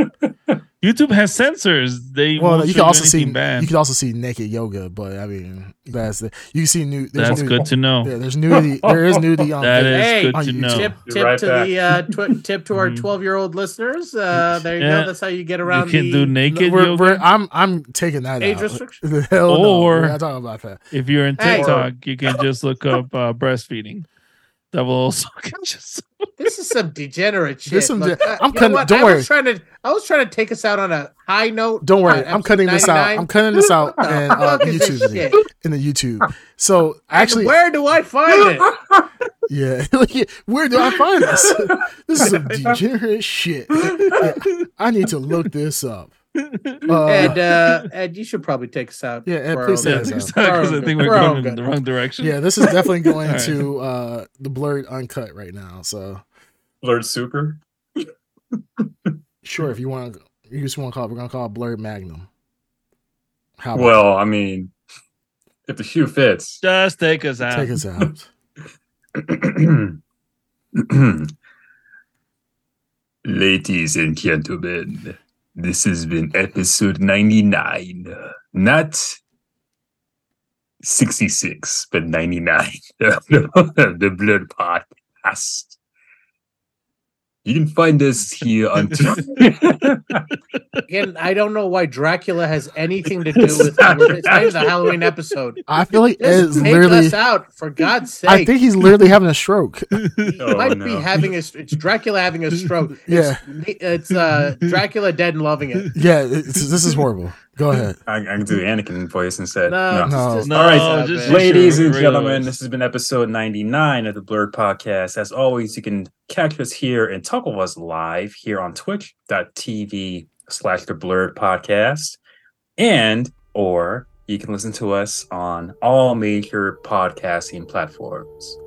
YouTube has censors. They Well, you can also see anything bad. you can also see naked yoga, but I mean that's the you can see new. That's new, good to know. Yeah, there's nudity. There is nudity on. That video. is Hey, good on to YouTube. know. Tip, tip right to back. the uh, tw- tip to our Mhm. twelve year old listeners. Uh, there you Yeah. go. That's how you get around. You can the do naked We're, yoga. we're, I'm I'm taking that age out. restriction. The [laughs] hell no. Or- We're not talking about that. if you're in Hey. TikTok, you can just look up uh, breastfeeding. That will also get you This is some degenerate shit. This some de- I'm you know cutting- don't I worry. Was trying to, I was trying to take us out on a high note. Don't worry, I'm cutting this out. I'm cutting this out What the in uh, fuck this YouTube in the YouTube. So And actually, where do I find it? [laughs] yeah, [laughs] like, where do I find this? [laughs] This is some degenerate shit. Yeah, I need to look this up. Uh, and uh, Ed, you should probably take us out. Yeah, Ed, please take us out. Because I think we're For our going own in the wrong direction. yeah, this is definitely [laughs] going Alright. to uh, the blurred uncut right now. So Blurred Super. [laughs] sure, if you want, to, you just want to call it, we're gonna call it blurred magnum. How about Well, I mean, if the shoe fits. Just take us out. take us out? [laughs] [clears throat] Ladies and gentlemen, this has been episode 99. Not 66, but 99 of [laughs] the Blood Podcast. You can find us here on [laughs] Again, I don't know why Dracula has anything to do with not it. It's not even the Halloween episode. I feel like Just it's take literally. us out for God's sake. I think he's literally having a stroke. [laughs] Oh, might be having a. It's Dracula having a stroke. Yeah. it's, it's uh, Dracula dead and loving it. Yeah, it's, this is horrible. Go ahead. I, I can do Anakin voice instead. No, No. No. just- No, All right, just man. Ladies and Regular gentlemen, voice. this has been episode 99 of the Blurred Podcast. As always, you can catch us here and talk with us live here on twitch.tv slash the Blurred Podcast. And, or you can listen to us on all major podcasting platforms.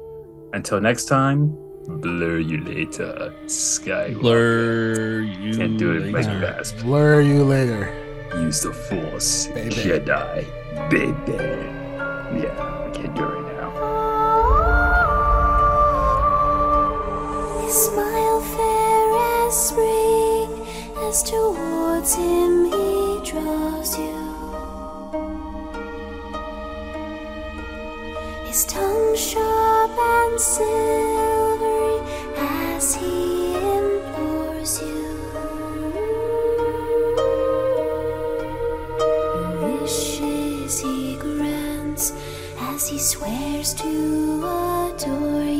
Until next time, blur you later, Sky. Blur you. Can't do it like later. that. Blur you later. Use the Force, Baby. Jedi, baby. Yeah, I can't do it right now. His smile fair as spring, as towards him he draws you. His tongue sharp and silvery as he he swears to adore you.